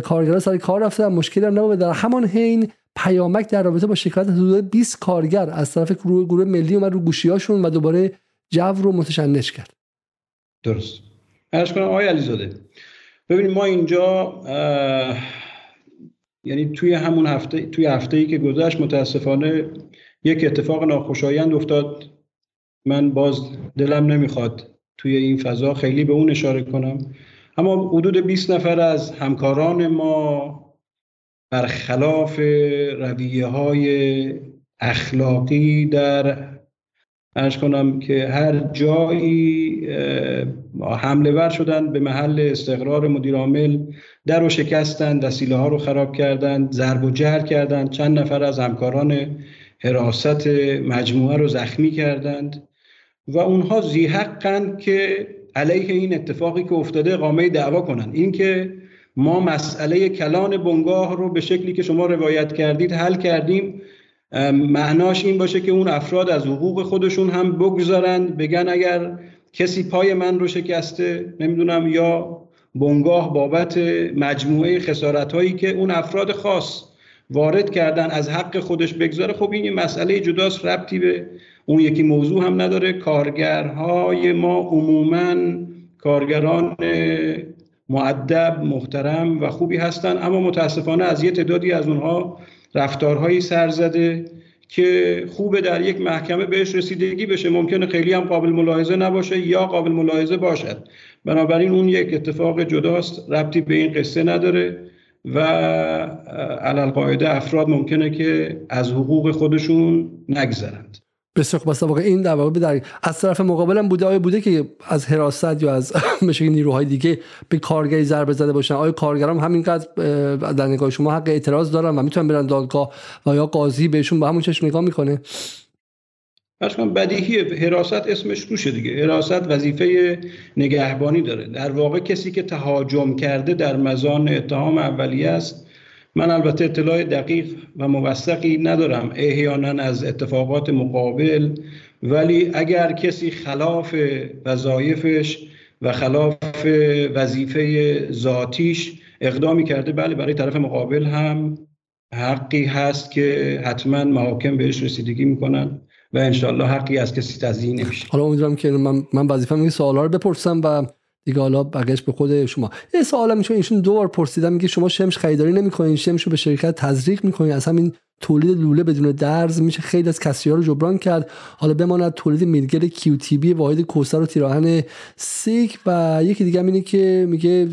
کارگرا سر کار رفتن. مشکلی هم نبود. در همان حین پیامک در رابطه با شکایت حدود 20 کارگر از طرف گروه, گروه ملی اومد رو گوشیاشون و دوباره جو رو متشنج کرد. درست. کنم آقای علیزاده ببینید ما اینجا یعنی توی همون هفته توی هفته ای که گذشت متاسفانه یک اتفاق ناخوشایند افتاد. من باز دلم نمی‌خواد توی این فضا خیلی به اون اشاره کنم. اما حدود 20 نفر از همکاران ما برخلاف رویه های اخلاقی در ارز کنم که هر جایی حمله ور شدن به محل استقرار مدیر عامل در رو شکستن وسیله ها رو خراب کردند ضرب و جهر کردند چند نفر از همکاران حراست مجموعه رو زخمی کردند. و اونها زیحقند که علیه این اتفاقی که افتاده اقامه دعوا کنند اینکه ما مسئله کلان بنگاه رو به شکلی که شما روایت کردید حل کردیم معناش این باشه که اون افراد از حقوق خودشون هم بگذارند بگن اگر کسی پای من رو شکسته نمی‌دونم یا بنگاه بابت مجموعه خسارت هایی که اون افراد خاص وارد کردن از حق خودش بگذاره خب این مسئله جداست ربطی به اون یکی موضوع هم نداره. کارگرهای ما عموما کارگران معدب محترم و خوبی هستن اما متاسفانه از یه تعدادی از اونها رفتارهایی سر زده. که خوبه در یک محکمه بهش رسیدگی بشه. ممکنه خیلی هم قابل ملاحظه نباشه یا قابل ملاحظه باشد. بنابراین اون یک اتفاق جداست ربطی به این قصه نداره و علل قاعده افراد ممکنه که از حقوق خودشون نگذرند. بسیار خوب. است واقعا این در واقع در از طرف مقابلم بوده آیا بوده که از حراست یا از مشه نیروهای دیگه به کارگری ضربه زده باشن. آیا کارگران همینقدر در نگاه شما حق اعتراض دارن و می‌تونن برن دادگاه و یا قاضی بهشون با همون چشم نگاه می‌کنه. کنم بدیهی حراست اسمش روشه دیگه. حراست وظیفه نگهبانی داره. در واقع کسی که تهاجم کرده در مزان اتهام اولیه است. من البته اطلاع دقیق و موثقی ندارم احیانا از اتفاقات مقابل ولی اگر کسی خلاف وظایفش و خلاف وظیفه ذاتیش اقدامی کرده بله برای طرف مقابل هم حقی هست که حتما محاکم بهش رسیدگی می‌کنن و انشالله حقی از کسی تزیین نمیشه. حالا امیدوارم که من, من وظیفه این سوالا رو بپرسم و دیگه حالا بقیش به خود شما. یه سوال میشه ایشون دو بار پرسیدم میگه شما شمش خریداری نمی‌کنین شمش رو به شرکت تزریق می‌کنین از همین تولید لوله بدون درز میشه. خیلی از کسری رو جبران کرد. حالا بماند تولید میلگر کیو تی بی واحد کوسر و تیراهن سیک و یکی دیگه اینه که میگه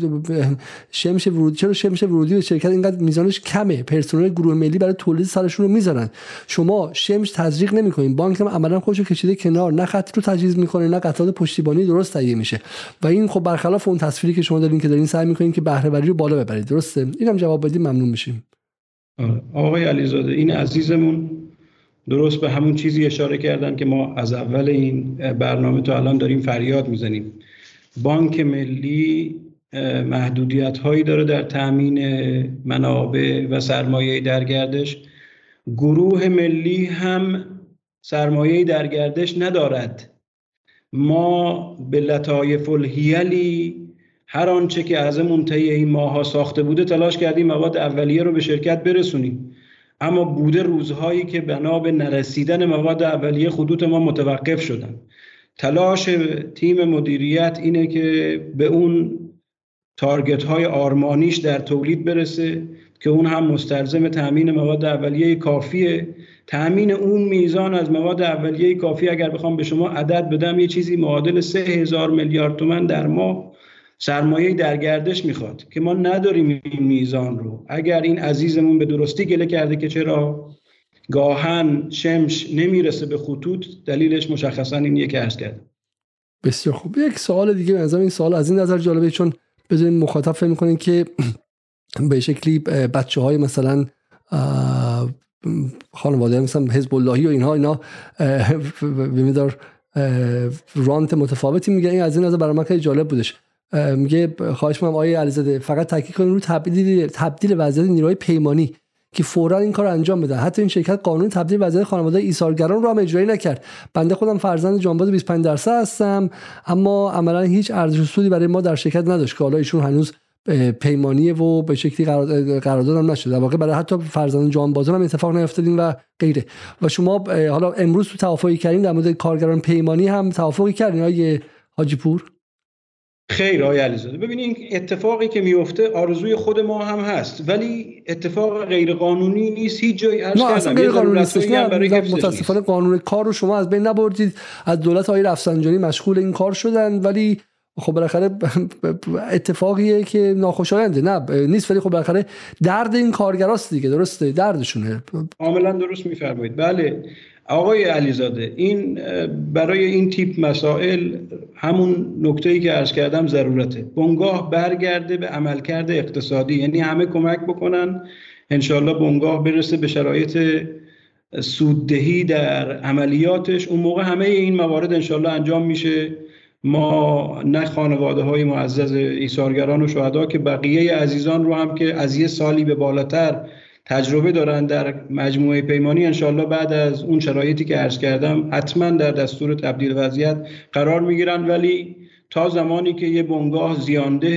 شمش ورودی چرا شمش ورودی به شرکت؟ اینقدر میزانش کمه. پرسنل گروه ملی برای تولید سرشون رو می‌ذارن. شما شمش تزریق نمی‌کنین. بانک هم عملا خودش کشیده کنار. نه خط رو تجهیز می‌کنه نه قطعات پشتیبانی درست تهیه میشه. و این خب برخلاف اون تصویری که شما دارین که دارین سعی می‌کنین که بهره رو بالا ببرید. درسته؟ اینم جواب بدید ممنون میشیم. آقای علیزاده این عزیزمون درست به همون چیزی اشاره کردن که ما از اول این برنامه تا الان داریم فریاد می‌زنیم. بانک ملی محدودیت هایی داره در تامین منابع و سرمایه در گردش. گروه ملی هم سرمایه در گردش ندارد. ما به لطایف الهیلی هر آنچه که از منتهی این ماها ساخته بوده تلاش کردیم مواد اولیه رو به شرکت برسونیم. اما بوده روزهایی که بنا به نرسیدن مواد اولیه خطوط ما متوقف شدن. تلاش تیم مدیریت اینه که به اون تارگت های آرمانیش در تولید برسه که اون هم مستلزم تامین مواد اولیه کافیه. تامین اون میزان از مواد اولیه کافی اگر بخوام به شما عدد بدم یه چیزی معادل سه هزار میلیارد تومن در ماه سرمایه در گردش می‌خواد که ما نداریم این میزان رو. اگر این عزیزمون به درستی گله کرده که چرا گاهن شمش نمی‌رسه به خطوط دلیلش مشخصا این یک عرض کرد بسیار خوب. یک سوال دیگه از این سوال از این نظر جالبه. چون بذارین مخاطب فهم می‌کنین که به شکلی بچه های مثلا خانواده مثلا حزب اللهی و اینها اینا به رانت متفاوتی میگه این از این نظر برای من خیلی جالب بودش. میگه خواهش می‌کنم آقای علیزاده فقط تاکید کنید رو تبدیل تبدیل وضعیت نیروهای پیمانی که فورا این کار انجام بدن حتی این شرکت قانون تبدیل وضعیت خانواده ایثارگران هم اجرایی نکرد. بنده خودم فرزند جانباز 25 درصد هستم اما عملا هیچ ارزش سودی برای ما در شرکت نداشت که حالا ایشون هنوز پیمانیه و به شکلی قرارداد هم نشده. در واقع برای حتی فرزند جانبازان هم اتفاق نیفتادین و غیره. و شما حالا امروز تو توافقی کردین در مورد کارگران پیمانی هم توافقی کردین آقای حاجی پور خیر آقای علیزاده. ببینید اتفاقی که میفته آرزوی خود ما هم هست ولی اتفاق غیر قانونی نیست هیچ جایی عرض نه اصلا غیر قانونی نیست متاسفانه قانون کار رو شما از بین نبردید. از دولت آقای رفسنجانی مشغول این کار شدن ولی خب بالاخره اتفاقیه که ناخوشاینده نه نیست ولی خب بالاخره درد این کارگراست دیگه. درسته دردشونه. کاملا درست میفرمایید. بله. آقای علیزاده این برای این تیپ مسائل همون نکته ای که عرض کردم ضرورته. بنگاه برگرده به عملکرد اقتصادی یعنی همه کمک بکنن انشالله بنگاه برسه به شرایط سوددهی در عملیاتش. اون موقع همه این موارد انشالله انجام میشه. ما نه خانواده های معزز ایثارگران و شهدا که بقیه عزیزان رو هم که از یه سالی به بالاتر تجربه دارن در مجموعه پیمانی انشالله بعد از اون شرایطی که عرض کردم حتما در دستور تبدیل وضعیت قرار می‌گیرن. ولی تا زمانی که یه بنگاه زیانده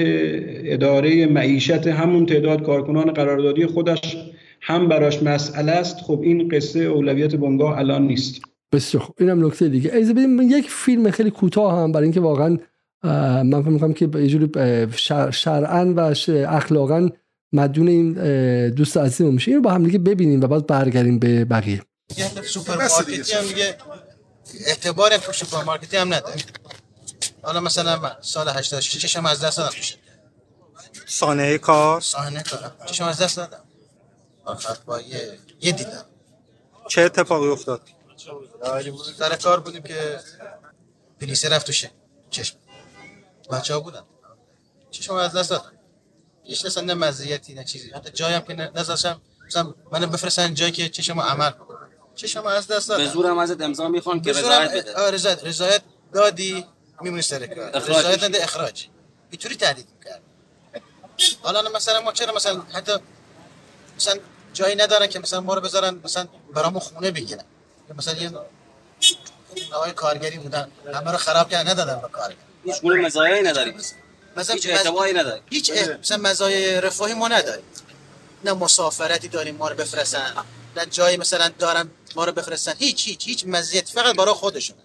اداره معیشت همون تعداد کارکنان قراردادی خودش هم براش مسئله است خب این قصه اولویت بنگاه الان نیست. بسیار خوب. اینم نکته دیگه. اجازه بدیم یک فیلم خیلی کوتاه هم برای اینکه واقعا من فکر می‌کنم که یه جوری شرعا و اخلاقا مدیون این دوست عزیزمون میشه. اینو با هم دیگه ببینیم و بعد برگردیم به بقیه. سوپرمارکتی هم دیگه اعتبار تو سوپرمارکتی هم نداره حالا مثلا من سال 86 چشم از دست دادم. میشه سانه کار؟ سانه کار. چشم از دست دادم. آخر با یه یه دیدم. چه اتفاقی افتاد؟ سر کار بودیم که پلیسه رفت توشه چشم. بچه ها بودن. چشم از دست دادم هیچ اصلا نه مزیتی نه چیزی. حتی جایم که نذاشتم مثلا منو بفرستن جایی که چشم عمل کنه چشم از دست دادم به زورم ازت امضا می‌خوان که رضایت بده. رضایت رضایت دادی میمونی سر کار. رضایت نده اخراج. اینطوری تهدید می‌کرد. حالا مثلا ما چرا مثلا حتی مثلا جایی ندارن که مثلا ما رو بذارن مثلا برامو خونه بگیرن. مثلا یه آقای کارگری بودن همه رو خراب کردن ندادن به کارگر هیچ گونه مزایایی نداری مثلا هیچ اعتباری نداری هیچ مثلا مزایای رفاهی ما نداریم. نه مسافرتی داریم ما رو بفرستن. نه جایی مثلا دارن ما رو بفرستن. هیچ هیچ هیچ مزیت. فقط برای خودشون.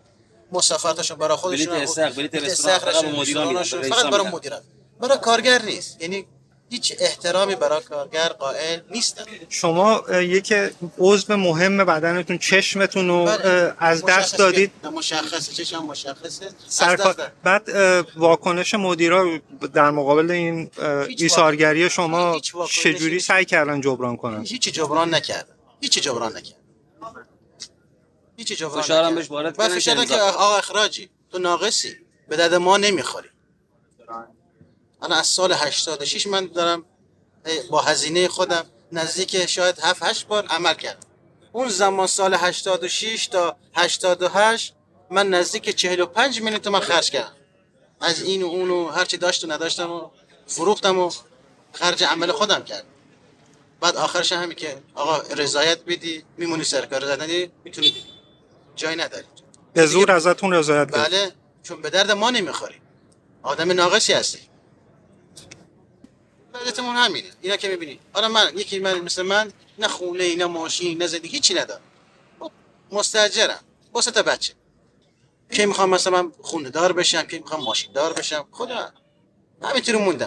مسافرتشون برای خودشون. بلیت استخ بلیت رستوران. فقط مدیران فقط برای مدیران. برای کارگر نیست. یعنی هیچ احترامی برای کارگر قائل نیستن. شما یک عضو مهم بدنتون چشمتون رو از دست دادید؟ مشخصه. چشم مشخصه. سرکار بعد واکنش مدیرا در مقابل این ایثارگری شما چجوری سعی کردن جبران کنن؟ هیچ جبران نکردن. هیچ جبران نکردن. هیچ جبران فشارم بهش وارد کردن که آقا اخراجی تو ناقصی. به درد ما نمی‌خوری. الان از سال 86 من دارم با هزینه خودم نزدیک شاید 7 8 بار عمل کردم. اون زمان سال 86 تا 88 من نزدیک 45 میلیون تومن خرج کردم. از این و اون و هر چی داشت و نداشتم و فروختم و خرج عمل خودم کردم. بعد آخرش همین که آقا رضایت بدی میمونی سرکار ندی می‌تونی جای نداری. به زور ازتون رضایت بله چون به درد ما نمی‌خوری. آدم ناقصی هستی. وضعیتمون همینه. اینا که می‌بینی. آره من یکی من مثل من نه خونه نه ماشین نه زندگی هیچی ندارم. مستاجرم با تا بچه. کی می‌خوام مثلا من خونه دار بشم کی می‌خوام ماشین دار بشم؟ خدا. همینطوری موندم.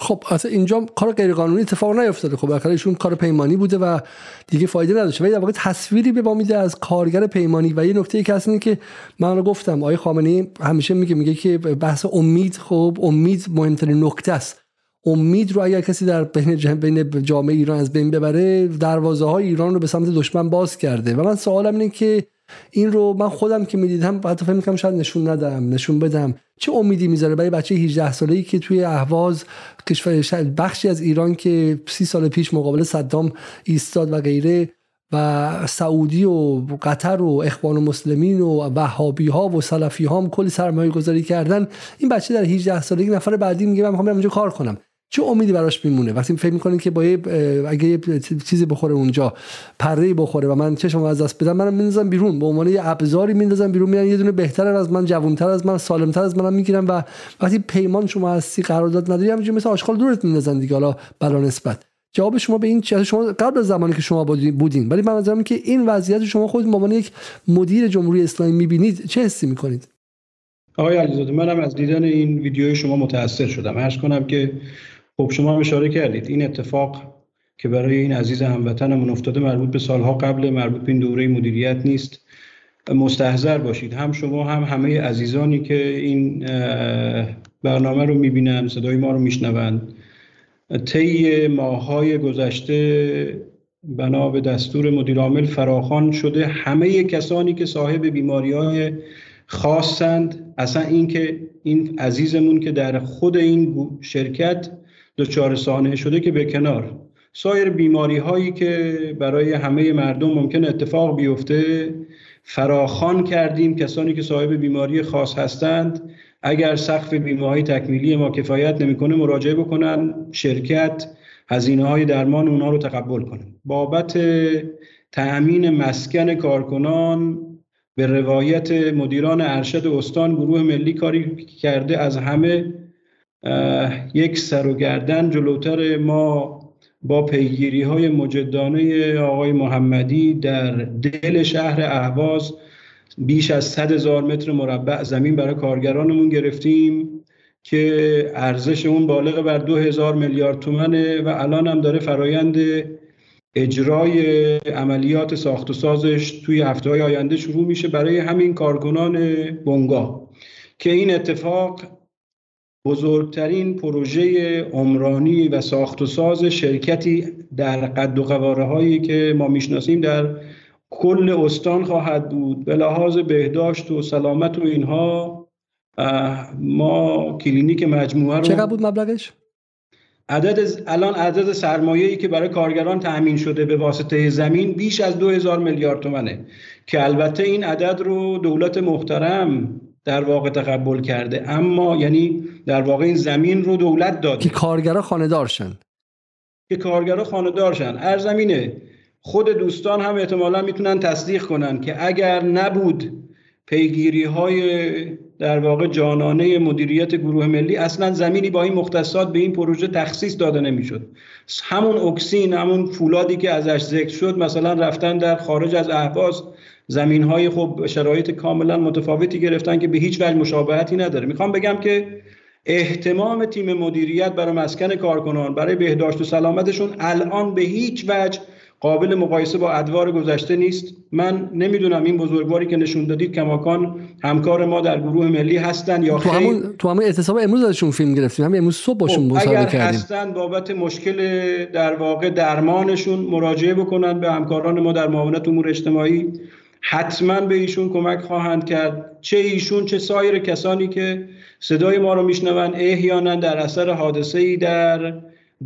خب اصلا اینجا کار غیر قانونی اتفاق نیفتاده. خب بالاخره ایشون کار پیمانی بوده و دیگه فایده نداشته. ولی در واقع تصویری به ما میده از کارگر پیمانی. و یه نکته ای که که من رو گفتم آقای خامنه‌ای همیشه میگه میگه که بحث امید خب امید مهمترین نکته است. امید رو اگر کسی در بین بین جامعه ایران از بین ببره دروازه های ایران رو به سمت دشمن باز کرده. و من سوالم اینه که این رو من خودم که می‌دیدم حتی فکر می‌کنم شاید نشون ندم نشون بدم. چه امیدی می‌ذاره برای بچه 18 ساله‌ای که توی اهواز کشور بخشی از ایران که سی سال پیش مقابل صدام ایستاد و غیره و سعودی و قطر و اخوان و مسلمین و وهابی ها و سلفی ها هم کلی سرمایه گذاری کردن. این بچه در 18 سالگی نفر بعدی میگه من می‌خوام اونجا کار کنم. چه امیدی براش میمونه؟ وقتی فکر می‌کنین که با اگه یه چیزی بخوره اونجا پره بخوره و من چشم از دست بدم منم میندازم بیرون. به عنوان یه ابزاری میندازم بیرون. میرن یه دونه بهتر از من جوانتر از من سالمتر از منم می‌گیرم و وقتی پیمان شما هستی قرارداد نداری همینجوری مثل آشغال دورت میندازن دیگه. حالا بلا نسبت. جواب شما به این چیه شما قبل از زمانی که شما بودین. ولی من نظرم که این وضعیت شما خود به عنوان یک مدیر جمهوری اسلامی می‌بینید چه حسی می‌کنید؟ آقای علیزاده منم از دیدن این ویدیوی شما متاثر شدم. عرض کنم که خب شما هم اشاره کردید. این اتفاق که برای این عزیز هموطنمون افتاده مربوط به سالها قبل مربوط به این دوره مدیریت نیست. مستحضر باشید. هم شما هم همه عزیزانی که این برنامه رو می‌بینن صدای ما رو میشنوند. طی ماهای گذشته بنا به دستور مدیر عامل فراخوان شده همه کسانی که صاحب بیماری های خاصند. اصلا این که این عزیزمون که در خود این شرکت دچار سانحه شده که به کنار. سایر بیماری هایی که برای همه مردم ممکن اتفاق بیفته فراخان کردیم کسانی که صاحب بیماری خاص هستند. اگر سقف بیمه های تکمیلی ما کفایت نمی‌کنه مراجعه بکنن شرکت هزینه های درمان اونها رو تقبل کنه بابت تأمین مسکن کارکنان به روایت مدیران ارشد استان گروه ملی کاری کرده از همه یک سر و گردن جلوتر ما با پیگیری های مجدانه آقای محمدی در دل شهر اهواز بیش از 100 هزار متر مربع زمین برای کارگرانمون گرفتیم که ارزش اون بالغ بر دو هزار میلیارد تومنه و الان هم داره فرایند اجرای عملیات ساخت و سازش توی هفته های آینده شروع میشه برای همین کارکنان بنگاه. که این اتفاق بزرگترین پروژه عمرانی و ساخت و ساز شرکتی در قد و قواره هایی که ما می‌شناسیم در کل استان خواهد بود به لحاظ بهداشت و سلامت و اینها ما کلینیک مجموعه رو چقدر بود مبلغش؟ عدد الان عدد سرمایه‌ای که برای کارگران تأمین شده به واسطه زمین بیش از 2000 میلیارد تومنه که البته این عدد رو دولت محترم در واقع تقبل کرده. اما یعنی در واقع این زمین رو دولت داده. که کارگرا خانه دارشن که کارگرا خانه دارشن ارزمینه خود دوستان هم احتمالا می‌تونن تصدیق کنن که اگر نبود پیگیری های در واقع جانانه مدیریت گروه ملی اصلا زمینی با این مختصات به این پروژه تخصیص داده نمی‌شد. همون اکسین همون فولادی که ازش ذکر شد مثلا رفتن در خارج از اهواز زمین های خب شرایط کاملا متفاوتی گرفتن که به هیچ وجه مشابهتی نداره. می‌خوام بگم که احتمام تیم مدیریت برای مسکن کارکنان برای بهداشت و سلامتشون الان به هیچ وجه قابل مقایسه با ادوار گذشته نیست. من نمی‌دونم این بزرگواری که نشون دادید کماکان همکار ما در گروه ملی هستن یا تو همون تو همون اعتصاب امروز ازشون فیلم گرفتیم. همین امروز صبح باشون خب مصاحبه کردیم. اگر هستن بابت مشکل در واقع درمانشون مراجعه بکنن به همکاران ما در معاونت امور اجتماعی. حتما به ایشون کمک خواهند کرد. چه ایشون چه سایر کسانی که صدای ما رو میشنون احیانا در اثر حادثه ای در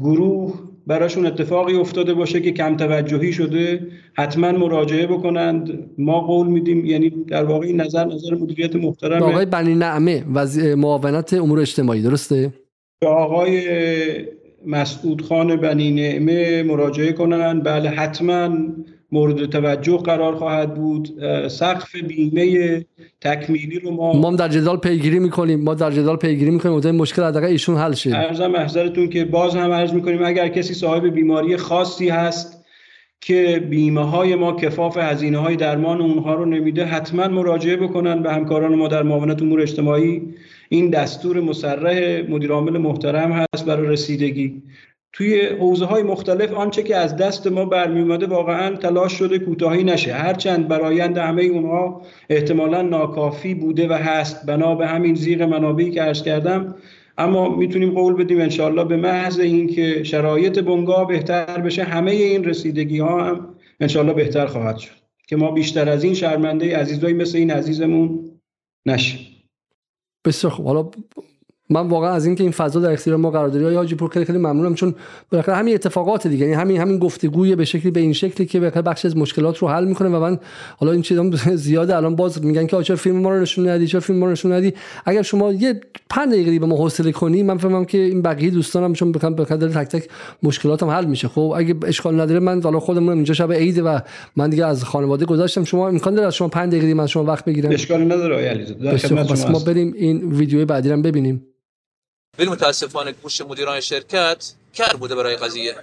گروه براشون اتفاقی افتاده باشه که کم توجهی شده حتما مراجعه بکنند. ما قول میدیم یعنی در واقع این نظر نظر مدیریت محترم. آقای بنی نعمه و معاونت امور اجتماعی درسته؟ به آقای مسعود خان بنی نعمه مراجعه کنند. بله حتما مورد توجه قرار خواهد بود. سقف بیمه تکمیلی رو ما ما در جدال پیگیری می‌کنیم. ما در جدال پیگیری می‌کنیم. و مشکل حداقل ایشون حل شه. ارزم محضرتون که باز هم عرض می‌کنیم اگر کسی صاحب بیماری خاصی هست که بیمه های ما کفاف هزینه های درمان اونها رو نمیده حتما مراجعه بکنن به همکاران ما در معاونت امور اجتماعی. این دستور مسرح مدیر عامل محترم هست برای رسیدگی. توی حوزه های مختلف آنچه که از دست ما برمی اومده واقعا تلاش شده کوتاهی نشه. هرچند برایند همه اونها احتمالا ناکافی بوده و هست. بنا به همین زیغ منابعی که عرض کردم. اما می‌تونیم قول بدیم انشاءالله به محض اینکه شرایط بنگاه بهتر بشه همه این رسیدگی ها هم انشاءالله بهتر خواهد شد. که ما بیشتر از این شرمنده عزیزایی مثل این عزیزمون نشه بسیار خوب. حالا من واقعا از اینکه این فضا در اختیار ما قرار داره یا حاجی پور خیلی خیلی ممنونم چون بالاخره همین اتفاقات دیگه یعنی همین همین گفتگوی به شکلی به این شکلی که بالاخره بخش از مشکلات رو حل می‌کنه و من حالا این چیزا زیاده. الان باز میگن که آچار فیلم ما رو نشون ندی؟ چرا فیلم ما رو نشون ندی؟ اگر شما یه 5 دقیقه به ما حوصله کنی من فهمم که این بقیه دوستانم چون بخوام به قدر تک تک مشکلاتم حل میشه. خب اگه اشکال نداره من حالا خودمون اینجا شب عید و من دیگه از خانواده گذاشتم. شما امکان داره از شما 5 دقیقه من شما وقت بگیرم؟ اشکالی نداره علیزاده. ما بریم این ویدیو بعدی رو ببینیم. ولی متاسفانه گوش مدیران شرکت کر بوده برای قضیه.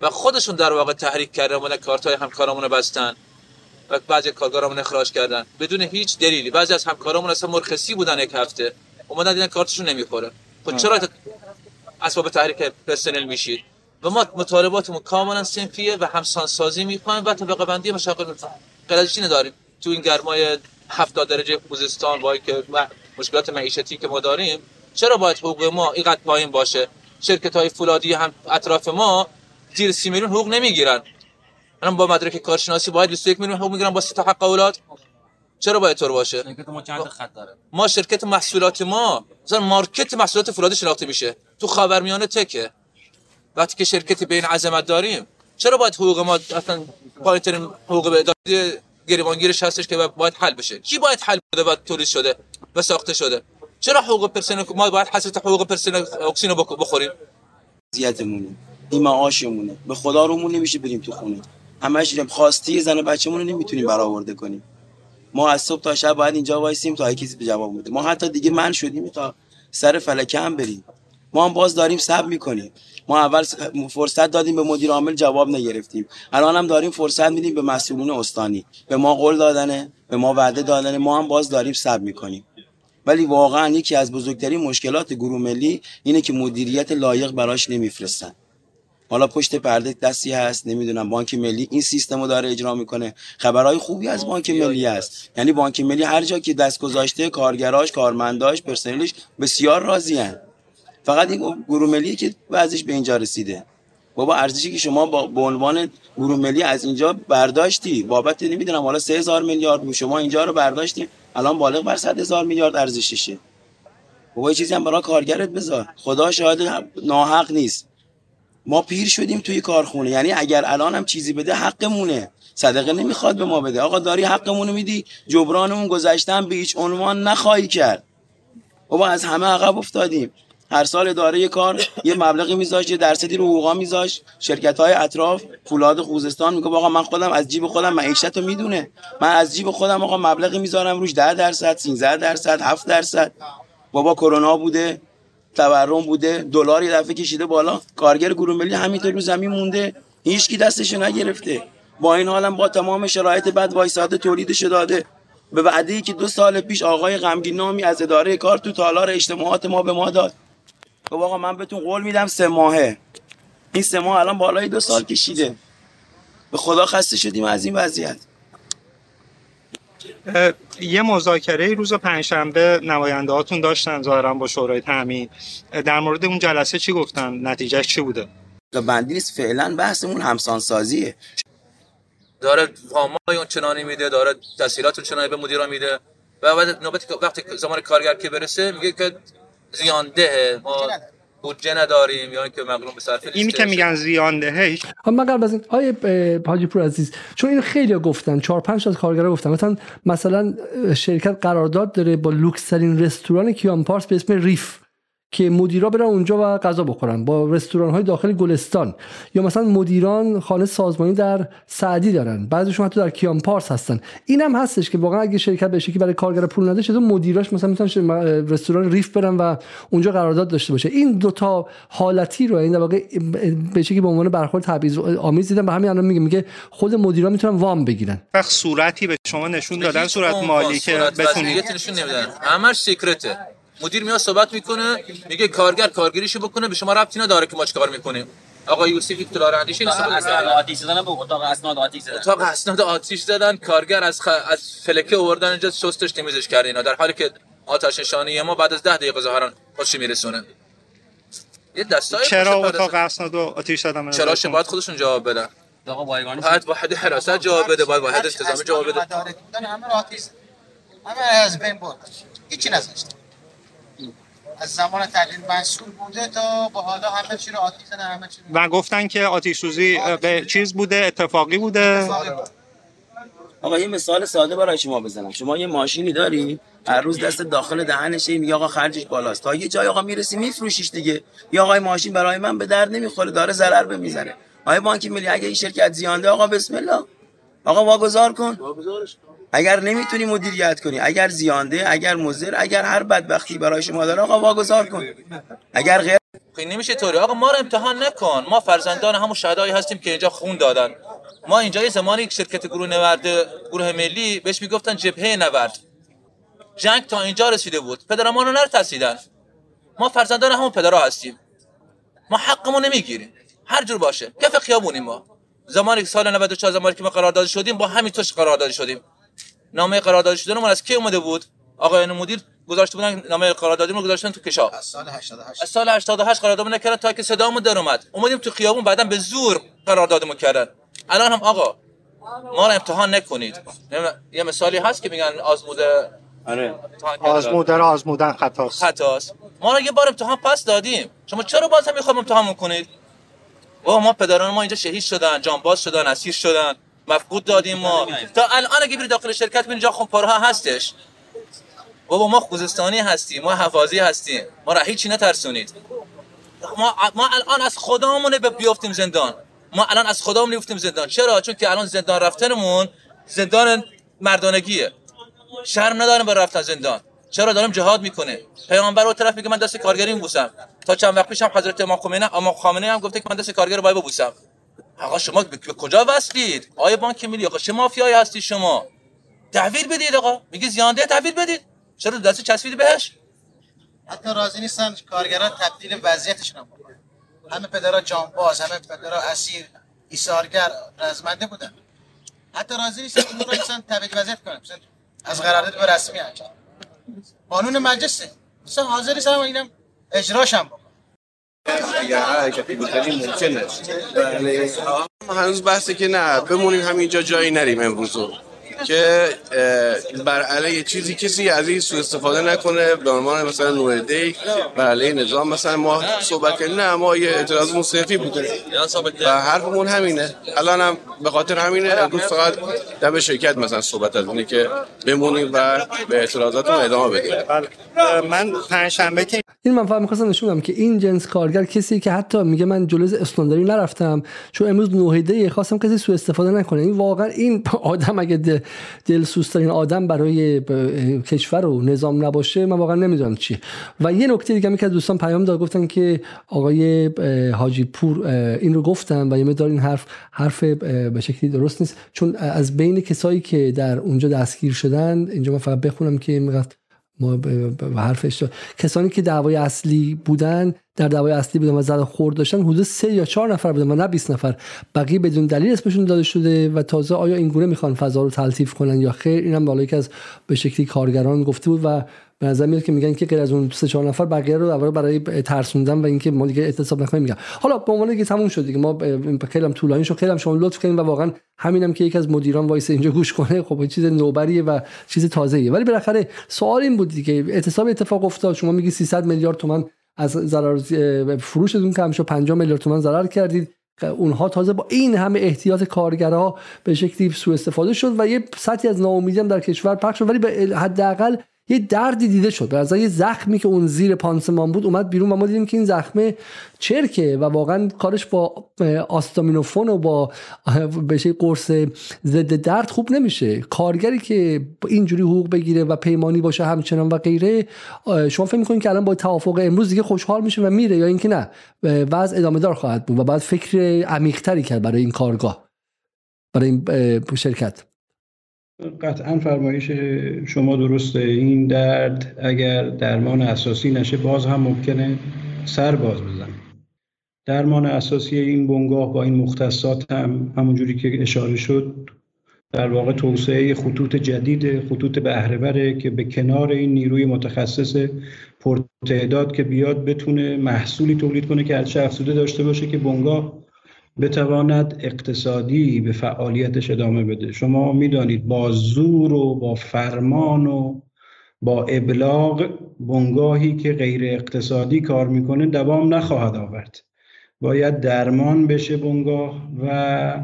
و خودشون در واقع تحریک کردن و کارت های همکارامون رو بستن و بعضی کارگرامون اخراج کردن. بدون هیچ دلیلی. بعضی از همکارامون اصلا مرخصی بودن یک هفته. اومدن دیدن کارتشون نمی‌خوره. خب چرا اسباب تحریک پرسنل میشید؟ و ما مطالباتمون کاملا سنفیه و همسان سازی می‌کنیم و طبقه بندی مشاغل غلطی نداریم. تو این گرمای 70 درجه خوزستان با که مشکلات معیشتی که ما داریم چرا باید حقوق ما اینقدر پایین باشه؟ شرکت های فولادی هم اطراف ما زیر 30 میلیون حقوق نمی‌گیرن. الان با مدرک کارشناسی باید 21 میلیون حقوق می‌گیرن با سی تا حق اولاد. چرا باید طور باشه؟ شرکت ما چند خط داره؟ ما شرکت محصولات ما مثلا مارکت محصولات فولادی شناخته میشه. تو خاورمیانه تکه. وقتی که شرکت بین عظمت داریم چرا باید حقوق ما اصلا پایین ترین حقوق به اداره گریبانگیرش هستش که باید حل بشه؟ کی باید حل بده و تولید شده و ساخته شده؟ چرا حقوق پرسنل ما باید حسرت حقوق پرسنل اکسیژن بخوریم؟ وضعیتمونه این معاشمونه. به خدا رومون نمیشه بریم تو خونه. همش ریم خواستی زن بچه‌مون رو نمی‌تونیم برآورده کنیم. ما از صبح تا شب باید اینجا وایسیم تا کسی به جواب بده. ما حتی دیگه من شدیم تا سر فلکه هم بریم. ما هم باز داریم صبر می‌کنیم. ما اول فرصت دادیم به مدیر عامل جواب نگرفتیم. الان هم داریم فرصت میدیم به مسئولین استانی. به ما قول دادنه به ما وعده دادنه. ما هم باز داریم صبر می‌کنیم. ولی واقعا یکی از بزرگترین مشکلات گروه ملی اینه که مدیریت لایق براش نمیفرستن. حالا پشت پرده دستی هست نمی‌دونم بانک ملی این سیستم رو داره اجرا می‌کنه. خبرهای خوبی از بانک ملی هست. یعنی بانک ملی هر جا که دست گذاشته کارگراش کارمنداش پرسنلش بسیار راضی هن. فقط این گروه ملی که وضعش به اینجا رسیده. بابا ارزشی که شما با به عنوان گروه ملی از اینجا برداشتی. بابت نمی‌دونم حالا 3000 میلیارد شما اینجا رو برداشتی. الان بالغ بر 100 هزار میلیارد ارزششه. بابا چیزی هم برای کارگرت بذار. خدا شاهد ناحق نیست. ما پیر شدیم توی کارخونه. یعنی اگر الان هم چیزی بده حقمونه. صدقه نمی‌خواد به ما بده. آقا داری حقمونو میدی؟ جبرانمون گذشتن به هیچ عنوان نخواهی کرد. بابا از همه عقب افتادیم. هر سال اداره کار یه مبلغی میذاشت یه درصدی رو حقوقا میذاشت. شرکت های اطراف فولاد خوزستان میگه آقا من خودم از جیب خودم معیشت رو می‌دونه. من از جیب خودم آقا مبلغی می‌ذارم روش 10 درصد 13 درصد 7 درصد. بابا کرونا بوده تورم بوده دلار یه دفعه کشیده بالا. کارگر گروه ملی همینطور رو زمین مونده. هیچ کی دستش نگرفته. با این حالم با تمام شرایط بد وایساده تولیدش داده. به وعده ای که دو سال پیش آقای غمگین نامی از اداره کار تو تالار اجتماعات ما به ما داد. گفت آقا من بهتون قول میدم سه ماهه. این سه ماه الان بالای دو سال کشیده. به خدا خسته شدیم از این وضعیت. یه مذاکره روز پنجشنبه نماینده هاتون داشتن ظاهرا با شورای تامین در مورد اون جلسه چی گفتن؟ نتیجهش چی بوده؟ بندی نیست فعلا بحثمون همسان سازیه داره وامای اون چنانی میده داره تسهیلات اون چنانی به مدیران میده. و بعد نوبتی وقتی زمان کارگر که برسه میگه که زیانده ما بودجه نداریم. یا اینکه مقلوم به صرف اینی که میگن زیانده ها من قبل از این آیه حاجی پور عزیز چون این خیلی گفتن چهار پنج از کارگرا گفتن. مثلا مثلا شرکت قرارداد داره با لوکس ترین رستوران کیان پارس به اسم ریف. که مدیرا برن اونجا و غذا بخورن با رستوران های داخل گلستان. یا مثلا مدیران خانه سازمانی در سعدی دارن. بعضیشون حتی در کیان پارس هستن. اینم هستش که واقعا اگه شرکت بشه که برای کارگر پول نده شده مدیراش مثلا می‌تونن رستوران ریف برن و اونجا قرارداد داشته باشه؟ این دوتا حالتی رو این در واقع به شکلی به عنوان برخورد تبعیض آمیز دیدن به همین الان میگه میگه خود مدیرا می‌تونن وام بگیرن. وقت صورتی به شما نشون دادن صورت مالی که بتونید. نشون نمیدن. همش سیکرته. مدیر میاد صحبت می‌کنه میگه کارگر کارگریشو بکنه به شما ربطی نداره که ما چیکار می‌کنیم. آقا یوسفی تو داره اندیشه نیست آتیش زدن به اتاق اسناد آتیش زدن. اتاق اسناد آتیش زدن کارگر از خ... از فلکه آوردن اینجا شستش تمیزش کرد اینا. در حالی که آتش نشانی ما بعد از 10 دقیقه ظاهرا خودش میرسونه؟ یه دستای چرا اتاق اسناد آتیش زدن چرا باید خودشون جواب بدن؟ آقا بایگانی باید واحد حراست جواب بده باید واحد انتظامی جواب بده. همه آتیش همه از بین برد. هیچی نذاشت. از زمان تعلیم مسئول بوده تا با حالا همه چی رو آتیش زدن همه چی و گفتن که آتیش سوزی به چیز بوده اتفاقی بوده. اتفاقی بود. آقا یه مثال ساده برای شما بزنم. شما یه ماشینی داری هر روز دست داخل دهنش میگه آقا خرجش بالاست. تا یه جای آقا می‌رسی میفروشیش دیگه. یا آقا ماشین برای من به درد نمی‌خوره داره ضرر به می‌زنه. آقا بانک ملی اگه این شرکت زیانده آقا بسم الله. آقا واگذار کن. اگر نمی‌تونی مدیریت کنی اگر زیانده اگر مضر اگر هر بدبختی برای شما داره آقا واگذار کن. اگر غیر خیلی نمیشه طوری. آقا ما رو امتحان نکن. ما فرزندان همون شهدایی هستیم که اینجا خون دادن. ما اینجا یه زمانی شرکت گروه نورد گروه ملی بهش می‌گفتن جبهه نورد. جنگ تا اینجا رسیده بود. پدرمان رو نرتسیدن ما فرزندان همون پدرها هستیم. ما حقمون نمی‌گیریم هر جور باشه. کف خیابونیم ما. زمانی سال 94 زمانی که ما قرارداد شدیم با همین توش قرارداد شدیم. نامه قراردادی شده مال از کی اومده بود؟ آقایان مدیر گذاشته بودن نامه قراردادی رو گذاشتن تو کشاف. از سال 88 از سال 88 قرارداد نکردن تا که صدامون در اومد. اومدیم تو خیابون بعدا به زور قراردادمون کردن. الان هم آقا ما رو امتحان نکنید. یه مثالی هست که میگن آزموده آره. آزموده رو آزمودن خطاست. خطاست. ما رو یه بار امتحان پس دادیم. شما چرا باز هم می‌خوام امتحان کنید؟ و ما پدران ما اینجا شهید شدن جانباز شدن اسیر شدن. مفقود دادیم ما. تا الان اگه بری داخل شرکت ببین جا خونپارها هستش. بابا ما خوزستانی هستیم ما حفاظی هستیم. ما را هیچی نترسونید. ما, ما الان از خدامون بیافتیم زندان. ما الان از خدامون بیافتیم زندان. چرا؟ چون که الان زندان رفتنمون زندان مردانگیه. شرم نداریم به رفتن زندان. چرا دارم جهاد می‌کنه پیامبر اون طرف میگه من دست کارگری میبوسم تا چند وقت پیشم حضرت امام خمینی امام خامنه هم گفته که من دست کارگر رو باید ببوسم. آقا شما به کجا وصلید؟ آیا بانک ملی آقا چه مافیایی هستی شما؟ تحویل بدید آقا. میگه زیانده تحویل بدید. چرا دست چسبید بهش؟ حتی راضی نیستن کارگران تبدیل وضعیتشون هم همه پدرها جانباز همه پدرها اسیر ایثارگر رزمنده بودن. حتی راضی نیستن اون رو اصلا تبدیل وضعیت کنن. از قرارداد به رسمی انجام قانون مجلسه. مثلا حاضر نیستن اینم اجراش هم ممکنه هنوز بحثه که نه. بمونیم همینجا جایی نریم امروز که بر علیه چیزی کسی از این سوء استفاده نکنه به عنوان مثلا نور دی بر علیه نظام. مثلا ما صحبت کنیم نه ما یه اعتراض موسیقی بوده و حرفمون همینه. الان هم به خاطر همینه امروز فقط دم شرکت مثلا صحبت از اینه که بمونیم و به اعتراضاتون ادامه بدیم. من پنجشنبه که این من فهم می‌خواستم نشون بدم که این جنس کارگر کسی که حتی میگه من جلوز استانداری نرفتم چون امروز نوهیده خواستم کسی سوء استفاده نکنه. این واقعا این آدم اگه دلسوزترین آدم برای کشور و نظام نباشه من واقعا نمی‌دونم چیه. و یه نکته دیگه که دوستان پیام داد گفتن که آقای حاجی پور این رو گفتن و یه مقدار این حرف حرف به شکلی درست نیست. چون از بین کسایی که در اونجا دستگیر شدن اینجا من فقط بخونم که می‌گفت ما حرفش کسانی که دعوای اصلی بودن در دعوای اصلی بودن و زد خورد داشتن حدود سه یا چهار نفر بودن و نه 20 نفر. بقیه بدون دلیل اسمشون داده شده و تازه آیا این گونه می‌خوان فضا رو تلطیف کنن یا خیر اینم بالا که از به شکلی کارگران گفته بود و به نظر میاد که میگن که غیر از اون سه چهار نفر بقیه رو برای ترسوندن و اینکه ما دیگه اعتصاب نکنیم میگن. حالا به عنوان که تموم شد دیگه ما خیلی هم طولانی شد. خیلی هم شما لطف کردین و واقعا همینم که یکی از مدیران وایس اینجا گوش کنه. خب چیز نوبریه و چیز تازه‌ایه. ولی بالاخره سوال این بود دیگه اعتصاب اتفاق افتاد. شما میگی 300 میلیارد تومان از ضرر فروشتون کم شد 50 میلیارد تومان ضرر کردید. اونها تازه با این همه احتیاط کارگرها به شکلی سوء استفاده شد و یه سطحی از ناامیدی هم در کشور پخش شد ولی به حداقل یه دردی دیده شد. از یه زخمی که اون زیر پانسمان بود اومد بیرون و ما دیدیم که این زخمه چرکه و واقعا کارش با آستامینوفون و با بشه قرص ضد درد خوب نمیشه. کارگری که اینجوری حقوق بگیره و پیمانی باشه همچنان و غیره شما فکر می‌کنید که الان با توافق امروز دیگه خوشحال میشه و میره یا اینکه نه؟ وضع ادامه دار خواهد بود و بعد فکر عمیقتری کرد برای این کارگاه برای این شرکت. قطعا فرمایش شما درسته. این درد اگر درمان اساسی نشه باز هم ممکنه سر باز بزنه. درمان اساسی این بنگاه با این مختصات هم همونجوری که اشاره شد در واقع توسعه خطوط جدید خطوط بهرهوره که به کنار این نیروی متخصص پرتعداد که بیاد بتونه محصولی تولید کنه که ارزش افزوده داشته باشه که بنگاه بتواند اقتصادی به فعالیتش ادامه بده. شما می‌دانید با زور و با فرمان و با ابلاغ بنگاهی که غیر اقتصادی کار می‌کنه دوام نخواهد آورد. باید درمان بشه بنگاه و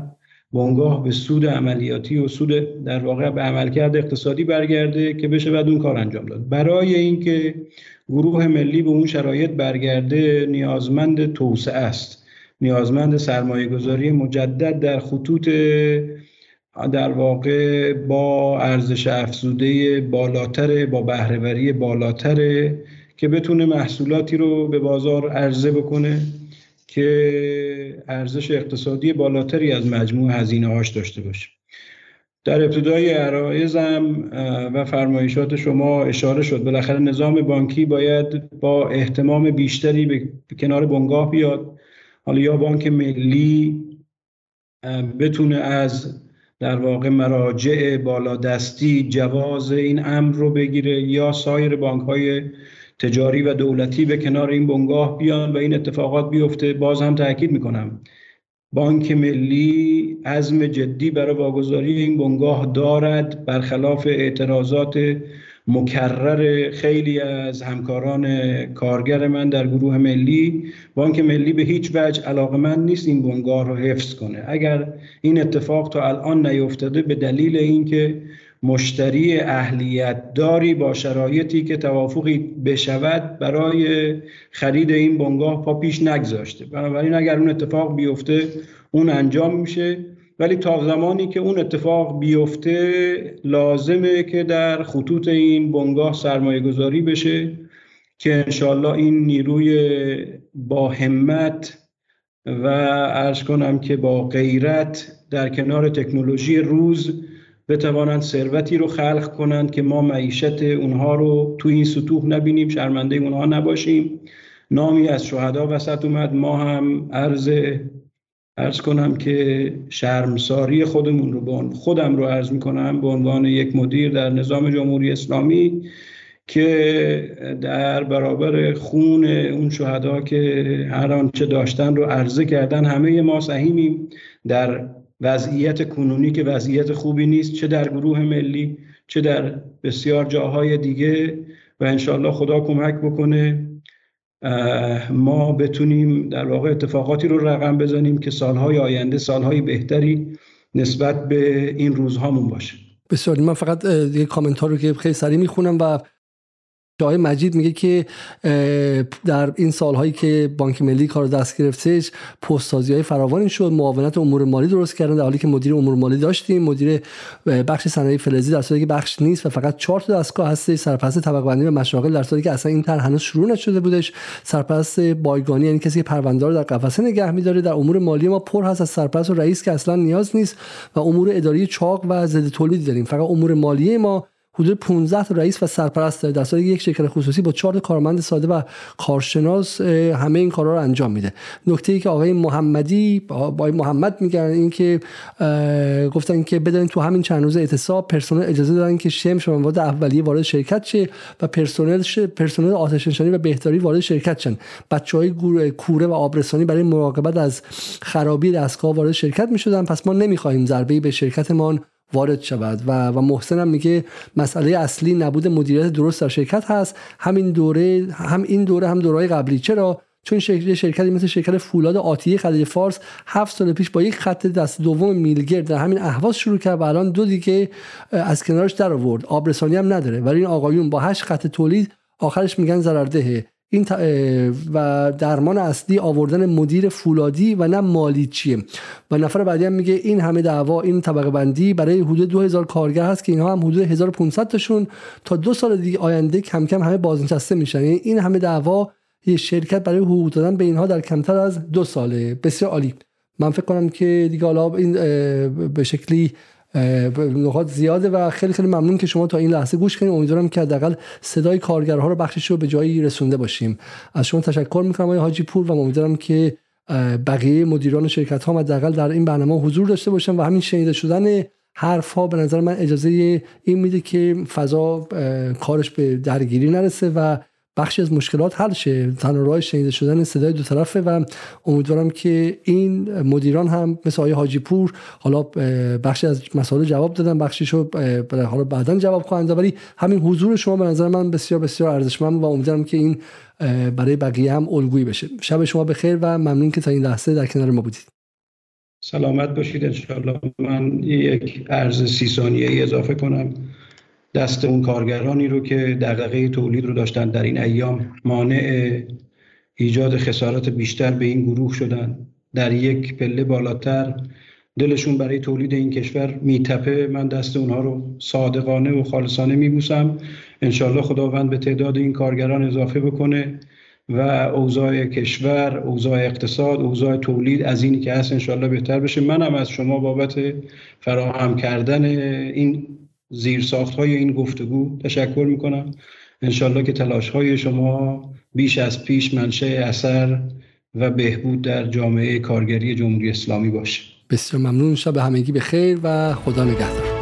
بنگاه به سود عملیاتی و سود در واقع به عملکرد اقتصادی برگرده که بشه بعد اون کار انجام داد. برای اینکه گروه ملی به اون شرایط برگرده نیازمند توسعه است. نیازمند سرمایه گذاری مجدد در خطوط در واقع با ارزش افزوده بالاتر با بهرهوری بالاتر که بتونه محصولاتی رو به بازار عرضه بکنه که ارزش اقتصادی بالاتری از مجموع هزینه هاش داشته باشه. در ابتدای عرایزم و فرمایشات شما اشاره شد. بالاخره نظام بانکی باید با احتمام بیشتری به کنار بنگاه بیاد. حالا یا بانک ملی بتونه از در واقع مراجع بالادستی جواز این امر رو بگیره یا سایر بانک های تجاری و دولتی به کنار این بنگاه بیان و این اتفاقات بیفته باز هم تاکید می‌کنم. بانک ملی عزم جدی برای واگذاری این بنگاه دارد برخلاف اعتراضات مکرر خیلی از همکاران کارگر من در گروه ملی. بانک ملی به هیچ وجه علاقه من نیست این بنگاه رو حفظ کنه. اگر این اتفاق تا الان نیفتاده به دلیل اینکه مشتری اهلیت داری با شرایطی که توافقی بشود برای خرید این بنگاه پا پیش نگذاشته. بنابراین اگر اون اتفاق بیفته اون انجام میشه. ولی تا زمانی که اون اتفاق بیفته لازمه که در خطوط این بنگاه سرمایه گذاری بشه که انشالله این نیروی با همت و ارز کنم که با غیرت در کنار تکنولوژی روز بتوانند ثروتی رو خلق کنند که ما معیشت اونها رو تو این سطوح نبینیم شرمنده اونها نباشیم. نامی از شهدا وسط اومد ما هم عرض ارز کنم که شرمساری خودمون رو به خودم رو عرض می‌کنم به عنوان یک مدیر در نظام جمهوری اسلامی که در برابر خون اون شهدا که هر آنچه داشتن رو عرضه کردن همه ما سهیمیم. در وضعیت کنونی که وضعیت خوبی نیست چه در گروه ملی چه در بسیار جاهای دیگه و انشالله خدا کمک بکنه. ما بتونیم در واقع اتفاقاتی رو رقم بزنیم که سالهای آینده سالهای بهتری نسبت به این روزهامون باشه. بسیار من فقط یه کامنتار رو که خیلی سریع می‌خونم و آقای مجید میگه که در این سالهایی که بانک ملی کار دست گرفتش پستازی های فراوانی شد. معاونت امور مالی درست کردن در حالی که مدیر امور مالی داشتیم. مدیر بخش صنایع فلزی در صورتی که بخش نیست و فقط چهار تا دستگاه هست سرپرست طبقه بندی و مشاغل در صورتی که اصلا این طرح هنوز شروع نشده بودش. سرپرست بایگانی یعنی کسی که پرونده رو در قفسه نگه میداره. در امور مالی ما پر هست از سرپرست و رئیس که اصلا نیاز نیست و امور اداری چاق و ضد تولید داریم. فقط امور مالی ما حدود 15 تا رئیس و سرپرست داره. در یک شرکت خصوصی با 4 کارمند ساده و کارشناس همه این کارا رو انجام میده. نکته ای که آقای محمدی با محمد میگن این که گفتن که بدن تو همین چند روز اعتصاب پرسنل اجازه دادن که شم مواد اولیه وارد شرکت شه و پرسنل پرسنل آتش نشانی و بهداری وارد شرکت شن. بچهای کوره و آبرسانی برای مراقبت از خرابی دستگاه وارد شرکت می‌شدن. پس ما نمی‌خواهیم ضربه به شرکتمان. وارد شود و و محسن هم میگه مسئله اصلی نبود مدیریت درست در شرکت هست. همین دوره هم این دوره هم دوره قبلی. چرا؟ چون شرکت شرکتی مثل شرکت فولاد آتیه خلیج فارس هفت سال پیش با یک خط دست دوم میلگر در همین اهواز شروع کرد و الان دو دیگه از کنارش در آورد. آبرسانی هم نداره. ولی این آقایون با هشت خط تولید آخرش میگن ضرردهه این و درمان اصلی آوردن مدیر فولادی و نه مالیچیه و نفر بعدی هم میگه این همه دعوا این طبقه بندی برای حدود 2000 کارگر هست که اینها هم حدود 1500 تاشون تا دو سال دیگه آینده کم کم همه بازنشسته میشن. یعنی این همه دعوا یه شرکت برای حقوق دادن به اینها در کمتر از دو ساله. بسیار عالی. من فکر کنم که دیگه حالا این به شکلی نقاط زیاده و خیلی خیلی ممنون که شما تا این لحظه گوش کنید امیدوارم که حداقل صدای کارگرها رو بخشش رو به جایی رسونده باشیم. از شما تشکر می‌کنم آقای حاجی پور و امیدوارم که بقیه مدیران شرکت ها حداقل در این برنامه حضور داشته باشن و همین شنیده شدن حرف ها به نظر من اجازه این میده که فضا کارش به درگیری نرسه و بخشی از مشکلات حل شه. تنها راه شنیده شدن صدای دو طرفه و امیدوارم که این مدیران هم مثل آقای حاجی پور حالا بخشی از مسائل جواب دادن بخشیشو حالا بعدا جواب خواهند ولی همین حضور شما به نظر من بسیار بسیار ارزشمند و امیدوارم که این برای بقیه هم الگویی بشه. شب شما بخیر و ممنون که تا این لحظه در کنار ما بودید. سلامت باشید. انشاءالله من یک عرض سی ثانیه اضافه کنم. دست اون کارگرانی رو که دغدغه تولید رو داشتن در این ایام مانع ایجاد خسارات بیشتر به این گروه شدن. در یک پله بالاتر دلشون برای تولید این کشور میتپه. من دست اونها رو صادقانه و خالصانه میبوسم. انشالله خداوند به تعداد این کارگران اضافه بکنه و اوضاع کشور اوضاع اقتصاد اوضاع تولید از اینی که هست انشالله بهتر بشه. منم از شما بابت فراهم کردن این زیرساخت های این گفتگو تشکر می‌کنم. انشالله که تلاش های شما بیش از پیش منشه اثر و بهبود در جامعه کارگری جمهوری اسلامی باشه. بسیار ممنون. شب همگی به خیر و خدا نگهدار.